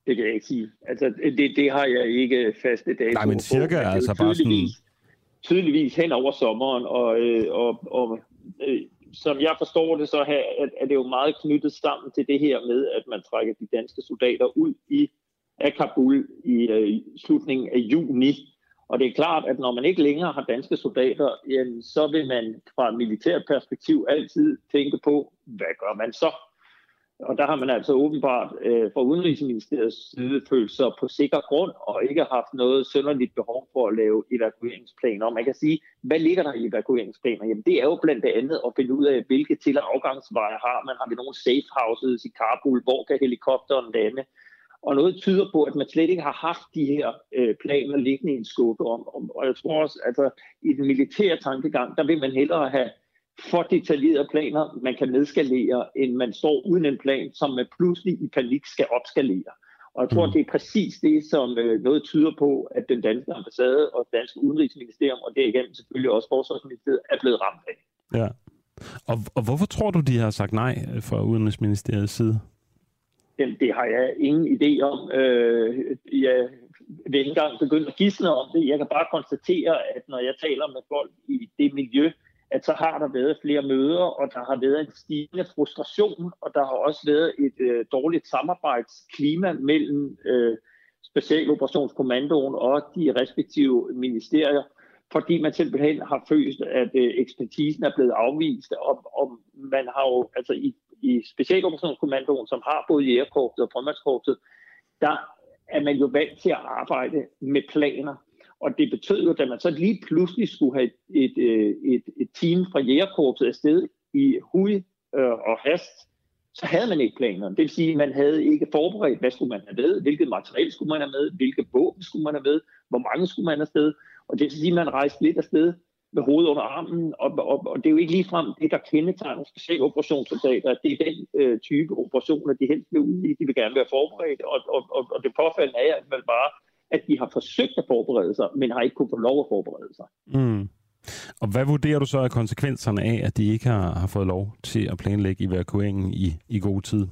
Det kan jeg ikke sige. Altså, det, det har jeg ikke faste dage Nej, men cirka er altså bare sådan tydeligvis hen over sommeren, og, øh, og, og øh, som jeg forstår det, så er, er det jo meget knyttet sammen til det her med, at man trækker de danske soldater ud i af Kabul i øh, slutningen af juni. Og det er klart, at når man ikke længere har danske soldater, jamen, så vil man fra et militært perspektiv altid tænke på, hvad gør man så? Og der har man altså åbenbart øh, fra Udenrigsministeriets side følt sig på sikker grund og ikke haft noget sønderligt behov for at lave evakueringsplaner. Og man kan sige, hvad ligger der i evakueringsplaner? Jamen det er jo blandt andet at finde ud af, hvilke til- og afgangsveje har man. Har vi nogle safe houses i Kabul? Hvor kan helikopteren lande? Og noget tyder på, at man slet ikke har haft de her øh, planer liggende i en skuffe om. Og jeg tror også, altså i den militære tankegang, der vil man hellere have for detaljerede planer, man kan nedskalere, end man står uden en plan, som man pludselig i panik skal opskalere. Og jeg tror, mm. det er præcis det, som øh, noget tyder på, at den danske ambassade og det danske udenrigsministerium, og det er igen selvfølgelig også forsvarsministeriet, er blevet ramt af. Ja. Og, og hvorfor tror du, de har sagt nej fra udenrigsministeriets side? Jamen, det har jeg ingen idé om. Øh, jeg vil ikke engang begynde at gisne om det. Jeg kan bare konstatere, at når jeg taler med folk i det miljø, at så har der været flere møder, og der har været en stigende frustration, og der har også været et øh, dårligt samarbejdsklima mellem øh, Specialoperationskommandoen og de respektive ministerier, fordi man simpelthen har følt, at øh, ekspertisen er blevet afvist, og, og man har jo altså i, i Specialoperationskommandoen, som har både Jægerkorpset og Frømandskorpset, der er man jo vant til at arbejde med planer, og det betød jo, at man så lige pludselig skulle have et, et, øh, et, et team fra jægerkorpset afsted i hui øh, og hast, så havde man ikke planer. Det vil sige, at man havde ikke forberedt, hvad skulle man have med, hvilket materiale skulle man have med, hvilke våben skulle man have med, hvor mange skulle man have afsted. Og det vil sige, at man rejste lidt afsted med hovedet under armen, og, og, og det er jo ikke ligefrem det, der kendetegner at Det er den øh, type operationer, de helst vil ud i. De vil gerne være forberedt, og, og, og, og det påfaldende er, at man bare at de har forsøgt at forberede sig, men har ikke kunnet få lov at forberede sig. Mm. Og hvad vurderer du så af konsekvenserne af, at de ikke har, har fået lov til at planlægge evakueringen i, i god tid?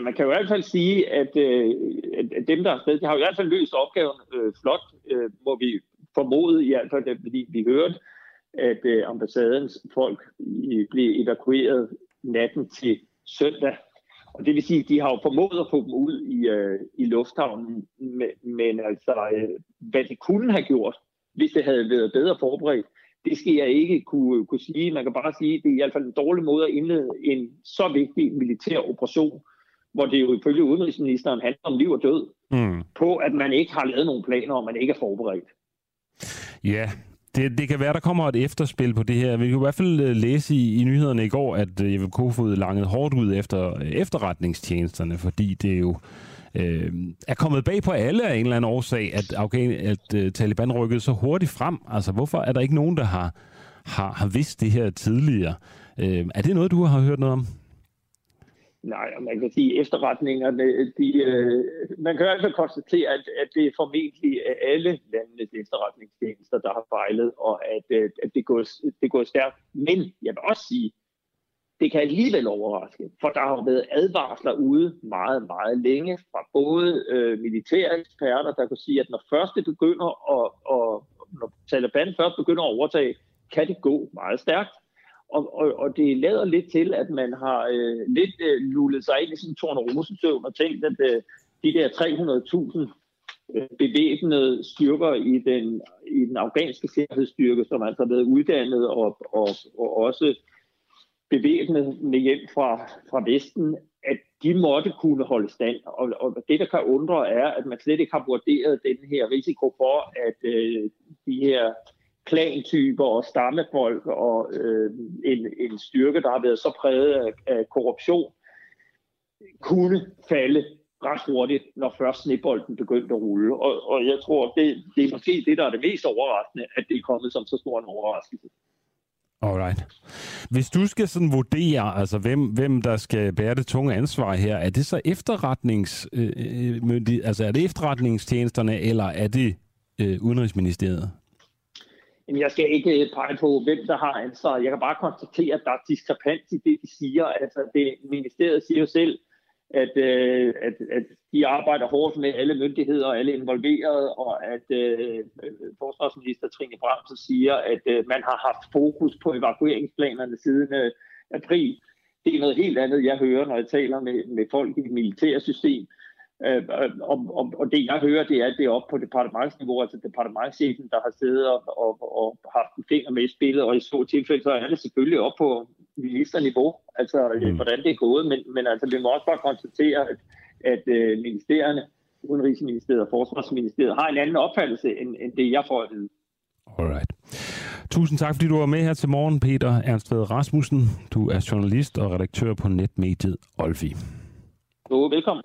Man kan jo i hvert fald sige, at, øh, at dem, der er afsted, de har jo i hvert fald løst opgaven øh, flot, øh, hvor vi formodede i hvert fald, fordi vi hørte, at øh, ambassadens folk blev evakueret natten til søndag og det vil sige, at de har jo formået at få dem ud i, øh, i lufthavnen, men, men altså, øh, hvad de kunne have gjort, hvis det havde været bedre forberedt, det skal jeg ikke kunne, kunne sige. Man kan bare sige, at det er i hvert fald en dårlig måde at indlede en så vigtig militær operation, hvor det jo ifølge udenrigsministeren handler om liv og død, mm. på at man ikke har lavet nogen planer, og man ikke er forberedt. Ja, det, det kan være, der kommer et efterspil på det her. Vi kunne i hvert fald øh, læse i, i nyhederne i går, at øh, Jeppe Kofod langede hårdt ud efter øh, efterretningstjenesterne, fordi det jo øh, er kommet bag på alle af en eller anden årsag, at, Afghan, at øh, Taliban rykkede så hurtigt frem. Altså, hvorfor er der ikke nogen, der har, har, har vidst det her tidligere? Øh, er det noget, du har hørt noget om? Nej, man kan sige, at efterretningerne, de, øh, man kan altså konstatere, at, at det er formentlig alle landenes efterretningstjenester, der har fejlet, og at, øh, at det, går, det går stærkt. Men jeg vil også sige, det kan alligevel overraske, for der har været advarsler ude meget, meget længe fra både øh, militære eksperter, der kan sige, at når først det begynder at, og, når Taliban først begynder at overtage, kan det gå meget stærkt. Og, og, og det lader lidt til, at man har øh, lidt øh, lullet sig ind i sådan en tornerosesøvn og tænkt, at øh, de der 300.000 øh, bevæbnede styrker i den, i den afghanske sikkerhedsstyrke, som altså har været uddannet og, og, og også bevæbnet med hjem fra, fra Vesten, at de måtte kunne holde stand. Og, og det, der kan undre, er, at man slet ikke har vurderet den her risiko for, at øh, de her klantyper og stammefolk og øh, en, en styrke, der har været så præget af, af korruption, kunne falde ret hurtigt, når først snebolden begyndte at rulle. Og, og jeg tror, det, det er måske det, der er det mest overraskende, at det er kommet som så stor en overraskelse. Alright. Hvis du skal sådan vurdere, altså hvem, hvem der skal bære det tunge ansvar her, er det så efterretnings, øh, øh, øh altså er det efterretningstjenesterne, eller er det øh, Udenrigsministeriet? Jeg skal ikke øh, pege på, hvem der har ansvaret. Jeg kan bare konstatere, at der er diskrepans i det, de siger. Altså, det, ministeriet siger jo selv, at, øh, at, at de arbejder hårdt med alle myndigheder og alle involverede, og at øh, forsvarsminister Trine Bramsen siger, at øh, man har haft fokus på evakueringsplanerne siden øh, april. Det er noget helt andet, jeg hører, når jeg taler med, med folk i det militære system. Øh, og, og, og det jeg hører, det er, at det er op på departementsniveau, altså departementchefen, der har siddet og, og, og haft en finger med i spillet, og i så tilfælde, så er det selvfølgelig op på ministerniveau, altså mm. hvordan det er gået, men, men altså, vi må også bare konstatere, at, at uh, ministerierne, Udenrigsministeriet og Forsvarsministeriet, har en anden opfattelse, end, end det, jeg får at vide. Alright. Tusind tak, fordi du var med her til morgen, Peter Ernst Rasmussen. Du er journalist og redaktør på netmediet Olfi. Jo, velkommen.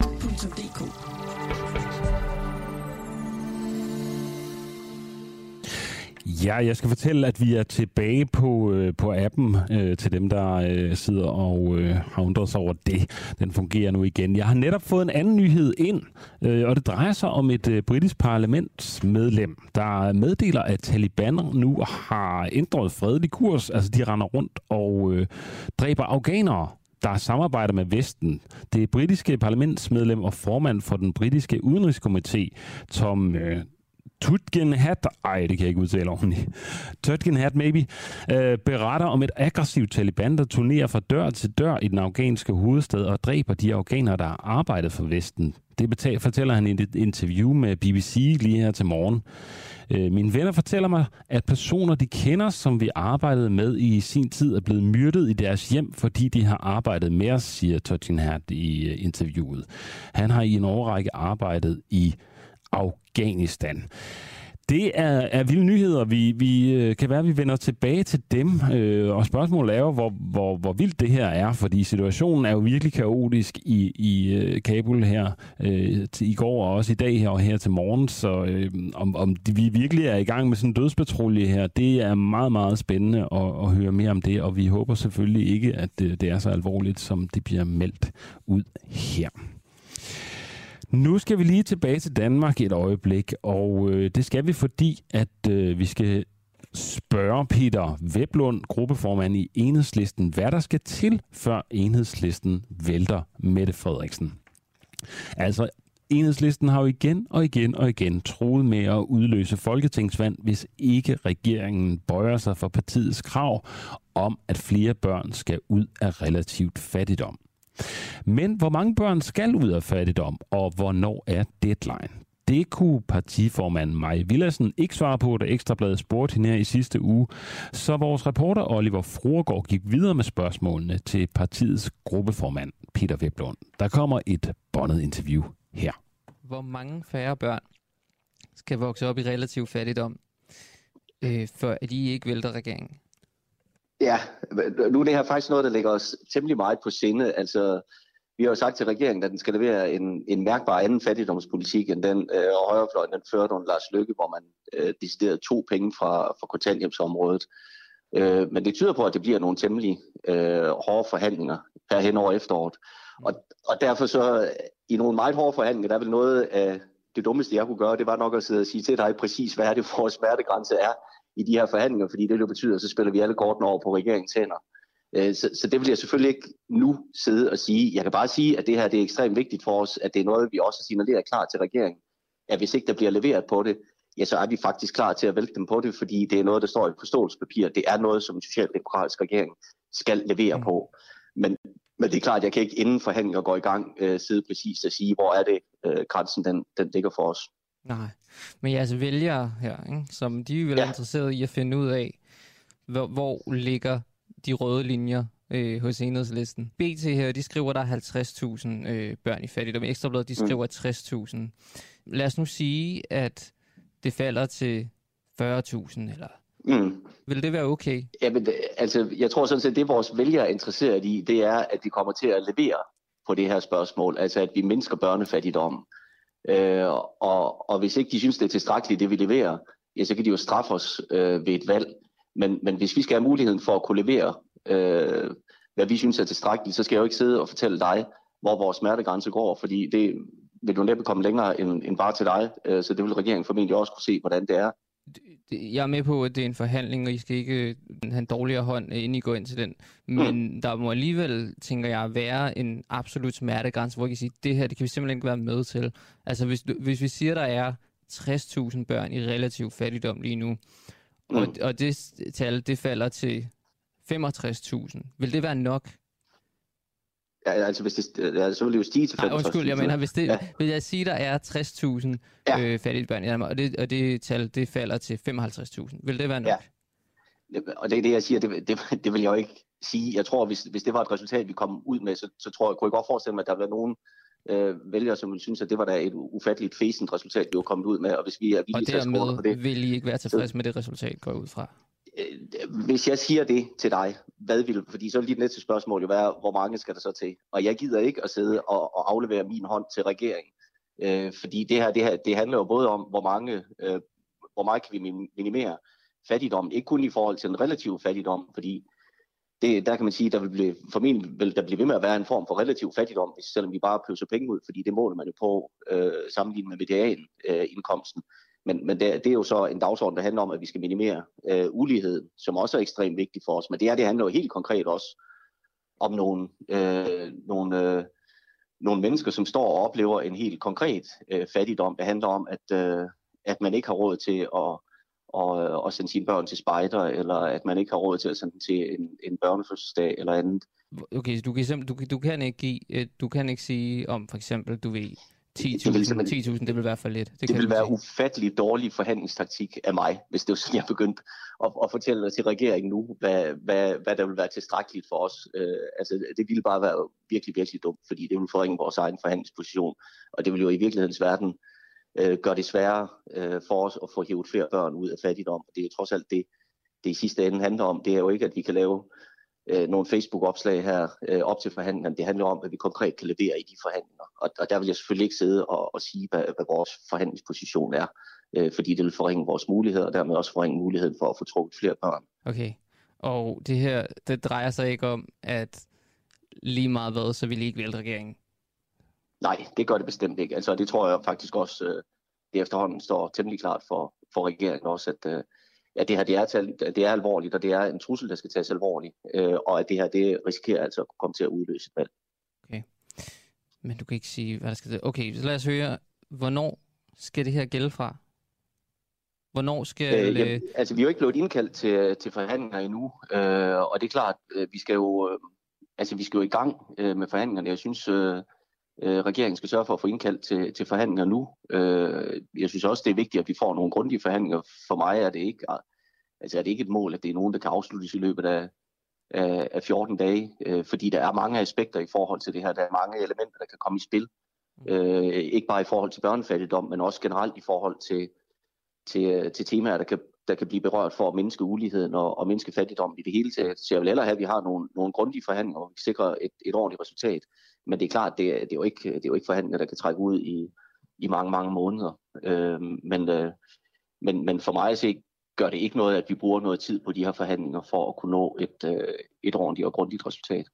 Ja, jeg skal fortælle, at vi er tilbage på, øh, på appen øh, til dem, der øh, sidder og øh, har undret sig over det. Den fungerer nu igen. Jeg har netop fået en anden nyhed ind, øh, og det drejer sig om et øh, britisk parlamentsmedlem, der meddeler, at Taliban nu har ændret fredelig kurs. Altså, de render rundt og øh, dræber afghanere der samarbejder med Vesten. Det britiske parlamentsmedlem og formand for den britiske udenrigskomité, Tom øh, Tutgenhat, ej, det kan jeg ikke udtale ordentligt, Tutgenhat maybe, øh, beretter om et aggressivt Taliban, der turnerer fra dør til dør i den afghanske hovedstad og dræber de afghanere, der har arbejdet for Vesten. Det fortæller han i et interview med BBC lige her til morgen. Øh, mine venner fortæller mig, at personer, de kender, som vi arbejdede med i sin tid, er blevet myrdet i deres hjem, fordi de har arbejdet med os, siger Tutgenhat i øh, interviewet. Han har i en årrække arbejdet i Afghanistan. Det er, er vilde nyheder. Vi, vi øh, kan være, at vi vender tilbage til dem. Øh, og spørgsmålet er jo, hvor, hvor, hvor vildt det her er, fordi situationen er jo virkelig kaotisk i, i øh, Kabul her øh, til i går og også i dag her og her til morgen. Så øh, om, om vi virkelig er i gang med sådan en dødspatrulje her, det er meget, meget spændende at, at høre mere om det. Og vi håber selvfølgelig ikke, at det, det er så alvorligt, som det bliver meldt ud her. Nu skal vi lige tilbage til Danmark et øjeblik, og øh, det skal vi, fordi at øh, vi skal spørge Peter Weblund, gruppeformand i Enhedslisten, hvad der skal til, før Enhedslisten vælter Mette Frederiksen. Altså, Enhedslisten har jo igen og igen og igen troet med at udløse folketingsvand, hvis ikke regeringen bøjer sig for partiets krav om, at flere børn skal ud af relativt fattigdom. Men hvor mange børn skal ud af fattigdom, og hvornår er deadline? Det kunne partiformand Maj Villassen ikke svare på, da Ekstrabladet spurgte hende her i sidste uge. Så vores reporter Oliver Fruergaard gik videre med spørgsmålene til partiets gruppeformand Peter Veblund. Der kommer et bondet interview her. Hvor mange færre børn skal vokse op i relativ fattigdom, øh, før at I ikke vælter regeringen? Ja, nu er det her faktisk noget, der ligger os temmelig meget på sinde. Altså, vi har jo sagt til regeringen, at den skal levere en, en mærkbar anden fattigdomspolitik end den øh, højrefløjen, den førte under Lars Lykke, hvor man øh, deciderede to penge fra, fra kontanthjælpsområdet. Øh, men det tyder på, at det bliver nogle temmelig øh, hårde forhandlinger her hen over efteråret. Og, og derfor så, i nogle meget hårde forhandlinger, der er vel noget af det dummeste, jeg kunne gøre, det var nok at sidde og sige til dig præcis, hvad er det (laughs) vores smertegrænse er i de her forhandlinger, fordi det jo betyder, at så spiller vi alle kortene over på regeringens hænder. Øh, så, så det vil jeg selvfølgelig ikke nu sidde og sige. Jeg kan bare sige, at det her det er ekstremt vigtigt for os, at det er noget, vi også signalerer klar til regeringen. At hvis ikke der bliver leveret på det, ja, så er vi faktisk klar til at vælte dem på det, fordi det er noget, der står i forståelsespapir. Det er noget, som en socialdemokratisk regering skal levere mm. på. Men, men det er klart, at jeg kan ikke inden forhandlinger går i gang øh, sidde præcis og sige, hvor er det øh, grænsen den, den ligger for os. Nej, men jeres vælgere her, ikke? som de er vel ja. interesseret i at finde ud af, hvor, hvor ligger de røde linjer øh, hos enhedslisten. BT her, de skriver, der er 50.000 øh, børn i fattigdom. Ekstrabladet, de mm. skriver mm. 60.000. Lad os nu sige, at det falder til 40.000 eller Mm. Vil det være okay? Jamen, altså, jeg tror sådan set, det vores vælgere er interesseret i, det er, at de kommer til at levere på det her spørgsmål. Altså, at vi mindsker børnefattigdom. Øh, og, og hvis ikke de synes, det er tilstrækkeligt, det vi leverer, ja, så kan de jo straffe os øh, ved et valg. Men, men hvis vi skal have muligheden for at kunne levere, øh, hvad vi synes er tilstrækkeligt, så skal jeg jo ikke sidde og fortælle dig, hvor vores smertegrænse går, fordi det vil jo næppe komme længere end, end bare til dig, øh, så det vil regeringen formentlig også kunne se, hvordan det er. Jeg er med på, at det er en forhandling, og I skal ikke øh, have en dårligere hånd, inden I går ind til den. Men mm. der må alligevel, tænker jeg, være en absolut smertegrænse, hvor I kan sige, det her, det kan vi simpelthen ikke være med til. Altså, hvis, hvis vi siger, der er 60.000 børn i relativ fattigdom lige nu, mm. og, og det tal, det falder til 65.000. Vil det være nok? Ja, altså hvis det, ja, så vil det jo stige til 65.000. undskyld, jeg mener, hvis det, ja. vil jeg sige, der er 60.000 ja. øh, fattige børn i Danmark, og det, og det tal, det falder til 55.000. Vil det være nok? Ja. Og det er det, jeg siger, det, det, det vil jeg jo ikke sige. Jeg tror, hvis, hvis det var et resultat, vi kom ud med, så, så tror jeg, kunne jeg godt forestille mig, at der var nogen øh, vælgere, som ville synes, at det var da et ufatteligt fæsent resultat, vi var kommet ud med. Og hvis vi er villige til at på det... vil I ikke være tilfreds med det resultat, går ud fra? Øh, hvis jeg siger det til dig, hvad vil, fordi så vil dit næste spørgsmål jo være, hvor mange skal der så til? Og jeg gider ikke at sidde og, og aflevere min hånd til regeringen, øh, fordi det her, det her, det handler jo både om, hvor mange, øh, hvor meget kan vi minimere fattigdom, ikke kun i forhold til en relativ fattigdom, fordi det, der kan man sige, der vil blive, formentlig vil der blive ved med at være en form for relativ fattigdom, hvis, selvom vi bare pøser penge ud, fordi det måler man jo på øh, sammenlignet med medianindkomsten. Øh, men, men det, det er jo så en dagsorden, der handler om, at vi skal minimere øh, ulighed, som også er ekstremt vigtigt for os. Men det her, det handler jo helt konkret også om nogle, øh, nogle, øh, nogle mennesker, som står og oplever en helt konkret øh, fattigdom. Det handler om, at, øh, at man ikke har råd til at, og, at sende sine børn til spejder, eller at man ikke har råd til at sende dem til en, en børnefødselsdag eller andet. Okay, så du kan, du, du kan ikke give, øh, du kan ikke sige om for eksempel, du ved, 10.000, 10 det vil være for lidt. Det, det vil være sige. ufattelig dårlig forhandlingstaktik af mig, hvis det var sådan, jeg begyndte at, at fortælle til regeringen nu, hvad, hvad, hvad der vil være tilstrækkeligt for os. Øh, altså, det ville bare være virkelig, virkelig dumt, fordi det vil forringe vores egen forhandlingsposition, og det vil jo i virkelighedens verden øh, gøre det sværere øh, for os at få hævet flere børn ud af fattigdom. Det er trods alt det, det i sidste ende handler om. Det er jo ikke, at vi kan lave øh, nogle Facebook-opslag her øh, op til forhandlingerne. Det handler om, hvad vi konkret kan levere i de forhandlinger. Og, og der vil jeg selvfølgelig ikke sidde og, og sige, hvad, hvad vores forhandlingsposition er, øh, fordi det vil forringe vores muligheder, og dermed også forringe muligheden for at få trukket flere børn. Okay, og det her, det drejer sig ikke om, at lige meget hvad, så vil I ikke vælte regeringen? Nej, det gør det bestemt ikke. Altså, det tror jeg faktisk også, øh, det efterhånden står temmelig klart for, for regeringen også, at, øh, at det her det er, det er alvorligt, og det er en trussel, der skal tages alvorligt, øh, og at det her det risikerer altså at komme til at udløse et valg. Okay. Men du kan ikke sige, hvad der skal til. Okay, så lad os høre, hvornår skal det her gælde fra? Hvornår skal... Øh, jamen, altså, vi er jo ikke blevet indkaldt til, til forhandlinger endnu, øh, og det er klart, øh, vi skal jo, øh, altså, vi skal jo i gang øh, med forhandlingerne. Jeg synes, øh, øh, regeringen skal sørge for at få indkaldt til, til forhandlinger nu. Øh, jeg synes også, det er vigtigt, at vi får nogle grundige forhandlinger. For mig er det ikke, altså er det ikke et mål, at det er nogen, der kan afsluttes i løbet af, af, af 14 dage, øh, fordi der er mange aspekter i forhold til det her. Der er mange elementer, der kan komme i spil. Øh, ikke bare i forhold til børnefattigdom, men også generelt i forhold til, til, til temaer, der kan der kan blive berørt for at mindske uligheden og, og mindske fattigdom i det hele taget. Så jeg vil hellere have, at vi har nogle, nogle grundige forhandlinger, hvor vi sikrer et, et ordentligt resultat. Men det er klart, det, det, er jo ikke, det er jo ikke forhandlinger, der kan trække ud i, i mange, mange måneder. Øh, men, øh, men, men for mig at se, gør det ikke noget, at vi bruger noget tid på de her forhandlinger for at kunne nå et, øh, et ordentligt og grundigt resultat.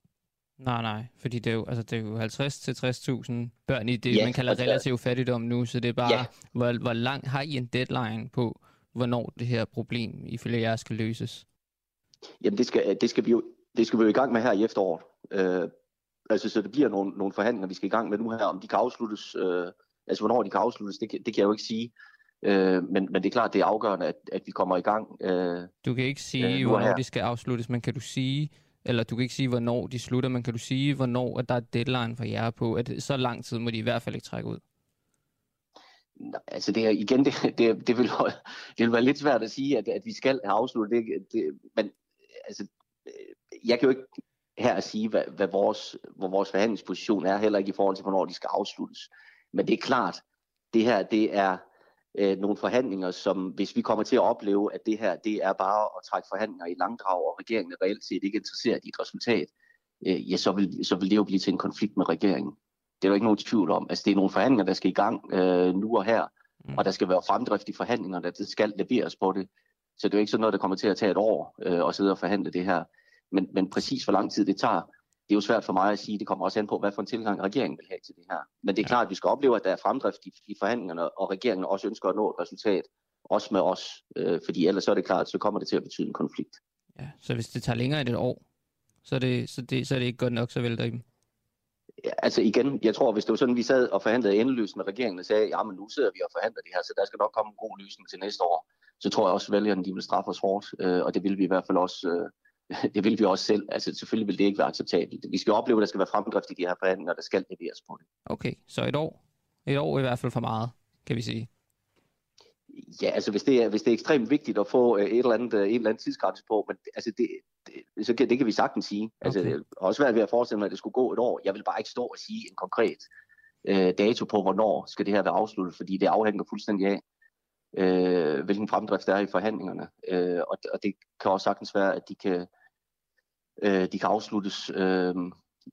Nej, nej, fordi det er jo, altså, det er jo 50 til 60.000 børn i det, ja, man kalder altså, relativ fattigdom nu, så det er bare, ja. hvor, hvor lang har I en deadline på, hvornår det her problem ifølge jer skal løses? Jamen det skal, det skal, vi, jo, det skal vi jo i gang med her i efteråret. Øh, altså så det bliver nogle, nogle forhandlinger, vi skal i gang med nu her, om de kan afsluttes, øh, altså hvornår de kan afsluttes, det, det kan jeg jo ikke sige. Øh, men, men det er klart, det er afgørende, at, at vi kommer i gang. Øh, du kan ikke sige, øh, hvornår de skal afsluttes, men kan du sige, eller du kan ikke sige, hvornår de slutter, men kan du sige, hvornår at der er deadline for jer på, at så lang tid må de i hvert fald ikke trække ud? Altså det er igen, (laughs) det, det, det, vil, det vil være lidt svært at sige, at, at vi skal have afsluttet det, det men altså, jeg kan jo ikke her at sige, hvad, hvad vores, hvor vores forhandlingsposition er, heller ikke i forhold til, hvornår de skal afsluttes. Men det er klart, det her, det er øh, nogle forhandlinger, som hvis vi kommer til at opleve, at det her, det er bare at trække forhandlinger i langdrag, og regeringen er reelt set ikke interesseret i et resultat, øh, ja, så vil, så vil det jo blive til en konflikt med regeringen. Det er der ikke nogen tvivl om. Altså, det er nogle forhandlinger, der skal i gang øh, nu og her, mm. og der skal være fremdrift i forhandlingerne, der skal leveres på det. Så det er jo ikke sådan noget, der kommer til at tage et år øh, at sidde og forhandle det her. Men, men præcis hvor lang tid det tager, det er jo svært for mig at sige. Det kommer også an på, hvad for en tilgang regeringen vil have til det her. Men det er klart, at vi skal opleve, at der er fremdrift i, i forhandlingerne, og regeringen også ønsker at nå et resultat, også med os. Øh, fordi ellers så er det klart, så kommer det til at betyde en konflikt. Ja, så hvis det tager længere end et år, så er det, så det, så er det ikke godt nok, så vælter I dem? Ja, altså igen, jeg tror, hvis det var sådan, vi sad og forhandlede endeløst med regeringen og sagde, ja, men nu sidder vi og forhandler det her, så der skal nok komme en god løsning til næste år, så tror jeg også, at vælgerne de vil straffe os hårdt, øh, og det vil vi i hvert fald også øh, (laughs) det vil vi også selv. Altså selvfølgelig vil det ikke være acceptabelt. Vi skal opleve, at der skal være fremdrift i de her forhandlinger, der skal leveres på det. Okay, så et år. Et år i hvert fald for meget, kan vi sige. Ja, altså hvis det er, hvis det er ekstremt vigtigt at få øh, et eller andet, øh, en eller anden tidsgrænse på, men altså det, det, så kan, det kan vi sagtens sige. Altså, okay. det er også svært ved at forestille mig, at det skulle gå et år. Jeg vil bare ikke stå og sige en konkret øh, dato på, hvornår skal det her være afsluttet, fordi det afhænger fuldstændig af, øh, hvilken fremdrift der er i forhandlingerne. Øh, og, og det kan også sagtens være, at de kan, øh, de kan afsluttes øh,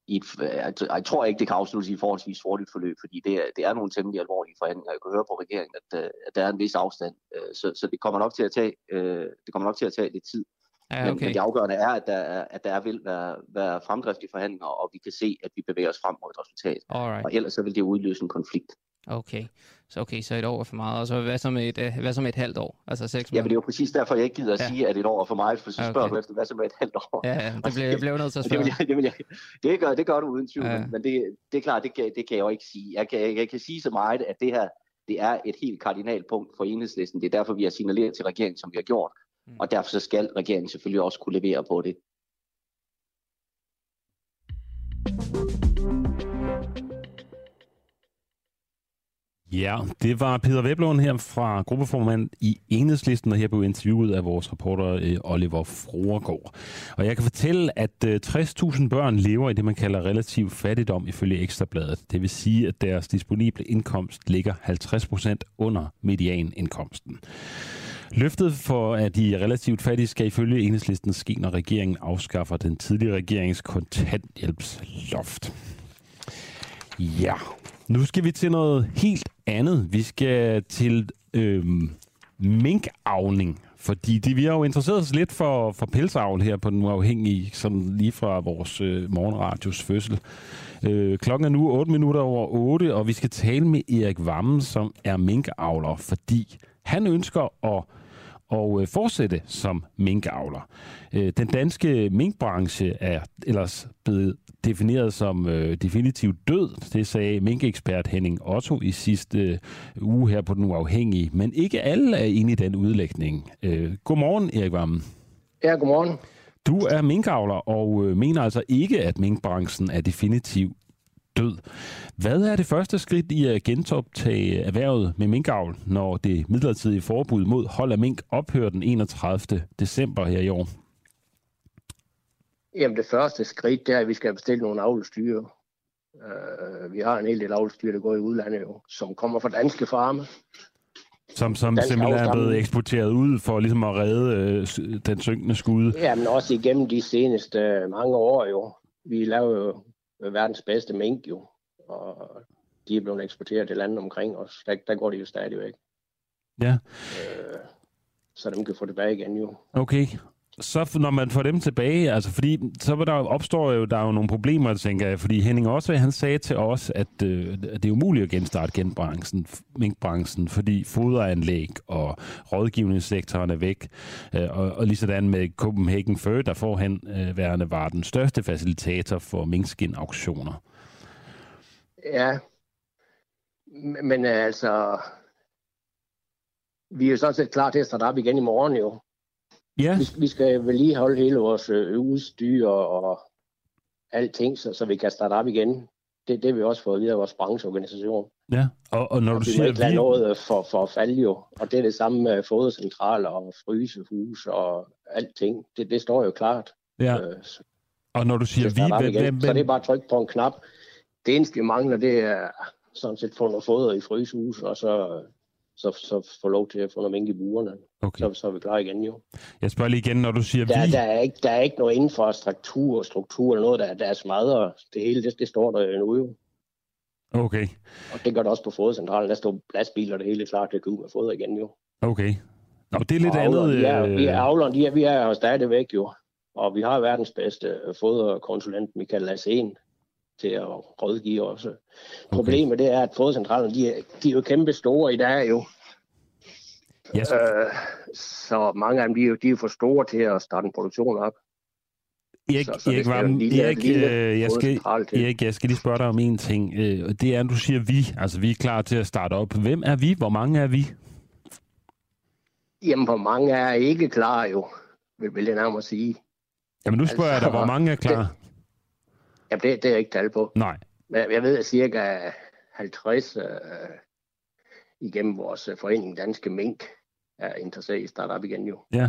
i et, jeg, jeg tror ikke, det kan afsluttes i et forholdsvis hurtigt forløb, fordi det er, det er nogle temmelig alvorlige forhandlinger. Jeg kan høre på regeringen, at, øh, at der er en vis afstand, øh, så, så det kommer nok til at tage, øh, det kommer nok til at tage lidt tid. Ja, okay. men, men det afgørende er, at der, er, at der vil være, være fremdrift i forhandlinger, og vi kan se, at vi bevæger os frem mod et resultat. Alright. Og ellers så vil det udløse en konflikt. Okay. Så okay, så et år er for meget. Og så hvad så med et, øh, hvad så med et halvt år? Altså seks måneder? Ja, men det er jo præcis derfor, jeg ikke gider at ja. sige, at et år er for meget, for så okay. spørger du efter, hvad så med et halvt år? Ja, ja det bliver, jeg bliver nødt til at (laughs) spørge. det, jeg, det, jeg, det, gør, det gør du uden tvivl, ja. men det, det er klart, det kan, det kan jeg jo ikke sige. Jeg kan, jeg, kan sige så meget, at det her det er et helt kardinalpunkt for enhedslisten. Det er derfor, vi har signaleret til regeringen, som vi har gjort. Mm. Og derfor så skal regeringen selvfølgelig også kunne levere på det. Ja, det var Peter Weblund her fra gruppeformand i Enhedslisten, og her blev interviewet af vores reporter øh, Oliver Froergaard. Og jeg kan fortælle, at øh, 60.000 børn lever i det, man kalder relativ fattigdom ifølge Ekstrabladet. Det vil sige, at deres disponible indkomst ligger 50 procent under medianindkomsten. Løftet for, at de relativt fattige skal ifølge enhedslisten ske, når regeringen afskaffer den tidligere regerings kontanthjælpsloft. Ja, nu skal vi til noget helt andet. Vi skal til øh, minkavning. Fordi de, vi har jo interesseret os lidt for, for pelsavl her på den uafhængige, sådan lige fra vores øh, morgenradios fødsel. Øh, klokken er nu 8 minutter over 8, og vi skal tale med Erik Vammen, som er minkavler, fordi han ønsker at og øh, fortsætte som minkavler. Øh, den danske minkbranche er ellers blevet defineret som øh, definitivt død. Det sagde minkekspert Henning Otto i sidste øh, uge her på Den Uafhængige. Men ikke alle er inde i den udlægning. Øh, godmorgen, Erik Vammen. Ja, godmorgen. Du er minkavler og øh, mener altså ikke, at minkbranchen er definitivt død. Hvad er det første skridt i at gentoptage erhvervet med minkavl, når det midlertidige forbud mod hold af mink ophører den 31. december her i år? Jamen det første skridt, det er, at vi skal bestille nogle avlstyre. Uh, vi har en hel del avlstyre, der går i udlandet jo, som kommer fra danske farme. Som, som Dansk simpelthen er blevet eksporteret ud for ligesom at redde øh, den synkende skude. Ja, men også igennem de seneste øh, mange år jo. Vi laver jo verdens bedste mink jo, og de er blevet eksporteret til landet omkring os. Der, der går de jo stadigvæk. Ja, Øh, så dem kan få tilbage igen jo. okay. Så når man får dem tilbage, altså fordi så der opstår jo, der er jo nogle problemer, tænker jeg, fordi Henning også, han sagde til os, at, øh, at det er umuligt at genstarte genbranchen, minkbranchen, fordi foderanlæg og rådgivningssektoren er væk, øh, og, og lige sådan med Copenhagen Fur, der forhen øh, værende var den største facilitator for minkskin-auktioner. Ja, men øh, altså, vi er jo sådan set klar til at starte op igen i morgen jo. Ja. Vi, vi skal vedligeholde hele vores øh, udstyr og alting, så, så vi kan starte op igen. Det, det har vi også fået videre af vores brancheorganisation. Ja, og, og når Og du vi siger ikke vi, noget øh, for, for at falde jo. Og det er det samme med fodercentraler og frysehus og alting. Det, det står jo klart. ja, Øh, og når du siger vi, hvem, hvem, Så det er bare at trykke på en knap. Det eneste, vi mangler, det er sådan set få noget foder i frysehus, og så, så, så få lov til at få noget mink i burerne. okay. Så, så er vi klar igen jo. jeg spørger lige igen, når du siger Der, vi, der, er ikke, der er ikke noget infrastruktur struktur eller noget, der, der er smadret. Det hele, det, det står der endnu jo. okay, Og det gør det også på fodercentralen. Der står lastbiler, det hele er klar til at gå ud med foder igen jo. okay. Nå, det er lidt Og andet. Vi er, vi er øh, avleren, de er, vi er jo stadigvæk jo. Og vi har verdens bedste øh, foderkonsulent, Michael Lassen, til at rådgive os. Problemet det er, at fodercentralerne, de er, de er jo kæmpe store i dag jo. Yes. Øh, så mange af dem, de er, jo, de er for store til at starte en produktion op. Erik, så- så det Erik, lille- lille øh, jeg, skal. Erik, jeg skal lige spørge dig om en ting. Øh, det er, at du siger vi. Altså, vi er klar til at starte op. Hvem er vi? Hvor mange er vi? Jamen, hvor mange er ikke klar jo, vil, vil jeg nærmere sige. Jamen, nu spørger jeg dig, Altså, hvor mange er klar? Jamen, det, det er jeg ikke tal på. Nej. Men jeg ved, at cirka 50 øh, igennem vores øh, forening Danske Mink er interesseret i at starte op igen jo. Ja.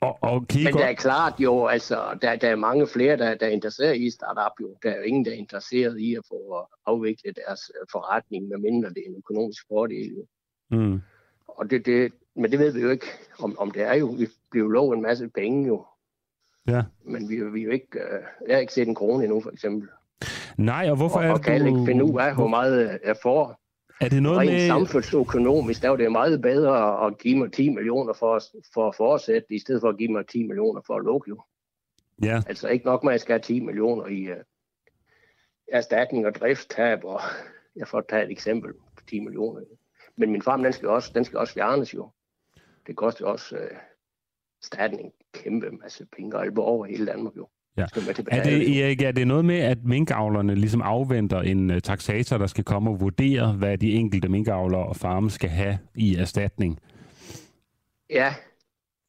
Og, og I Men der er klart jo, altså, der, der er mange flere, der, der er interesseret i op jo. Der er jo ingen, der er interesseret i at få afviklet deres øh, forretning, medmindre det er en økonomisk fordel jo. Mm. Og det, det, men det ved vi jo ikke, om, om det er jo. Vi bliver lovet en masse penge jo. Ja. Men vi, vi er jo ikke, øh, jeg har ikke set en krone endnu, for eksempel. Nej, og hvorfor og, er og det, kan du... ikke finde ud af, hvor meget øh, jeg får. Er det noget Rent med... samfundsøkonomisk, der er det meget bedre at give mig 10 millioner for, at- for at fortsætte, i stedet for at give mig 10 millioner for at lukke jo. Ja, Altså ikke nok med, at jeg skal have 10 millioner i uh, erstatning og driftstab, og (laughs) jeg får tage et eksempel på 10 millioner. Men min farm, den skal også, den skal også fjernes jo. Det koster også uh, staten en kæmpe masse penge, og alle over hele Danmark jo. Ja. Er det, Erik, er det noget med, at minkavlerne ligesom afventer en uh, taxator, der skal komme og vurdere, hvad de enkelte minkavlere og farme skal have i erstatning? Ja,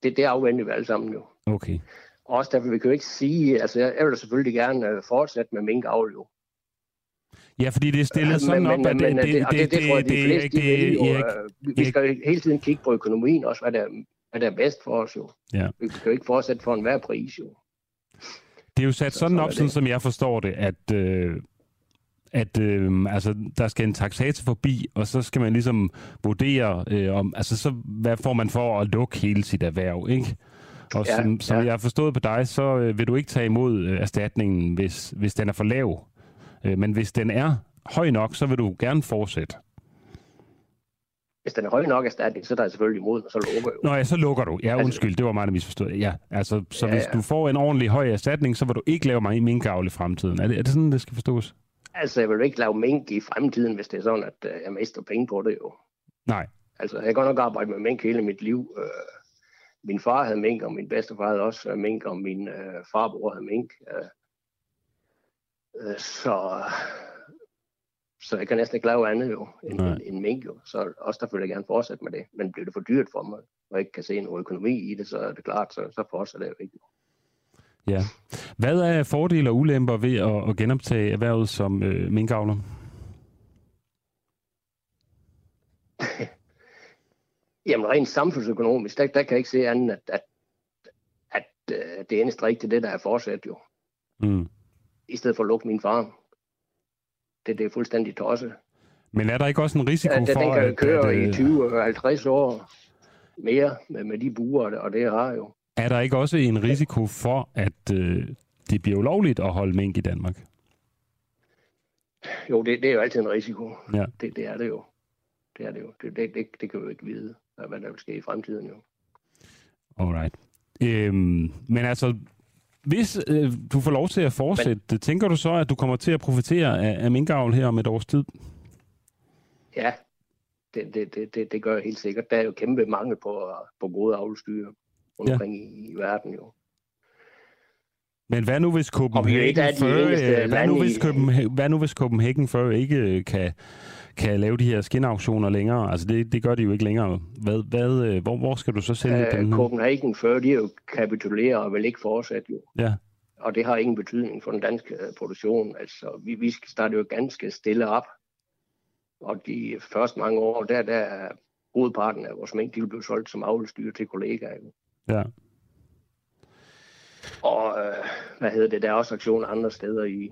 det, det afventer vi alle sammen jo. Okay. Også derfor, vi kan jo ikke sige, altså jeg jeg vil da selvfølgelig gerne øh, fortsætte med minkavl jo. Ja, fordi det er stillet sådan op, at det, men, det, det, og det, det, tror jeg, de det, fleste, det, de vil jo, Erik, øh, vi- vi skal jo hele hvad der, er bedst for os jo. Ja. Vi kan jo ikke fortsætte for enhver pris jo. Det er jo sat sådan sådan op, er sådan som jeg forstår det, at, øh, at øh, altså, der skal en taxator forbi, og så skal man ligesom vurdere, øh, om, altså, så, hvad får man for at lukke hele sit erhverv, ikke? Og Ja, som, som ja. jeg har forstået på dig, så øh, vil du ikke tage imod øh, erstatningen, hvis, hvis den er for lav. Øh, men hvis den er høj nok, så vil du gerne fortsætte. Hvis den er høj nok erstatning, så er der selvfølgelig imod, og så lukker jo. Nå ja, så lukker du. Ja, Altså- undskyld, det var mig, der misforstod. Ja, altså, så Ja, hvis ja. du får en ordentlig høj erstatning, så vil du ikke lave mig minkavl i fremtiden. Er det, er det sådan, det skal forstås? Altså, jeg vil ikke lave mink i fremtiden, hvis det er sådan, at øh, jeg mister penge på det jo. Nej. Altså, jeg har godt nok arbejdet med mink hele mit liv. Øh, min far havde mink, og min bedstefar havde også øh, mink, og min øh, farbror havde mink. Øh, så, så jeg kan næsten ikke lave andet jo, end, end, end mink jo. Så også der vil jeg gerne fortsætte med det. Men bliver det for dyrt for mig, og ikke kan se noget økonomi i det, så er det klart, så, så fortsætter jeg jo ikke. Ja. Hvad er fordele og ulemper ved at, at genoptage erhvervet som øh, minkavler? (laughs) Jamen rent samfundsøkonomisk, der, der kan jeg ikke se andet, at, at, at øh, det eneste rigtige, det der er fortsat jo. Mm. i stedet for at lukke min farm. Det, det er fuldstændig tosset. Men er der ikke også en risiko ja, for, den kan at... køre at, i øh, 20-50 år mere med, med de buer, og det har jo. Er der ikke også en risiko for, at øh, det bliver ulovligt at holde mink i Danmark? Jo, det, det er jo altid en risiko. Ja. Det, det er det jo. Det er det jo. Det, det, det, det kan vi jo ikke vide, hvad der vil ske i fremtiden jo. Alright. Øhm, men altså, hvis øh, du får lov til at fortsætte, men... tænker du så, at du kommer til at profitere af, af minkavl her om et års tid? Ja, det, det, det, det, det gør jeg helt sikkert. Der er jo kæmpe mangel på, på gode avlstyre rundt Ja. omkring i, i verden jo. Men hvad nu hvis Copenhagen eneste øh, hvad, nu hvis Copenhagen, hvad nu hvis Copenhagen Fur ikke øh, kan, kan lave de her skinauktioner længere? Altså det, det gør de jo ikke længere. Hvad, hvad, øh, hvor, hvor skal du så sælge Øh, dem? Copenhagen før, de er jo kapituleret og vil ikke fortsætte jo. Ja. Og det har ingen betydning for den danske øh, produktion. Altså, vi, vi skal starte jo ganske stille op. Og de første mange år, der, der er hovedparten af vores mængde, de blive solgt som avlstyr til kollegaer. Jo. Ja. Og øh, hvad hedder det, der er også aktioner andre steder i,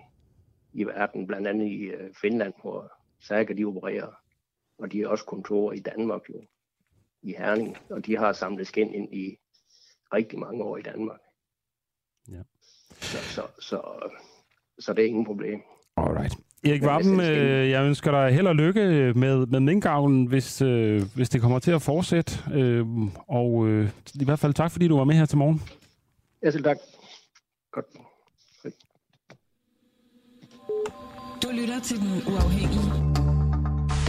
i verden, blandt andet i øh, Finland, hvor Saga de opererer. Og de har også kontorer i Danmark jo, i Herning, og de har samlet skin ind i rigtig mange år i Danmark. Ja. Så, så, så, så det er ingen problem. Alright. Erik Vappen, øh, jeg ønsker dig held og lykke med, med minkavlen, hvis, øh, hvis det kommer til at fortsætte. Øh, og øh, i hvert fald tak, fordi du var med her til morgen. Ja, selv tak. Godt. Du lytter til Den Uafhængige.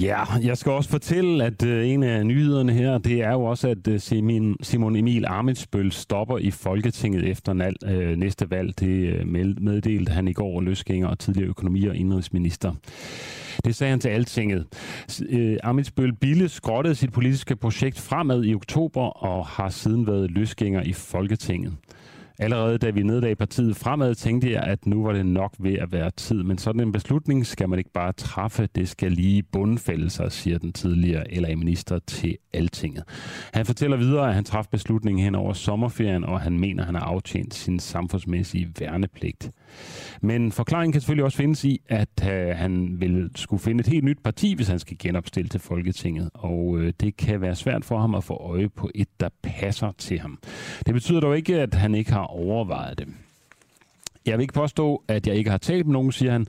Ja, jeg skal også fortælle, at øh, en af nyhederne her, det er jo også, at øh, Simon, Simon Emil Amitsbøl stopper i Folketinget efter nal, øh, næste valg. Det øh, meddelte han i går løsgænger og tidligere økonomi- og indrigsminister. Det sagde han til Altinget. Armitsbøl Øh, Amitsbøl Bille skrottede sit politiske projekt fremad i oktober og har siden været løsgænger i Folketinget. Allerede da vi nedlagde partiet fremad, tænkte jeg, at nu var det nok ved at være tid. Men sådan en beslutning skal man ikke bare træffe, det skal lige bundfælde sig, siger den tidligere LA-minister til Altinget. Han fortæller videre, at han træffede beslutningen hen over sommerferien, og han mener, at han har aftjent sin samfundsmæssige værnepligt. Men forklaringen kan selvfølgelig også findes i, at øh, han vil skulle finde et helt nyt parti, hvis han skal genopstille til Folketinget. Og øh, det kan være svært for ham at få øje på et, der passer til ham. Det betyder dog ikke, at han ikke har overvejet det. Jeg vil ikke påstå, at jeg ikke har talt med nogen, siger han,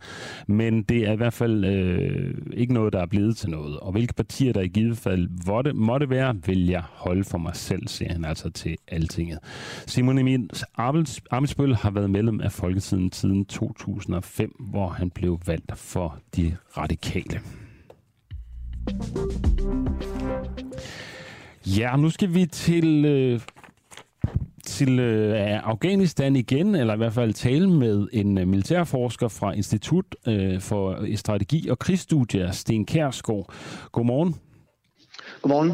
men det er i hvert fald øh, ikke noget, der er blevet til noget. Og hvilke partier, der i givet fald måtte, måtte være, vil jeg holde for mig selv, siger han altså til Altinget. Simon Emil Amitsbøl har været medlem af Folketiden siden 2005, hvor han blev valgt for de radikale. Ja, nu skal vi til øh, til øh, Afghanistan igen, eller i hvert fald tale med en øh, militærforsker fra Institut øh, for øh, Strategi og Krigsstudier, Sten Kærsgaard. Godmorgen. Godmorgen.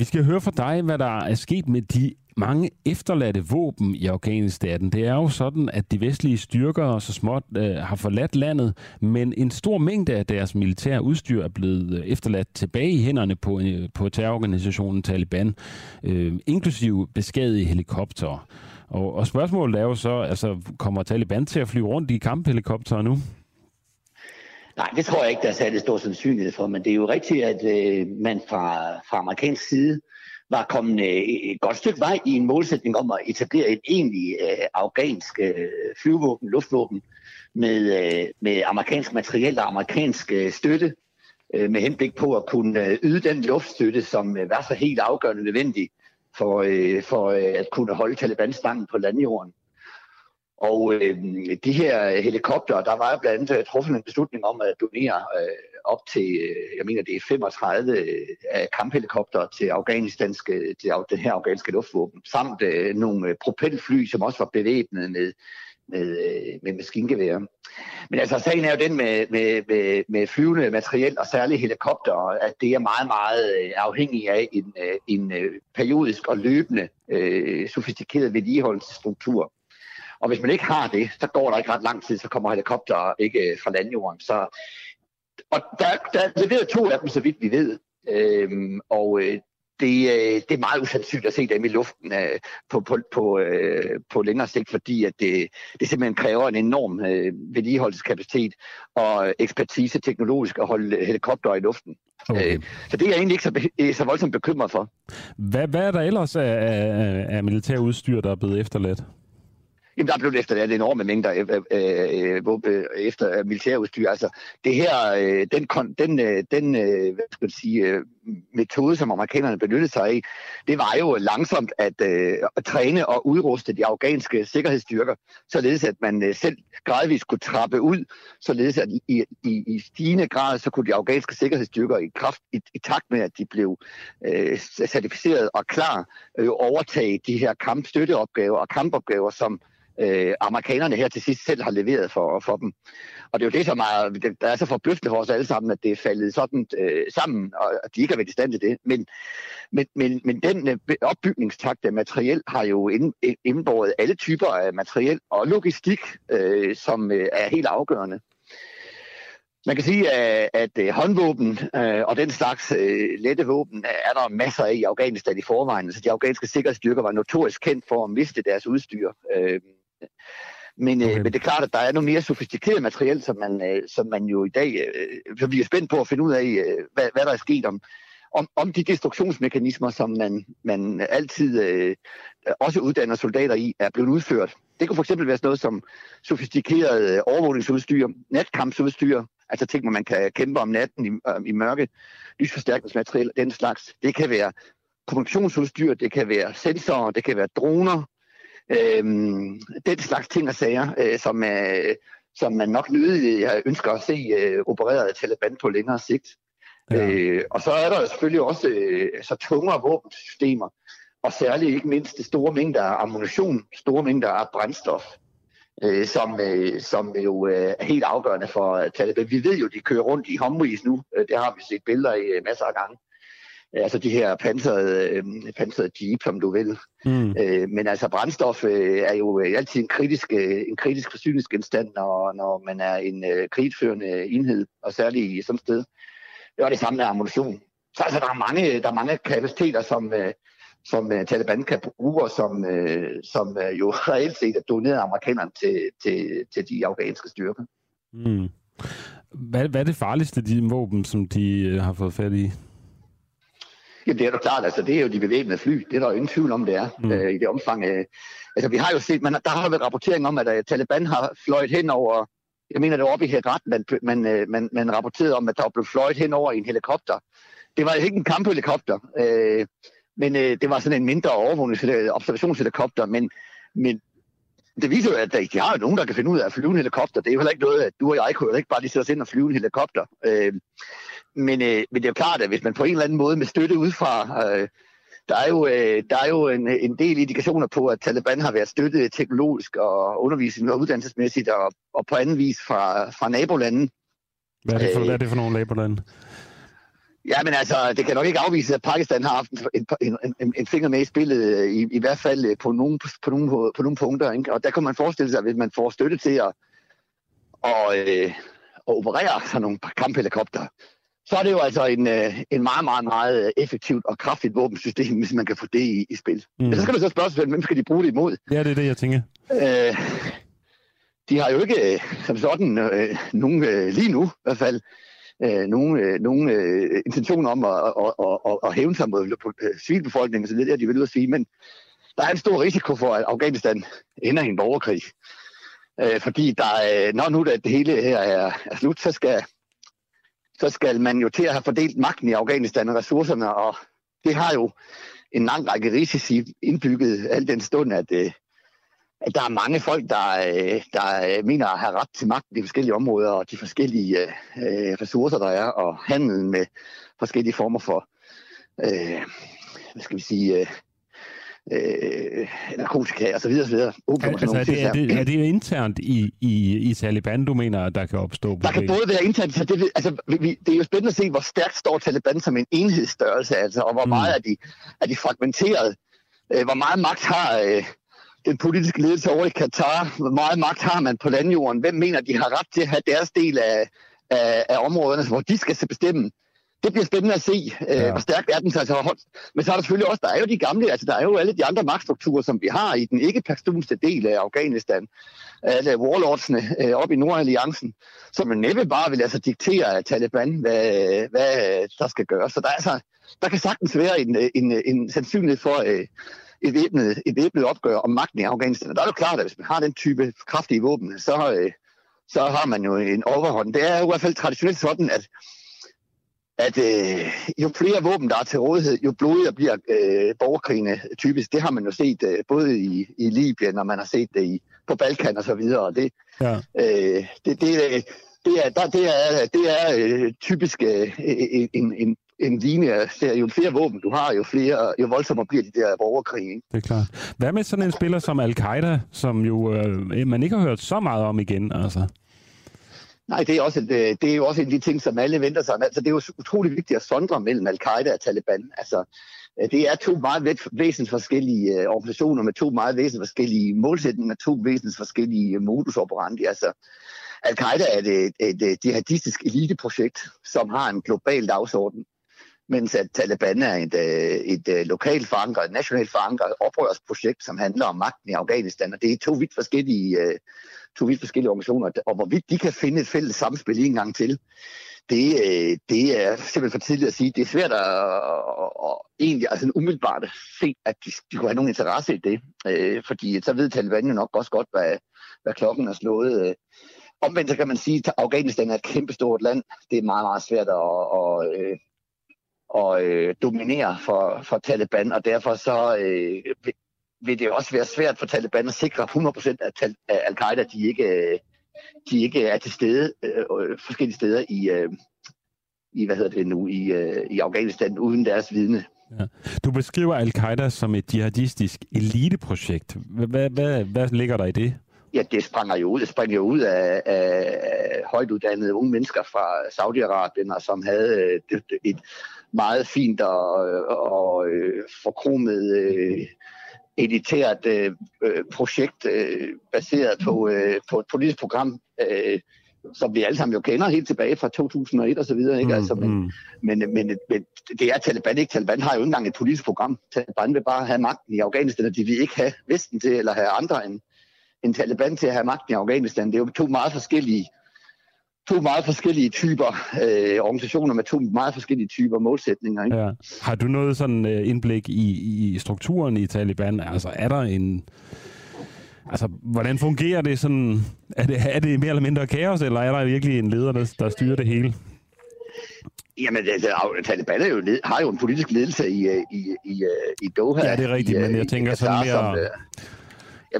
Vi skal høre fra dig, hvad der er sket med de mange efterladte våben i Afghanistan. Det er jo sådan, at de vestlige styrker så småt øh, har forladt landet, men en stor mængde af deres militære udstyr er blevet øh, efterladt tilbage i hænderne på, øh, på terrororganisationen Taliban, øh, inklusive beskadigede helikoptere. Og, og spørgsmålet er jo så, altså, kommer Taliban til at flyve rundt i kamphelikoptere nu? Nej, det tror jeg ikke, der er særlig stor sandsynlighed for, men det er jo rigtigt, at øh, man fra, fra amerikansk side var kommet øh, et godt stykke vej i en målsætning om at etablere et egentlig øh, afghansk øh, flyvåben, luftvåben, med, øh, med amerikansk materiel og amerikansk øh, støtte, øh, med henblik på at kunne øh, yde den luftstøtte, som øh, var så helt afgørende nødvendig for, øh, for øh, at kunne holde Taliban stangen på landjorden. Og øh, de her helikopter, der var blandt andet øh, truffet en beslutning om at donere øh, op til, øh, jeg mener det er 35 øh, af kamphelikopter til afghanistanske, øh, til af- det her afghanske luftvåben, samt øh, nogle øh, propelfly, som også var bevæbnet med, med, med maskingevær. Men altså, sagen er jo den med, med, med, med flyvende materiel og særligt helikopter, at det er meget, meget afhængig af en, en periodisk og løbende øh, sofistikeret vedligeholdelsesstruktur. Og hvis man ikke har det, så går der ikke ret lang tid, så kommer helikopter ikke fra landjorden. Så, og der, der er leveret to af dem, så vidt vi ved. Øhm, og øh, det, øh, det er meget usandsynligt at se dem i luften øh, på, på, på, øh, på længere sigt, fordi at det, det simpelthen kræver en enorm øh, vedligeholdelseskapacitet og ekspertise teknologisk at holde helikopter i luften. Okay. Øh, så det er jeg egentlig ikke så, så voldsomt bekymret for. Hvad, hvad er der ellers af, af, af militær udstyr, der er blevet efterladt? Jamen, der er blevet efter det enorme mængder øh, øh, øh, øh efter øh, militærudstyr. Altså, det her, øh, den, den, øh, den øh, hvad skal jeg sige, øh, metode, som amerikanerne benyttede sig af, det var jo langsomt at, øh, at træne og udruste de afghanske sikkerhedsstyrker, således at man øh, selv gradvist kunne trappe ud, således at i, i, i stigende grad, så kunne de afghanske sikkerhedsstyrker i kraft, i, i takt med, at de blev øh, certificeret og klar, øh, overtage de her kampstøtteopgaver og kampopgaver, som øh, amerikanerne her til sidst selv har leveret for, for dem. Og det er jo det, som er, der er så forbløffende for os alle sammen, at det er faldet sådan øh, sammen, og at de ikke har været i stand til det. Men, men, men, men den øh, opbygningstakt af materiel har jo indbåret alle typer af materiel og logistik, øh, som øh, er helt afgørende. Man kan sige, at, at øh, håndvåben øh, og den slags øh, lette våben er der masser af i Afghanistan i forvejen. Så de afghanske sikkerhedsstyrker var notorisk kendt for at miste deres udstyr. Men, øh, okay. øh, men det er klart, at der er noget mere sofistikeret materiel, som man, øh, som man jo i dag, øh, så vi er spændt på at finde ud af, øh, hvad, hvad der er sket om, om, om de destruktionsmekanismer, som man, man altid øh, også uddanner soldater i, er blevet udført. Det kunne fx være sådan noget som sofistikeret overvågningsudstyr, natkampsudstyr, altså ting, hvor man kan kæmpe om natten i, øh, i mørke, lysforstærkningsmateriel, den slags. Det kan være kommunikationsudstyr, det kan være sensorer, det kan være droner, Øhm, den slags ting og sager, øh, som, øh, som man nok nødig ønsker at se øh, opereret af Taliban på længere sigt. Ja. Øh, og så er der selvfølgelig også øh, så tungere våbensystemer, og særligt ikke mindst store mængder af ammunition, store mængder af brændstof, øh, som, øh, som jo øh, er helt afgørende for Taliban. Vi ved jo, de kører rundt i Humvees nu. Øh, det har vi set billeder i øh, masser af gange altså de her pansrede, øh, pansrede jeep, som du vil. Mm. Øh, men altså brændstof øh, er jo altid en kritisk, øh, en kritisk forsyningsgenstand, når, når man er en øh, krigsførende enhed, og særligt i sådan et sted. Og det samme med ammunition. Så altså, der er mange, der er mange kapaciteter, som, øh, som uh, Taliban kan bruge, og som, uh, som uh, jo (laughs) reelt set er doneret amerikanerne til, til, til de afghanske styrker. Mm. Hvad, hvad er det farligste de våben, som de uh, har fået fat i? Jamen det er jo klart, altså det er jo de bevæbnede fly. Det er der jo ingen tvivl om, det er mm. øh, i det omfang. Øh, altså vi har jo set, man, der har været rapportering om, at uh, Taliban har fløjet hen over, jeg mener det var oppe i Herat, man, man, øh, man, man rapporterede om, at der blev fløjet hen over i en helikopter. Det var ikke en kamphelikopter, øh, men øh, det var sådan en mindre overvågnings- observationshelikopter, men, men det viser jo, at de har jo nogen, der kan finde ud af at flyve en helikopter. Det er jo heller ikke noget, at du og jeg kunne jo ikke bare lige sætte os ind og flyve en helikopter. Øh, men, øh, men det er klart, at hvis man på en eller anden måde med støtte udefra, øh, der er jo, øh, der er jo en, en del indikationer på, at Taliban har været støttet teknologisk og undervisning og uddannelsesmæssigt og, og på anden vis fra, fra nabolanden. Hvad er, det for, øh, hvad er det for nogle nabolande? Ja, men altså, det kan nok ikke afvise, at Pakistan har haft en, en, en, en finger med i spillet, i, i hvert fald på nogle, på nogle, på nogle punkter. Ikke? Og der kan man forestille sig, at hvis man får støtte til at, og, øh, at operere sådan nogle kamphelikopter, så er det jo altså en, øh, en meget, meget, meget effektivt og kraftigt våbensystem, hvis man kan få det i, i spil. Mm. Men så skal man så spørge sig hvem skal de bruge det imod? Ja, det er det, jeg tænker. Øh, de har jo ikke øh, som sådan øh, nogen, øh, lige nu i hvert fald, øh, nogen, øh, nogen øh, intentioner om at, at, at, at, at hæve sig mod øh, civilbefolkningen, så det er det, de vil ud at sige. Men der er en stor risiko for, at Afghanistan ender i en borgerkrig. Øh, fordi der, øh, når nu det hele her er, er slut, så skal så skal man jo til at have fordelt magten i Afghanistan og ressourcerne, og det har jo en lang række risici indbygget, al den stund, at, øh, at der er mange folk, der, øh, der øh, mener at have ret til magten i de forskellige områder, og de forskellige øh, ressourcer, der er, og handel med forskellige former for, øh, hvad skal vi sige, øh, narkotika og så videre, så videre. Opium, altså, er, det, er, det, er det internt i, i, i Taliban, du mener, der kan opstå problemer? Der kan både være internt, så det, altså, vi, det er jo spændende at se, hvor stærkt står Taliban som en enhedsstørrelse, altså, og hvor mm. meget er de, er de fragmenteret. Øh, hvor meget magt har øh, den politiske ledelse over i Katar? Hvor meget magt har man på landjorden? Hvem mener, de har ret til at have deres del af, af, af områderne, hvor de skal bestemme? Det bliver spændende at se, øh, ja. hvor stærkt er den altså holdt. Men så er der selvfølgelig også, der er jo de gamle, altså der er jo alle de andre magtstrukturer, som vi har i den ikke-pakstunste del af Afghanistan. Alle warlordsene øh, op i Nordalliancen, som man næppe bare vil altså diktere af Taliban, hvad, hvad der skal gøres. Så der, er altså, der kan sagtens være en, en, en sandsynlighed for øh, et, væbnet, et væbnet opgør om magten i Afghanistan. Og der er jo klart, at hvis man har den type kraftige våben, så, øh, så har man jo en overhånd. Det er jo i hvert fald traditionelt sådan, at at øh, jo flere våben, der er til rådighed, jo blodigere bliver øh, borgerkrigene typisk. Det har man jo set øh, både i, i Libyen, og man har set det i, på Balkan og så videre. Det, ja. øh, det, det, det er, der, det er, det er øh, typisk øh, en, en, en linje. Jo flere våben du har, jo, flere, jo voldsommere bliver de der borgerkrig. Ikke? Det er klart. Hvad med sådan en spiller som Al-Qaida, som jo øh, man ikke har hørt så meget om igen? Altså? Nej, det er, også, et, øh, det er jo også en af de ting, som alle venter sig. Altså, det er jo utrolig vigtigt at sondre mellem al-Qaida og Taliban. Altså, øh, det er to meget væsensforskellige øh, organisationer med to meget væsensforskellige målsætninger, to væsensforskellige modus operandi. Altså, Al-Qaida er et, et, et jihadistisk eliteprojekt, som har en global dagsorden, mens at Taliban er et, øh, et, et lokalt forankret, nationalt forankret oprørsprojekt, som handler om magten i Afghanistan. Og det er to vidt forskellige øh, to vidt forskellige organisationer, og hvorvidt de kan finde et fælles samspil en gang til, det, det er simpelthen for tidligt at sige. Det er svært at, at, at egentlig altså umiddelbart se, at de, de kunne have nogen interesse i det, fordi så ved Taliban jo nok også godt, hvad, hvad klokken er slået. Omvendt så kan man sige, at Afghanistan er et kæmpestort land. Det er meget, meget svært at, at, at, at dominere for, for Taliban, og derfor så øh, vil det også være svært for Taliban at sikre 100% at al-Qaida de ikke, de ikke er til stede øh, forskellige steder i, øh, i, hvad hedder det nu, i, øh, i Afghanistan uden deres vidne. Ja. Du beskriver al-Qaida som et jihadistisk eliteprojekt. Hvad, hvad, hvad ligger der i det? Ja, det springer jo ud, det springer jo ud af, af højtuddannede unge mennesker fra Saudi-Arabien, som havde et, et meget fint og, og forkromet elitært øh, øh, projekt øh, baseret på, øh, på et politisk program, øh, som vi alle sammen jo kender helt tilbage fra 2001 og så videre. Ikke? Mm, altså, men, mm. men, men, men det er Taliban ikke. Taliban har jo ikke engang et politisk program. Taliban vil bare have magten i Afghanistan, og de vil ikke have Vesten til, eller have andre end, end Taliban til at have magten i Afghanistan. Det er jo to meget forskellige to meget forskellige typer øh, organisationer med to meget forskellige typer målsætninger. Ikke? Ja. Har du noget sådan øh, indblik i, i strukturen i Taliban? Altså er der en... Altså, hvordan fungerer det sådan? Er det, er det mere eller mindre kaos, eller er der virkelig en leder, der, der styrer det hele? Jamen, altså, Taliban er jo led, har jo en politisk ledelse i, øh, i, i, øh, i Doha. Ja, det er rigtigt, i, men jeg tænker sådan mere... Som,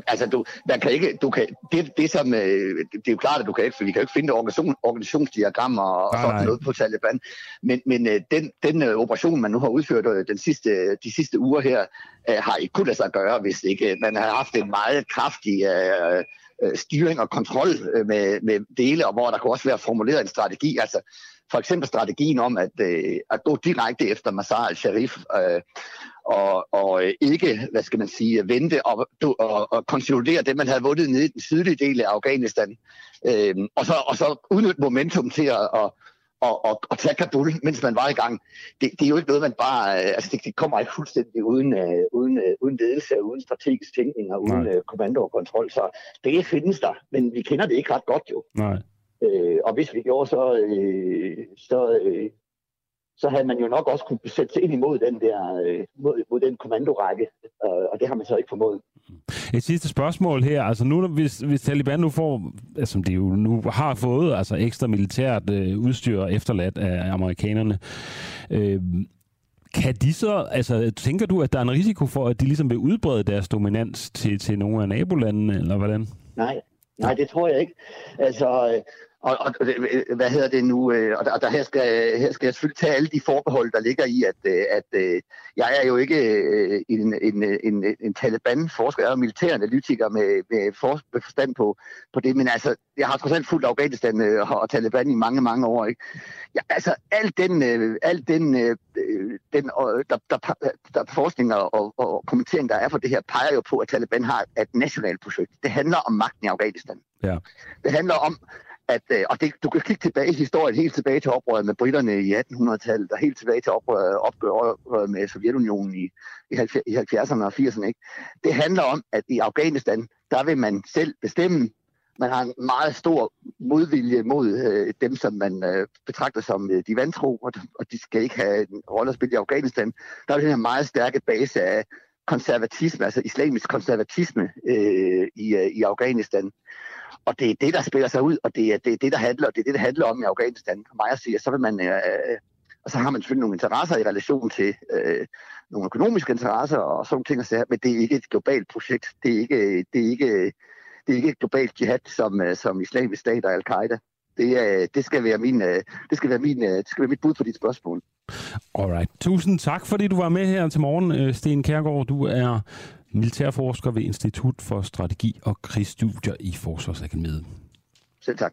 altså, du, man kan ikke, du kan, det, det, som, øh, det er jo klart, at du kan ikke, for vi kan ikke finde organisation, organisationsdiagrammer og, nej, sådan nej. noget på Taliban, men, men øh, den, den øh, operation, man nu har udført den sidste, de sidste uger her, har ikke kunnet lade sig gøre, hvis ikke man har haft en meget kraftig øh, styring og kontrol med, med dele, og hvor der kunne også være formuleret en strategi, altså for eksempel strategien om at, øh, at gå direkte efter Mazar al-Sharif øh, og, og ikke, hvad skal man sige, vente og, og, og konsolidere det, man havde vundet nede i den sydlige del af Afghanistan, øh, og, så, og så udnytte momentum til at, og, og, og, og tage Kabul, mens man var i gang. Det, det er jo ikke noget, man bare... Øh, altså, det, det kommer ikke fuldstændig uden, uh, uden, uh, uden ledelse, uden strategisk tænkning og uden uh, kommando og kontrol. Så det findes der, men vi kender det ikke ret godt jo. Nej. Øh, og hvis vi gjorde, så, øh, så, øh, så havde man jo nok også kunne sætte sig ind imod den der øh, mod, mod den kommandorække, øh, og det har man så ikke formået. Et sidste spørgsmål her. Altså nu, hvis, hvis Taliban nu får, altså, som de jo nu har fået, altså ekstra militært øh, udstyr efterladt af amerikanerne, øh, kan de så, altså tænker du, at der er en risiko for, at de ligesom vil udbrede deres dominans til, til nogle af nabolandene, eller hvordan? Nej, nej, det tror jeg ikke. Altså, og, og hvad hedder det nu? Øh, og der, og der her, skal, her skal jeg selvfølgelig tage alle de forbehold, der ligger i, at, øh, at, jeg er jo ikke en, en, en, en Taliban-forsker, jeg er militæranalytiker med, med, for, med forstand på, på det, men altså, jeg har trods alt fulgt Afghanistan og Taliban i mange, mange år. Ikke? Ja, altså, al den, al den, den der, der, der forskning og, og, og kommentering, der er for det her, peger jo på, at Taliban har et nationalt projekt. Det handler om magten i Afghanistan. Ja. Det handler om, at, øh, og det, du kan kigge tilbage i historien, helt tilbage til oprøret med britterne i 1800-tallet, og helt tilbage til oprøret, opgøret med Sovjetunionen i, i 70'erne og 80'erne. Ikke? Det handler om, at i Afghanistan, der vil man selv bestemme. Man har en meget stor modvilje mod øh, dem, som man øh, betragter som øh, de vantro, og, og de skal ikke have en rolle at spille i Afghanistan. Der er den her meget stærke base af konservatisme, altså islamisk konservatisme øh, i, øh, i Afghanistan. Og det er det, der spiller sig ud, og det er det, er det der handler, og det er det, der handler om i Afghanistan. For mig at sige, så vil man, øh, øh, og så har man selvfølgelig nogle interesser i relation til øh, nogle økonomiske interesser og sådan ting, og men det er ikke et globalt projekt. Det er ikke, det er ikke, det er ikke et globalt jihad som, øh, som islamisk stat og al-Qaida. Det, det, skal være min, øh, det skal være min, det skal være mit bud på dit spørgsmål. Alright. Tusind tak, fordi du var med her til morgen, Sten Kærgaard. Du er militærforsker ved Institut for Strategi og Krigsstudier i Forsvarsakademiet. Selv tak.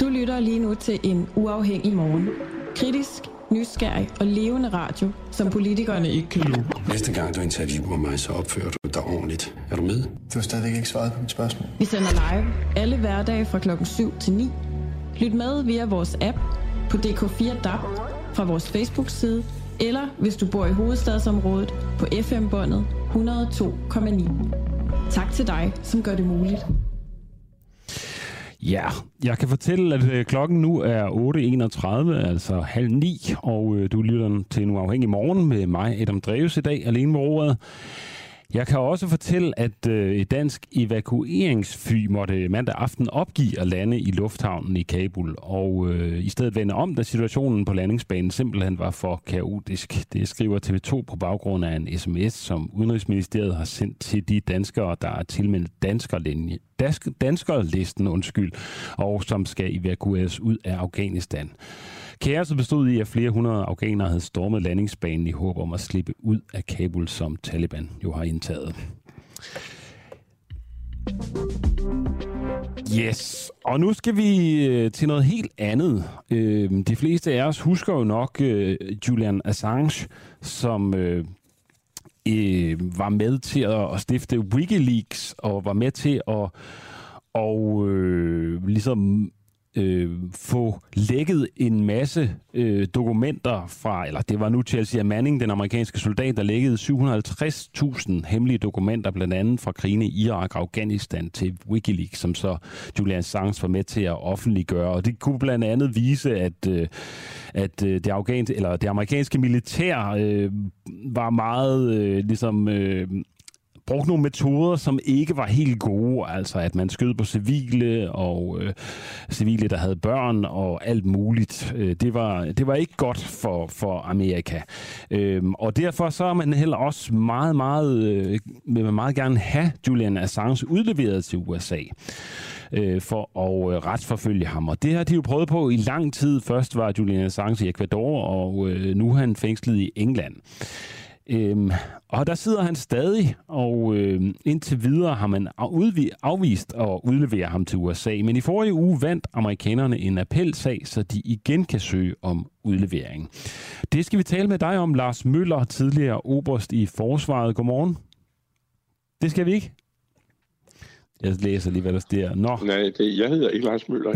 Du lytter lige nu til en uafhængig morgen. Kritisk, nysgerrig og levende radio, som politikerne ikke kan lide. Næste gang du interviewer mig, så opfører du dig ordentligt. Er du med? Du har stadigvæk ikke svaret på mit spørgsmål. Vi sender live alle hverdage fra klokken 7 til 9. Lyt med via vores app på DK4 DAB, fra vores Facebook-side, eller hvis du bor i hovedstadsområdet på FM-båndet 102,9. Tak til dig, som gør det muligt. Ja, jeg kan fortælle, at øh, klokken nu er 8.31, altså halv ni, og øh, du lytter til en uafhængig morgen med mig, Adam Dreves, i dag, alene med ordet. Jeg kan også fortælle, at øh, et dansk evakueringsfly måtte mandag aften opgive at lande i lufthavnen i Kabul, og øh, i stedet vende om, da situationen på landingsbanen simpelthen var for kaotisk. Det skriver TV2 på baggrund af en sms, som Udenrigsministeriet har sendt til de danskere, der er tilmeldt danskerlinje, danskerlisten, undskyld, og som skal evakueres ud af Afghanistan. Kaoset bestod i, at flere hundrede afghanere havde stormet landingsbanen i håb om at slippe ud af Kabul, som Taliban jo har indtaget. Yes, og nu skal vi øh, til noget helt andet. Øh, de fleste af os husker jo nok øh, Julian Assange, som var med til at, at stifte Wikileaks og var med til at og øh, ligesom øh, få lækket en masse øh, dokumenter fra, eller det var nu Chelsea Manning, den amerikanske soldat, der lækkede 750.000 hemmelige dokumenter, blandt andet fra krigene i Irak og Afghanistan til Wikileaks, som så Julian Assange var med til at offentliggøre. Og det kunne blandt andet vise, at, øh, at øh, det, afghans, eller det amerikanske militær øh, var meget øh, ligesom... Øh, brugt nogle metoder, som ikke var helt gode. Altså at man skød på civile og øh, civile, der havde børn og alt muligt. Øh, det, var, det var ikke godt for, for Amerika. Øh, og derfor så er man heller også meget, meget, øh, vil man meget gerne have Julian Assange udleveret til USA øh, for at øh, retsforfølge ham. Og det har de jo prøvet på i lang tid. Først var Julian Assange i Ecuador, og øh, nu er han fængslet i England. Øhm, og der sidder han stadig, og øhm, indtil videre har man afvist at udlevere ham til USA. Men i forrige uge vandt amerikanerne en appelsag, så de igen kan søge om udlevering. Det skal vi tale med dig om, Lars Møller, tidligere oberst i Forsvaret. Godmorgen. Det skal vi ikke? Jeg læser lige, hvad der sker. Nå. Nej, det, jeg hedder ikke Lars Møller.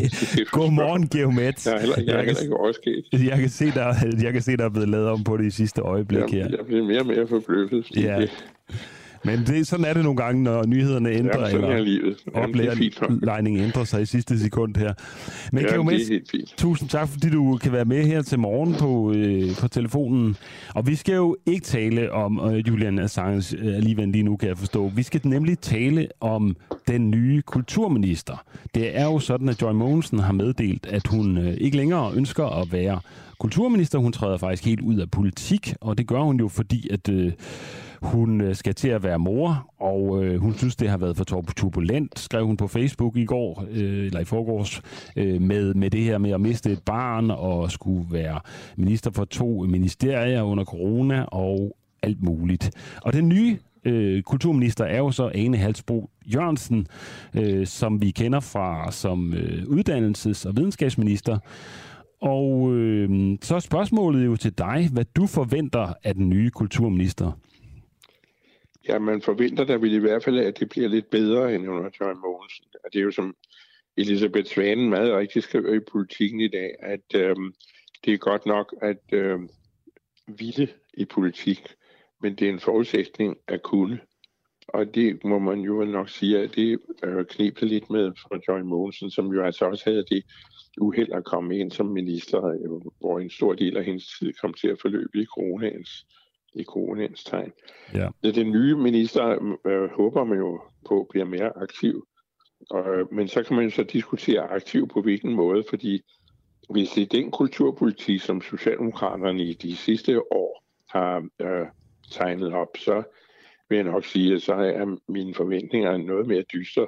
(laughs) Godmorgen, Geomet. Jeg er heller, jeg, jeg, heller ikke oversket. Jeg kan, se, der, jeg kan se, der er blevet lavet om på det i sidste øjeblik jeg, her. Jeg bliver mere og mere forbløffet. Ja. Det, men det, sådan er det nogle gange, når nyhederne ændrer, ja, eller livet. oplejningen ændrer sig i sidste sekund her. Men ja, Geomet, det er helt fint. tusind tak, fordi du kan være med her til morgen på, øh, på telefonen. Og vi skal jo ikke tale om øh, Julian Assange øh, alligevel lige nu, kan jeg forstå. Vi skal nemlig tale om den nye kulturminister. Det er jo sådan, at Joy Mogensen har meddelt, at hun øh, ikke længere ønsker at være kulturminister. Hun træder faktisk helt ud af politik, og det gør hun jo fordi, at... Øh, hun øh, skal til at være mor, og øh, hun synes, det har været for turbulent, skrev hun på Facebook i går, øh, eller i forgårs, øh, med, med det her med at miste et barn og skulle være minister for to ministerier under corona og alt muligt. Og den nye øh, kulturminister er jo så Ane Halsbro Jørgensen, øh, som vi kender fra som øh, uddannelses- og videnskabsminister. Og øh, så er spørgsmålet jo til dig, hvad du forventer af den nye kulturminister. Ja, man forventer da vel i hvert fald, at det bliver lidt bedre end under Joy Mogensen. Og det er jo som Elisabeth Svanen meget rigtigt skriver i politikken i dag, at øh, det er godt nok at øh, ville i politik, men det er en forudsætning at kunne. Og det må man jo nok sige, at det øh, kniber lidt med for Joy Mogensen, som jo altså også havde det uheld at komme ind som minister, øh, hvor en stor del af hendes tid kom til at forløbe i coronaens, i coronaens tegn. Ja. Så den nye minister øh, håber man jo på bliver mere aktiv. Og, men så kan man jo så diskutere aktiv på hvilken måde, fordi hvis det er den kulturpolitik, som Socialdemokraterne i de sidste år har øh, tegnet op, så vil jeg nok sige, at så er mine forventninger noget mere dystre.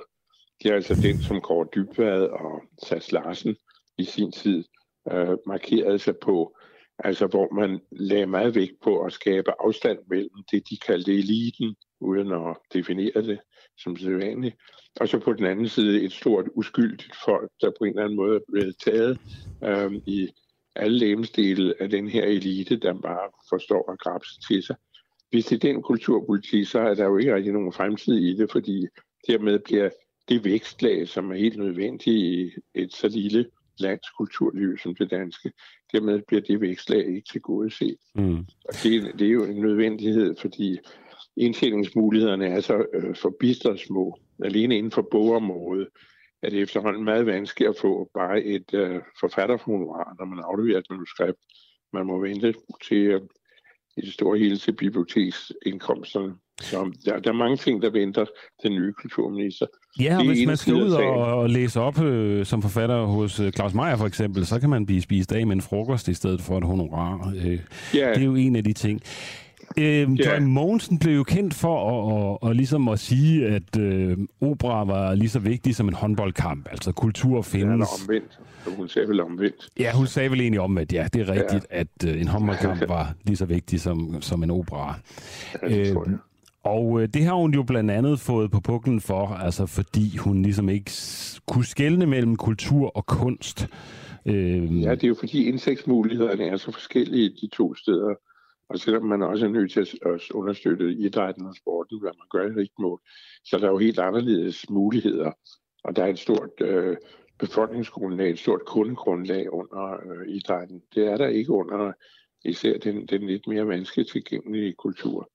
Det er altså den, som Kåre Dybvad og Sas Larsen i sin tid øh, markerede sig på, altså hvor man lagde meget vægt på at skabe afstand mellem det, de kaldte eliten, uden at definere det som sædvanligt, og så på den anden side et stort uskyldigt folk, der på en eller anden måde er blevet taget øh, i alle lemsdele af den her elite, der bare forstår at grabse til sig. Hvis det er den kulturpolitik, så er der jo ikke rigtig nogen fremtid i det, fordi dermed bliver det vækstlag, som er helt nødvendigt i et så lille lands kulturliv som det danske, dermed bliver det vækstlag ikke til gode set. Mm. Og det, det er jo en nødvendighed, fordi indtjeningsmulighederne er så øh, forbistret små. Alene inden for bogområdet er det efterhånden meget vanskeligt at få bare et øh, forfatterhonorar, når man afleverer et manuskript. Man må vente til øh, i det store hele til biblioteksindkomsterne. Så der, der er mange ting, der venter den nye kulturminister. Ja, og hvis man skal ud og, og læse op øh, som forfatter hos øh, Claus Meier for eksempel, så kan man blive spist af med en frokost i stedet for et honorar. Øh, Ja. Det er jo en af de ting. Øh, Joy Mogensen blev jo kendt for at, at, at, ligesom at sige, at øh, opera var lige så vigtig som en håndboldkamp. Altså kultur Ja, findes. eller omvendt. Hun sagde vel omvendt. Ja, hun sagde vel egentlig om, at ja, det er rigtigt, ja. at øh, en håndboldkamp (laughs) var lige så vigtig som, som en opera. Ja, øh, og øh, det har hun jo blandt andet fået på puklen for, altså fordi hun ligesom ikke kunne skelne mellem kultur og kunst. Øh, Ja, det er jo fordi indtægtsmulighederne er så forskellige de to steder. Og selvom man også er nødt til at understøtte idrætten og sporten, hvad man gør i rigt mål, så er der jo helt anderledes muligheder. Og der er et stort øh, befolkningsgrundlag, et stort kundegrundlag under øh, idrætten. Det er der ikke under især den, den lidt mere vanskeligt tilgængelige kultur.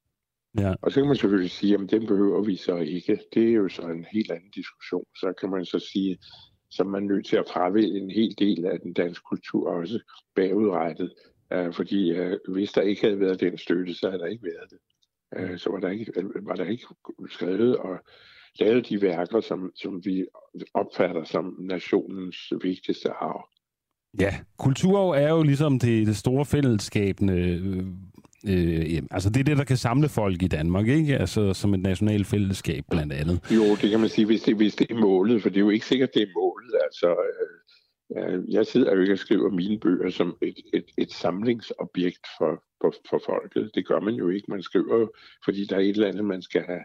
Ja. Og så kan man selvfølgelig sige, at den behøver vi så ikke. Det er jo så en helt anden diskussion. Så kan man så sige, så er man nødt til at fravælge en hel del af den danske kultur også bagudrettet. Uh, fordi uh, hvis der ikke havde været den støtte, så havde der ikke været det. Uh, så var der ikke, var der ikke skrevet og lavet de værker, som, som vi opfatter som nationens vigtigste arv. Ja, kulturarv er jo ligesom det, det store fællesskabende... Øh, øh, altså det er det, der kan samle folk i Danmark, ikke? Altså som et nationalt fællesskab blandt andet. Jo, det kan man sige, hvis det, hvis det er målet, for det er jo ikke sikkert, det er målet. Altså, øh, øh, jeg sidder jo ikke og skriver mine bøger som et, et, et samlingsobjekt for, for, for folket. Det gør man jo ikke. Man skriver jo, fordi der er et eller andet, man skal have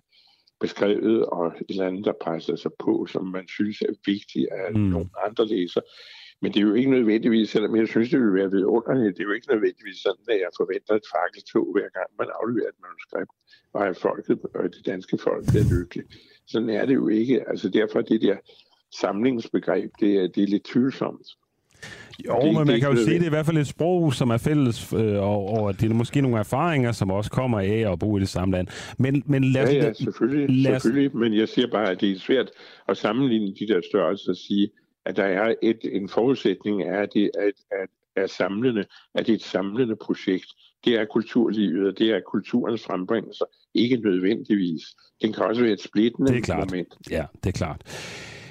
beskrevet, og et eller andet, der presser sig på, som man synes er vigtigt at mm. nogle andre læser. Men det er jo ikke nødvendigvis, selvom jeg synes, det vil være vidunderligt, det er jo ikke nødvendigvis sådan, at jeg forventer et fakkeltog, hver gang man afleverer et manuskript, og at folket, og det danske folk bliver lykkeligt. Sådan er det jo ikke. Altså derfor er det der samlingsbegreb, det er, det er lidt tvivlsomt. Jo, Det- men man er kan jo sige, det er i hvert fald et sprog, som er fælles, øh, og, og at det er måske nogle erfaringer, som også kommer af at bo i det samme land. Men, men lad os, ja, ja, selvfølgelig, lad os- selvfølgelig, men jeg siger bare, at det er svært at sammenligne de der størrelser og sige, at der er et, en forudsætning af, at det er, at, er samlende, at det er et samlende projekt. Det er kulturlivet, og det er kulturens frembringelser, ikke nødvendigvis. Den kan også være et splittende Det er klart. moment. Ja, det er klart.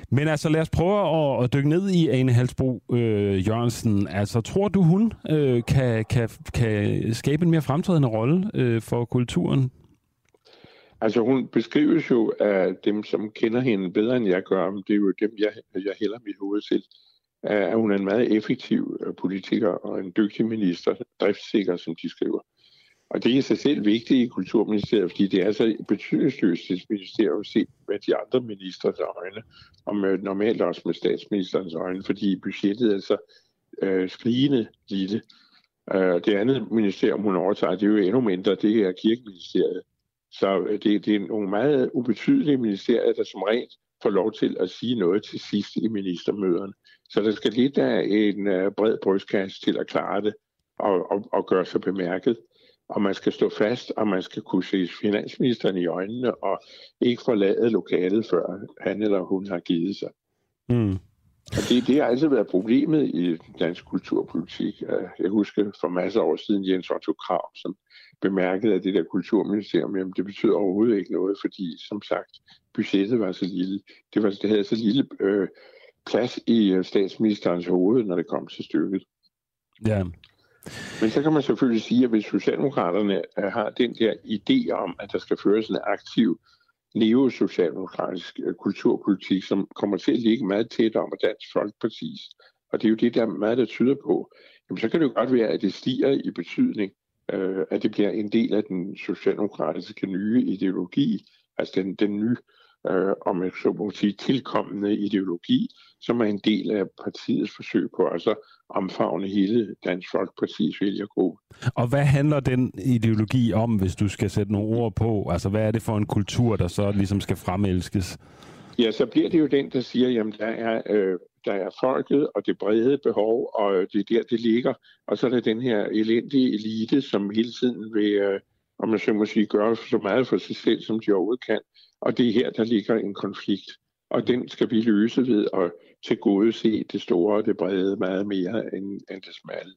Men altså, lad os prøve at, at dykke ned i Ane Halsbro øh, Jørgensen. Altså, tror du, hun øh, kan, kan, kan skabe en mere fremtrædende rolle øh, for kulturen? Altså hun beskrives jo af dem, som kender hende bedre end jeg gør, men det er jo dem, jeg, jeg hælder mit hoved til, at hun er en meget effektiv øh, politiker og en dygtig minister, driftssikker, som de skriver. Og det er i sig selv vigtigt i Kulturministeriet, fordi det er så betydningsløst et ministerium set med de andre ministers øjne, og med, normalt også med statsministerens øjne, fordi budgettet er så øh, skrigende lille. Øh, det andet ministerium, hun overtager, det er jo endnu mindre, det er kirkeministeriet. Så øh, det, det er nogle meget ubetydelige ministerier, der som rent får lov til at sige noget til sidst i ministermøderne. Så der skal lidt af en øh, bred brystkasse til at klare det og, og, og gøre sig bemærket. Og man skal stå fast, og man skal kunne se finansministeren i øjnene og ikke forlade lokalet, før han eller hun har givet sig. Mm. Og det, det har altid været problemet i dansk kulturpolitik. Jeg husker for masser af år siden Jens Otto Krav, som bemærkede, at det der kulturministerium, jamen, det betyder overhovedet ikke noget, fordi som sagt, budgettet var så lille. Det, var, det havde så lille øh, plads i øh, statsministerens hoved, når det kom til stykket. Ja. Men så kan man selvfølgelig sige, at hvis Socialdemokraterne øh, har den der idé om, at der skal føres en aktiv neosocialdemokratisk øh, kulturpolitik, som kommer til at ligge meget tæt om Dansk Folkepartis, og det er jo det, der er meget, der tyder på, jamen så kan det jo godt være, at det stiger i betydning, øh, at det bliver en del af den socialdemokratiske nye ideologi, altså den, den nye øh, om jeg så må sige, tilkommende ideologi, som er en del af partiets forsøg på altså omfavne hele Dansk Folkepartis vælgergruppe. Og hvad handler den ideologi om, hvis du skal sætte nogle ord på? Altså, hvad er det for en kultur, der så ligesom skal fremelskes? Ja, så bliver det jo den, der siger, jamen der er, øh, der er folket og det brede behov, og det er der, det ligger. Og så er der den her elendige elite, som hele tiden vil, øh, om man så må sige, gøre så meget for sig selv, som de overhovedet kan. Og det er her, der ligger en konflikt. Og den skal vi løse ved at til gode se det store og det brede meget mere end, end det smalle.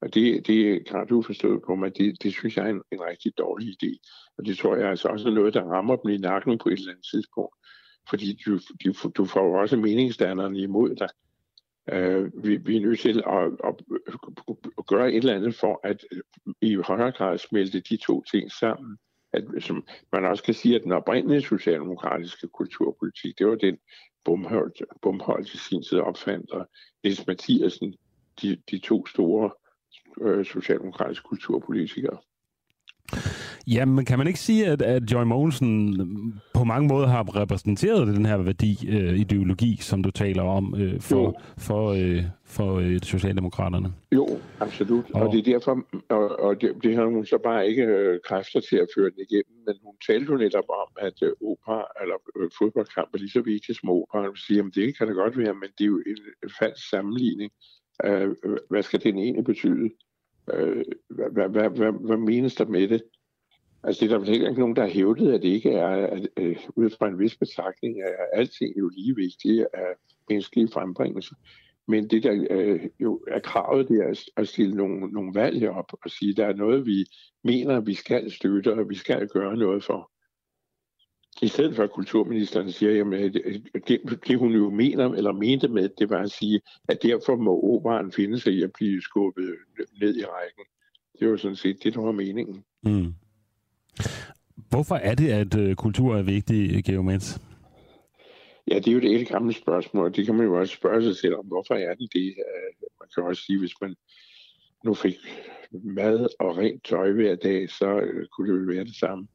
Og det, det kan du forstå på mig, det, det synes jeg er en, en rigtig dårlig idé. Og det tror jeg altså også er noget, der rammer dem i nakken på et eller andet tidspunkt. Fordi du, de, du får jo også meningsdannerne imod dig. Uh, vi, vi er nødt til at, at, at gøre et eller andet for at øh, i højere grad smelte de to ting sammen at, som man også kan sige, at den oprindelige socialdemokratiske kulturpolitik, det var den, Bumholdt, Bumholdt i sin tid opfandt, og Niels Mathiasen, de, de to store øh, socialdemokratiske kulturpolitikere. Jamen, kan man ikke sige, at, at Joy Mogensen på mange måder har repræsenteret den her værdi-ideologi, øh, som du taler om, øh, for, jo. for, øh, for øh, Socialdemokraterne? Jo, absolut. Og, og det er derfor, og, og det, det har hun så bare ikke øh, kræfter til at føre den igennem, men hun talte jo netop om, at øh, opera eller øh, fodboldkamp er lige så vigtigt som opera. Hun siger, at det kan det godt være, men det er jo en, falsk sammenligning. Øh, hvad skal den egentlig betyde? Øh, hvad, hvad, hvad, hvad menes der med det? Altså, det er der vel heller ikke nogen, der har hævdet, at det ikke er, at, øh, ud fra en vis betragtning, er alting jo lige vigtigt af menneskelige frembringelser. Men det der øh, jo er kravet, det er at stille nogle, nogle valg op og sige, at der er noget, vi mener, vi skal støtte, og vi skal gøre noget for. I stedet for at kulturministeren siger, at det, det hun jo mener eller mente med, det var at sige, at derfor må operen finde sig i at blive skubbet ned i rækken. Det var sådan set det, der var meningen. Mm. Hvorfor er det, at øh, kultur er vigtig, Geomens? Ja, det er jo det et gamle spørgsmål. Det kan man jo også spørge sig selv om, hvorfor er det det? Man kan også sige, hvis man nu fik mad og rent tøj hver dag, så øh, kunne det jo være det samme.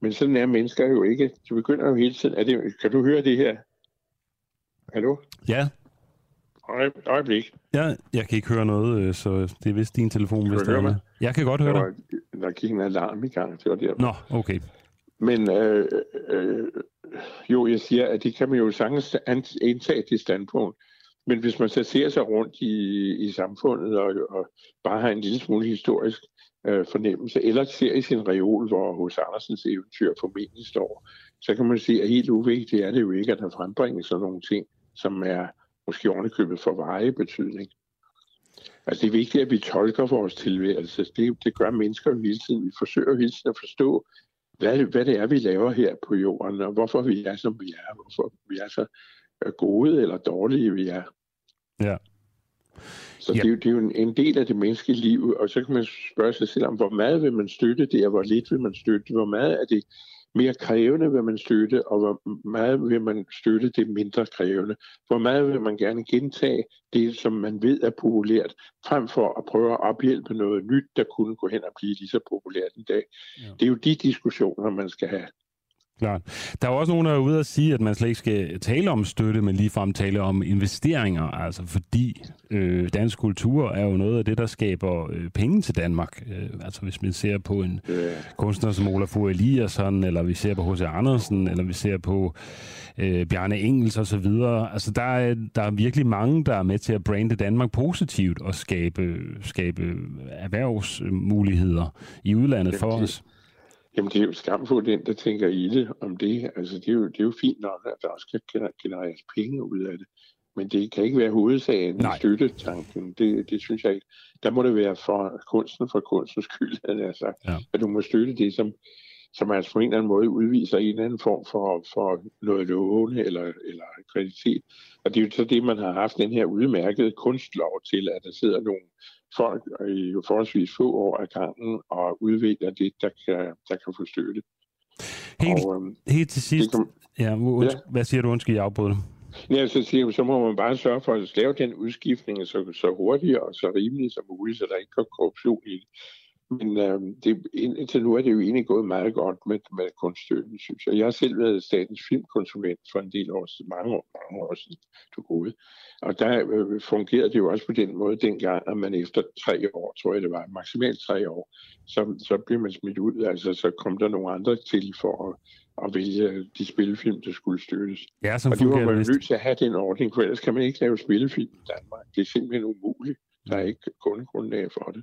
Men sådan er mennesker jo ikke. De begynder jo hele tiden. Er det, kan du høre det her? Hallo? Ja. Øje, øjeblik. Ja, jeg kan ikke høre noget, øh, så det er vist din telefon, hvis det er med. Jeg kan godt høre der, dig. Der gik en alarm i gang, det var der. Nå, okay. Men øh, øh, jo, jeg siger, at det kan man jo sagtens indtage det standpunkt. Men hvis man så ser sig rundt i, i samfundet og, og bare har en lille smule historisk øh, fornemmelse, eller ser i sin reol, hvor hos Andersens eventyr formentlig står, så kan man sige, at helt uvigtigt er det jo ikke, at der frembringes sådan nogle ting, som er måske ovenikøbet for veje betydning. Altså det er vigtigt, at vi tolker vores tilværelse. Det, det gør mennesker jo hele tiden. Vi forsøger hele tiden at forstå, hvad, hvad det er, vi laver her på jorden, og hvorfor vi er, som vi er, hvorfor vi er så øh, gode eller dårlige, vi er. Ja. Så ja. det, er jo, det er jo en, en del af det menneskelige liv, og så kan man spørge sig selv om, hvor meget vil man støtte det, og hvor lidt vil man støtte det, hvor meget er det mere krævende vil man støtte, og hvor meget vil man støtte det mindre krævende. Hvor meget vil man gerne gentage det, som man ved er populært, frem for at prøve at ophjælpe noget nyt, der kunne gå hen og blive lige så populært i dag. Ja. Det er jo de diskussioner, man skal have. Klart. Der er også nogen, der er ude at sige, at man slet ikke skal tale om støtte, men ligefrem tale om investeringer, altså fordi øh, dansk kultur er jo noget af det, der skaber øh, penge til Danmark. Øh, altså hvis man ser på en yeah. kunstner som Olaf Fogh Eliasson, eller vi ser på H.C. Andersen, eller vi ser på øh, Bjarne Engels og så videre. Altså der er, der er virkelig mange, der er med til at brande Danmark positivt og skabe, skabe erhvervsmuligheder i udlandet for os. Jamen, det er jo skamfuldt, den, der tænker i det om det. Altså, det er jo, det er jo fint nok, at der også kan genereres penge ud af det. Men det kan ikke være hovedsagen Nej. i støttetanken. Det, det synes jeg ikke. Der må det være for kunsten for kunstens skyld, at, jeg sagt. Ja. at du må støtte det, som, som altså på en eller anden måde udviser en eller anden form for, for noget lovende eller, eller kvalitet. Og det er jo så det, man har haft den her udmærkede kunstlov til, at der sidder nogle folk i forholdsvis få år af gangen og udvikler det, der kan, der kan få støtte. Helt, og, øhm, helt til sidst, kan, ja, ja. hvad siger du, undskyld, jeg afbryder Ja, så, siger, så må man bare sørge for at lave den udskiftning så, så hurtigt og så rimeligt som muligt, så der ikke går korruption i det. Men øh, det, indtil nu er det jo egentlig gået meget godt med, med kunststøtten, synes jeg. Jeg har selv været statens filmkonsulent for en del år siden, mange år, mange år siden, du gode. Og der øh, fungerede det jo også på den måde dengang, at man efter tre år, tror jeg det var, maksimalt tre år, så, så blev man smidt ud. Altså, så kom der nogle andre til for at, at vælge de spillefilm, der skulle støttes. Ja, som og det var man nødt til at have den ordning, for ellers kan man ikke lave spillefilm i Danmark. Det er simpelthen umuligt. Der er ikke kundegrundlag for det.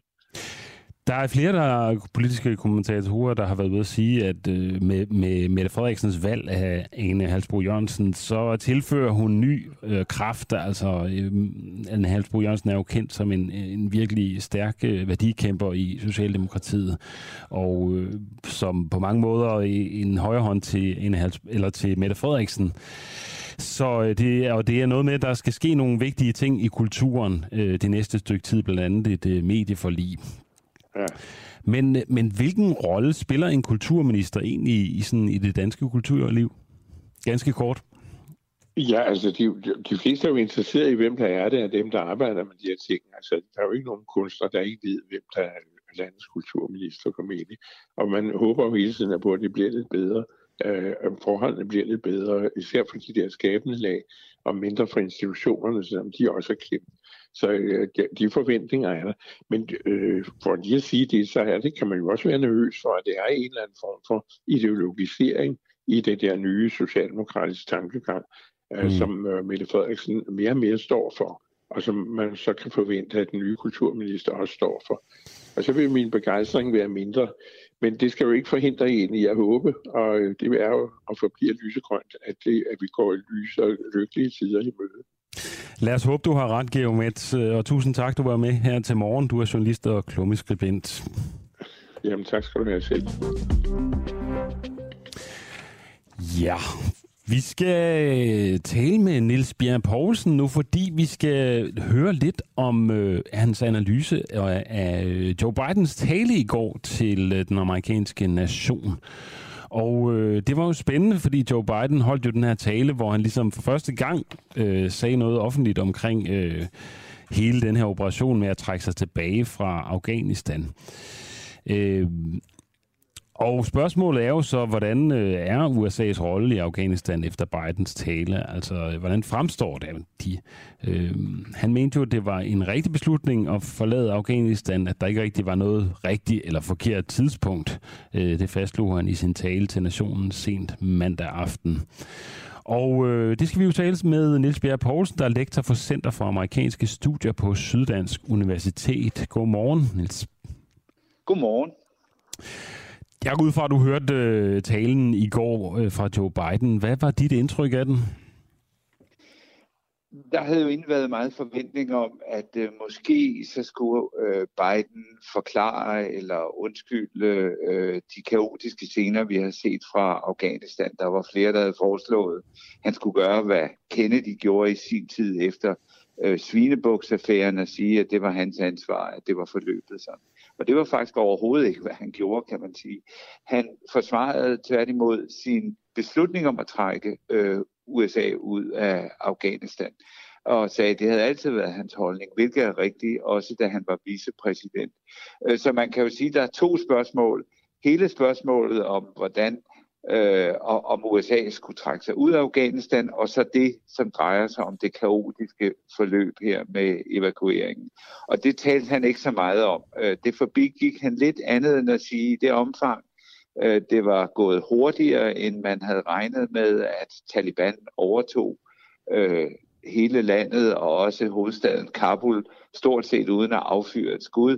Der er flere der er politiske kommentatorer, der har været ved at sige, at øh, med, med Mette Frederiksens valg af Ane Halsbro Jørgensen, så tilfører hun ny øh, kraft. Altså, øh, Ane Halsbro Jørgensen er jo kendt som en, en virkelig stærk øh, værdikæmper i Socialdemokratiet, og øh, som på mange måder en højre hånd til, Ane Hals, eller til Mette Frederiksen. Så øh, det, og det er noget med, at der skal ske nogle vigtige ting i kulturen øh, det næste stykke tid, blandt andet et øh, medieforlig. Ja. Men, men hvilken rolle spiller en kulturminister egentlig i, sådan, i det danske kulturliv? Ganske kort. Ja, altså de, de fleste er jo interesseret i, hvem der er det, af dem, der arbejder med de her ting. Altså, der er jo ikke nogen kunstner, der ikke ved, hvem der er landets kulturminister formentlig. Og man håber jo hele tiden på, at det bliver lidt bedre. Øh, forholdene bliver lidt bedre, især for de der skabende lag, og mindre for institutionerne, selvom de også er klemt. Så øh, de forventninger er der. Men øh, for lige at sige det, så er det, kan man jo også være nervøs for, at det er en eller anden form for ideologisering i det der nye socialdemokratiske tankegang, øh, mm. som øh, Mette Frederiksen mere og mere står for, og som man så kan forvente, at den nye kulturminister også står for. Og så vil min begejstring være mindre, men det skal jo ikke forhindre en i at håbe, og det er jo at forblive lysegrønt, at, det, at vi går i lyse og lykkelige tider i møde. Lad os håbe, du har ret, Geomet, og tusind tak, du var med her til morgen. Du er journalist og klummeskribent. Jamen, tak skal du have selv. Ja, vi skal tale med Nils Bjerg Poulsen nu, fordi vi skal høre lidt om øh, hans analyse af, af Joe Bidens tale i går til øh, den amerikanske nation. Og øh, det var jo spændende, fordi Joe Biden holdt jo den her tale, hvor han ligesom for første gang øh, sagde noget offentligt omkring øh, hele den her operation med at trække sig tilbage fra Afghanistan. Øh, og spørgsmålet er jo så, hvordan øh, er USA's rolle i Afghanistan efter Bidens tale? Altså, øh, hvordan fremstår det? De, øh, han mente jo, at det var en rigtig beslutning at forlade Afghanistan, at der ikke rigtig var noget rigtigt eller forkert tidspunkt. Øh, det fastslog han i sin tale til nationen sent mandag aften. Og øh, det skal vi jo tale med Niels Bjerg Poulsen, der er lektor for Center for Amerikanske Studier på Syddansk Universitet. Godmorgen, Niels. Godmorgen. Jeg går ud fra, at du hørte øh, talen i går øh, fra Joe Biden. Hvad var dit indtryk af den? Der havde jo egentlig været meget forventning om, at øh, måske så skulle øh, Biden forklare eller undskylde øh, de kaotiske scener, vi har set fra Afghanistan. Der var flere, der havde foreslået, at han skulle gøre, hvad Kennedy gjorde i sin tid efter øh, svinebuksaffæren og sige, at det var hans ansvar, at det var forløbet sådan. Og det var faktisk overhovedet ikke, hvad han gjorde, kan man sige. Han forsvarede tværtimod sin beslutning om at trække øh, USA ud af Afghanistan og sagde, at det havde altid været hans holdning, hvilket er rigtigt, også da han var vicepræsident. Øh, så man kan jo sige, at der er to spørgsmål. Hele spørgsmålet om, hvordan øh, om USA skulle trække sig ud af Afghanistan, og så det, som drejer sig om det kaotiske forløb her med evakueringen. Og det talte han ikke så meget om. Øh, det forbigik han lidt andet end at sige, i det omfang, øh, det var gået hurtigere, end man havde regnet med, at Taliban overtog øh, hele landet og også hovedstaden Kabul, stort set uden at affyre et skud,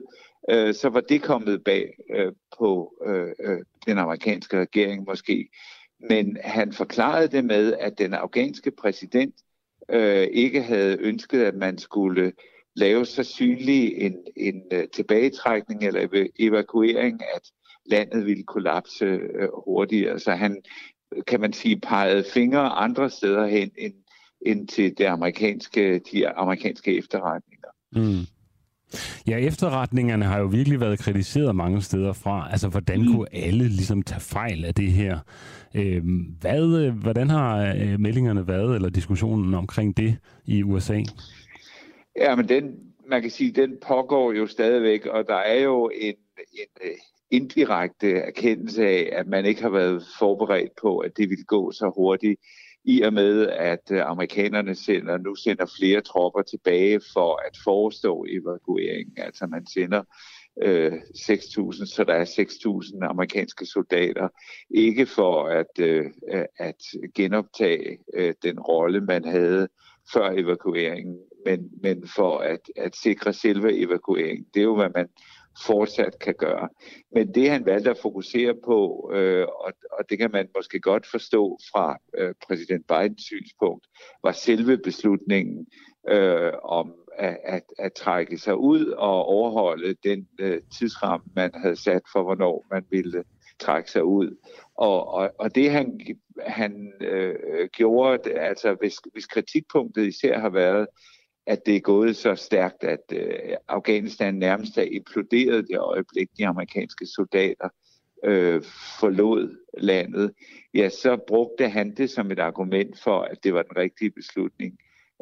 øh, så var det kommet bag øh, på øh, øh, den amerikanske regering måske. Men han forklarede det med, at den afghanske præsident øh, ikke havde ønsket, at man skulle lave så synlig en, en øh, tilbagetrækning eller evakuering, at landet ville kollapse øh, hurtigere. Så han, kan man sige, pegede fingre andre steder hen end ind til det amerikanske, de amerikanske efterretninger. Mm. Ja, efterretningerne har jo virkelig været kritiseret mange steder fra. Altså, hvordan mm. kunne alle ligesom tage fejl af det her? Øhm, hvad, hvordan har øh, meldingerne været, eller diskussionen omkring det i USA? Ja, men den, man kan sige, den pågår jo stadigvæk, og der er jo en, en øh, indirekte erkendelse af, at man ikke har været forberedt på, at det ville gå så hurtigt i og med, at øh, amerikanerne sender, nu sender flere tropper tilbage for at forestå evakueringen. Altså man sender øh, 6.000, så der er 6.000 amerikanske soldater. Ikke for at, øh, at genoptage øh, den rolle, man havde før evakueringen, men, men for at, at sikre selve evakueringen. Det er jo, hvad man fortsat kan gøre. Men det han valgte at fokusere på, øh, og, og det kan man måske godt forstå fra øh, præsident Bidens synspunkt, var selve beslutningen øh, om at, at, at trække sig ud og overholde den øh, tidsramme, man havde sat for, hvornår man ville trække sig ud. Og, og, og det han, han øh, gjorde, altså hvis, hvis kritikpunktet især har været, at det er gået så stærkt, at øh, Afghanistan nærmest er imploderet det øjeblik, de amerikanske soldater øh, forlod landet, ja, så brugte han det som et argument for, at det var den rigtige beslutning.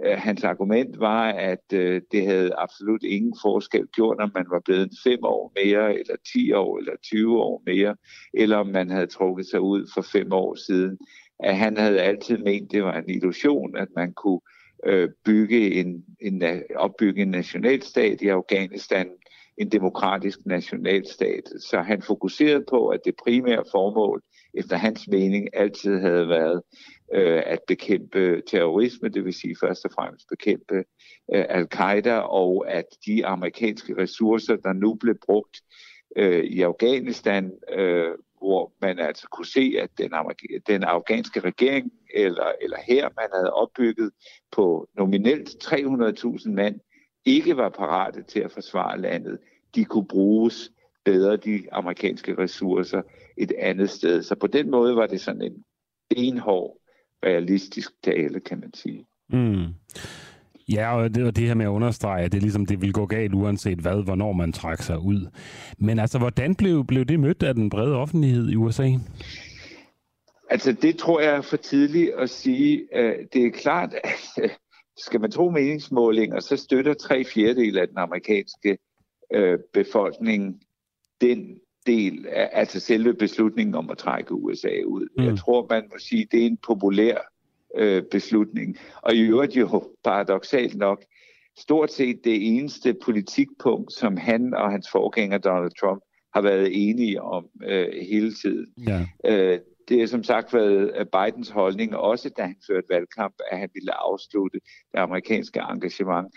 Øh, hans argument var, at øh, det havde absolut ingen forskel gjort, om man var blevet fem år mere, eller 10 år, eller 20 år mere, eller om man havde trukket sig ud for fem år siden. At han havde altid ment, det var en illusion, at man kunne øh, Øh, bygge en, en, opbygge en nationalstat i Afghanistan, en demokratisk nationalstat. Så han fokuserede på, at det primære formål, efter hans mening, altid havde været øh, at bekæmpe terrorisme, det vil sige først og fremmest bekæmpe øh, al-Qaida, og at de amerikanske ressourcer, der nu blev brugt øh, i Afghanistan, øh, hvor man altså kunne se, at den, den afghanske regering eller, eller her, man havde opbygget på nominelt 300.000 mand, ikke var parate til at forsvare landet. De kunne bruges bedre, de amerikanske ressourcer, et andet sted. Så på den måde var det sådan en benhård, realistisk tale, kan man sige. Mm. Ja, og det, og det her med at understrege, at det ligesom det vil gå galt uanset hvad, hvornår man trækker sig ud. Men altså, hvordan blev, blev det mødt af den brede offentlighed i USA? Altså, det tror jeg er for tidligt at sige. Det er klart, at skal man tro meningsmålinger, så støtter tre fjerdedel af den amerikanske øh, befolkning den del, af, altså selve beslutningen om at trække USA ud. Mm. Jeg tror, man må sige, det er en populær øh, beslutning. Og i øvrigt jo paradoxalt nok, stort set det eneste politikpunkt, som han og hans forgænger Donald Trump har været enige om øh, hele tiden. Ja. Øh, det er som sagt været øh, Bidens holdning, også da han førte valgkamp, at han ville afslutte det amerikanske engagement.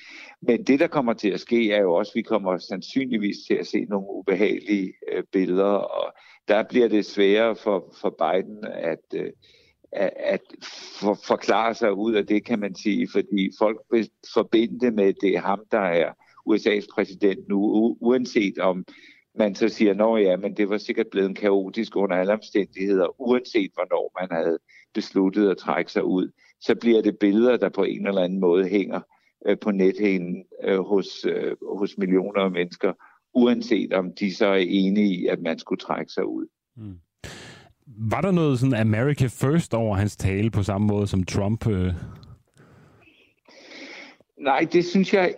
Men det, der kommer til at ske, er jo også, at vi kommer sandsynligvis til at se nogle ubehagelige øh, billeder, og der bliver det sværere for, for Biden at, øh, at for, forklare sig ud af det, kan man sige, fordi folk vil forbinde det med, det er ham, der er USA's præsident nu, uanset om man så siger, nå ja, men det var sikkert blevet kaotisk under alle omstændigheder, uanset hvornår man havde besluttet at trække sig ud, så bliver det billeder, der på en eller anden måde hænger øh, på nethænden øh, hos, øh, hos millioner af mennesker, uanset om de så er enige i, at man skulle trække sig ud. Mm. Var der noget sådan America First over hans tale på samme måde som Trump? Øh? Nej, det synes jeg,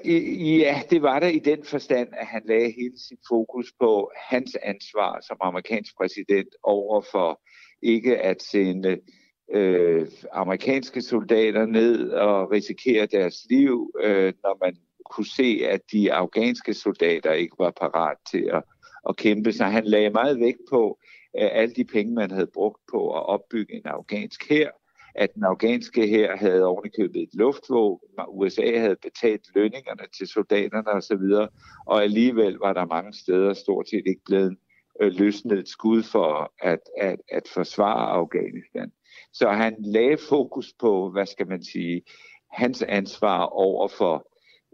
ja, det var der i den forstand, at han lagde hele sit fokus på hans ansvar som amerikansk præsident over for ikke at sende øh, amerikanske soldater ned og risikere deres liv, øh, når man kunne se, at de afghanske soldater ikke var parat til at, at kæmpe. Så han lagde meget vægt på, alle de penge, man havde brugt på at opbygge en afghansk her, at den afghanske her havde ovenikøbet et luftvåben, USA havde betalt lønningerne til soldaterne osv., og alligevel var der mange steder stort set ikke blevet øh, løsnet et skud for at, at, at forsvare Afghanistan. Så han lagde fokus på, hvad skal man sige, hans ansvar over for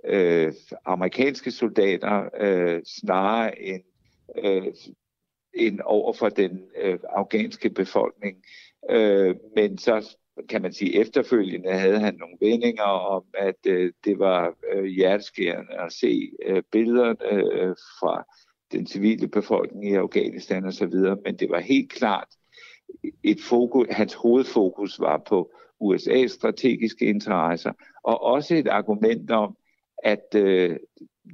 øh, amerikanske soldater, øh, snarere end, øh, end over for den øh, afghanske befolkning. Øh, men så kan man sige, efterfølgende havde han nogle vendinger om, at øh, det var øh, hjerteskærende at se øh, billederne øh, fra den civile befolkning i Afghanistan osv., men det var helt klart, et fokus, hans hovedfokus var på USA's strategiske interesser, og også et argument om, at øh,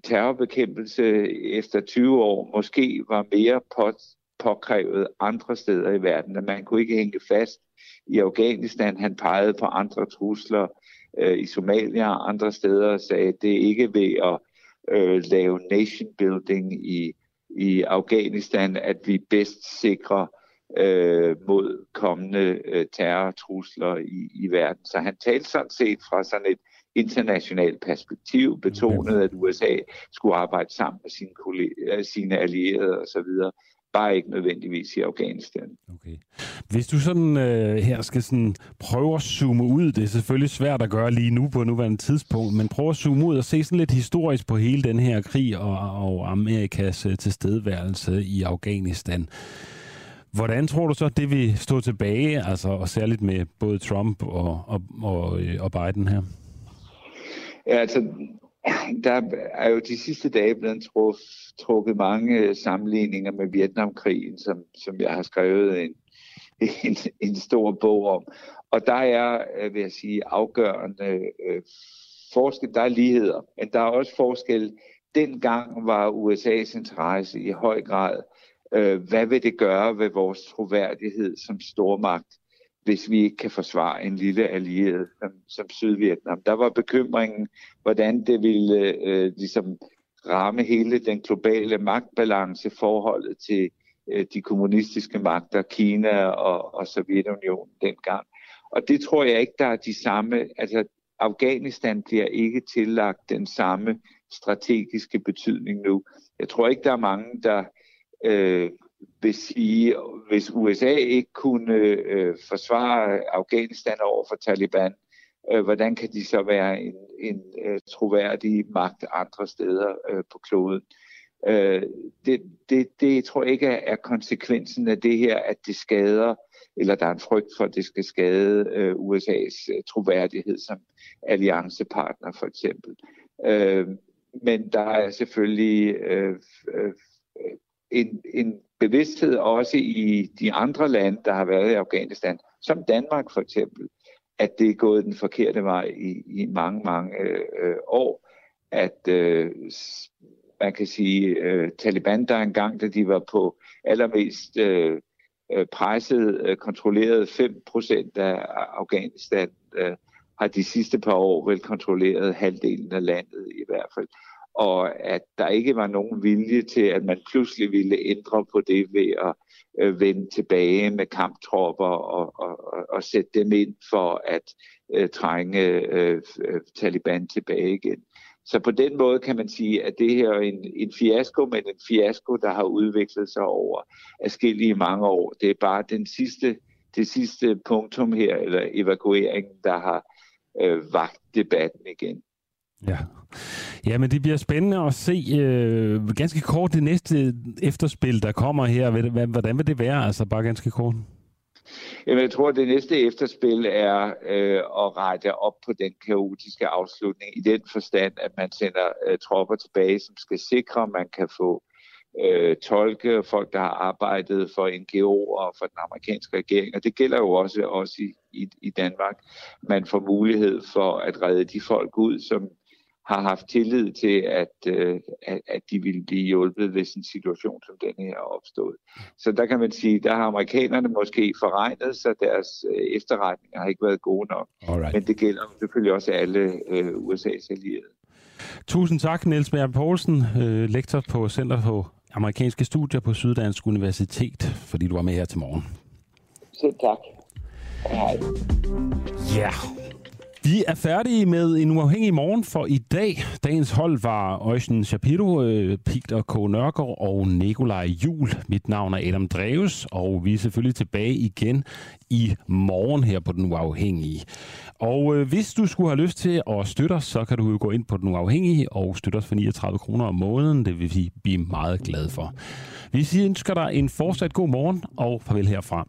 terrorbekæmpelse efter 20 år måske var mere på, påkrævet andre steder i verden, at man kunne ikke hænge fast i Afghanistan. Han pegede på andre trusler øh, i Somalia og andre steder og sagde, at det ikke ved at øh, lave nation building i, i Afghanistan, at vi bedst sikrer øh, mod kommende øh, terrortrusler i, i verden. Så han talte sådan set fra sådan et internationalt perspektiv, betonede, at USA skulle arbejde sammen med sine, sine allierede osv bare ikke nødvendigvis i Afghanistan. Okay. Hvis du sådan øh, her skal sådan prøve at zoome ud, det er selvfølgelig svært at gøre lige nu på nuværende tidspunkt, men prøve at zoome ud og se sådan lidt historisk på hele den her krig og, og Amerikas øh, tilstedeværelse i Afghanistan. Hvordan tror du så, at det vil stå tilbage, altså, og særligt med både Trump og, og, og, øh, og Biden her? Ja, altså, der er jo de sidste dage blevet truf, trukket mange øh, sammenligninger med Vietnamkrigen, som, som jeg har skrevet en, (laughs) en, en stor bog om. Og der er, øh, vil jeg sige, afgørende øh, forskel. Der er ligheder, men der er også forskel. Dengang var USA's interesse i høj grad, øh, hvad vil det gøre ved vores troværdighed som stormagt? Hvis vi ikke kan forsvare en lille allieret som, som Sydvietnam. Der var bekymringen, hvordan det ville øh, ligesom ramme hele den globale magtbalance forholdet til øh, de kommunistiske magter, Kina og, og Sovjetunionen dengang. Og det tror jeg ikke, der er de samme, altså Afghanistan bliver ikke tillagt den samme strategiske betydning nu. Jeg tror ikke, der er mange, der øh, vil sige, hvis USA ikke kunne øh, forsvare Afghanistan over for Taliban, øh, hvordan kan de så være en, en øh, troværdig magt andre steder øh, på kloden? Øh, det, det, det tror jeg ikke er, er konsekvensen af det her, at det skader, eller der er en frygt for, at det skal skade øh, USA's øh, troværdighed som alliancepartner for eksempel. Øh, men der er selvfølgelig øh, øh, en, en bevidsthed også i de andre lande, der har været i Afghanistan, som Danmark for eksempel, at det er gået den forkerte vej i, i mange, mange øh, år. At øh, man kan sige, øh, Taliban, der engang, da de var på allermest øh, øh presset, øh, kontrolleret 5% af Afghanistan, øh, har de sidste par år vel kontrolleret halvdelen af landet i hvert fald og at der ikke var nogen vilje til, at man pludselig ville ændre på det ved at øh, vende tilbage med kamptropper og, og, og, og sætte dem ind for at øh, trænge øh, øh Taliban tilbage igen. Så på den måde kan man sige, at det her er en, en fiasko, men en fiasko, der har udviklet sig over afskillige mange år. Det er bare den sidste, det sidste punktum her, eller evakueringen, der har øh, vagt debatten igen. Ja. ja, men det bliver spændende at se øh, ganske kort det næste efterspil, der kommer her. Hvordan vil det være? Altså bare ganske kort. Jamen, jeg tror, at det næste efterspil er øh, at rette op på den kaotiske afslutning i den forstand, at man sender øh, tropper tilbage, som skal sikre, at man kan få øh, tolke folk, der har arbejdet for NGO'er og for den amerikanske regering. Og det gælder jo også, også i, i, i Danmark. Man får mulighed for at redde de folk ud, som har haft tillid til, at, øh, at, at de ville blive hjulpet, hvis en situation som den her er opstået. Så der kan man sige, der har amerikanerne måske forregnet sig, deres øh, efterretninger har ikke været gode nok. Alright. Men det gælder selvfølgelig også alle øh, USA's allierede. Tusind tak, Niels Bjerg Poulsen, øh, lektor på Center for Amerikanske Studier på Syddansk Universitet, fordi du var med her til morgen. Selv tak. Hej. Ja, vi er færdige med en uafhængig morgen for i dag. Dagens hold var Øjsen Shapiro, øh, Peter K. Nørgaard og Nikolaj Jul. Mit navn er Adam Dreves, og vi er selvfølgelig tilbage igen i morgen her på Den Uafhængige. Og øh, hvis du skulle have lyst til at støtte os, så kan du jo gå ind på Den Uafhængige og støtte os for 39 kroner om måneden. Det vil vi blive meget glade for. Vi ønsker dig en fortsat god morgen, og farvel herfra.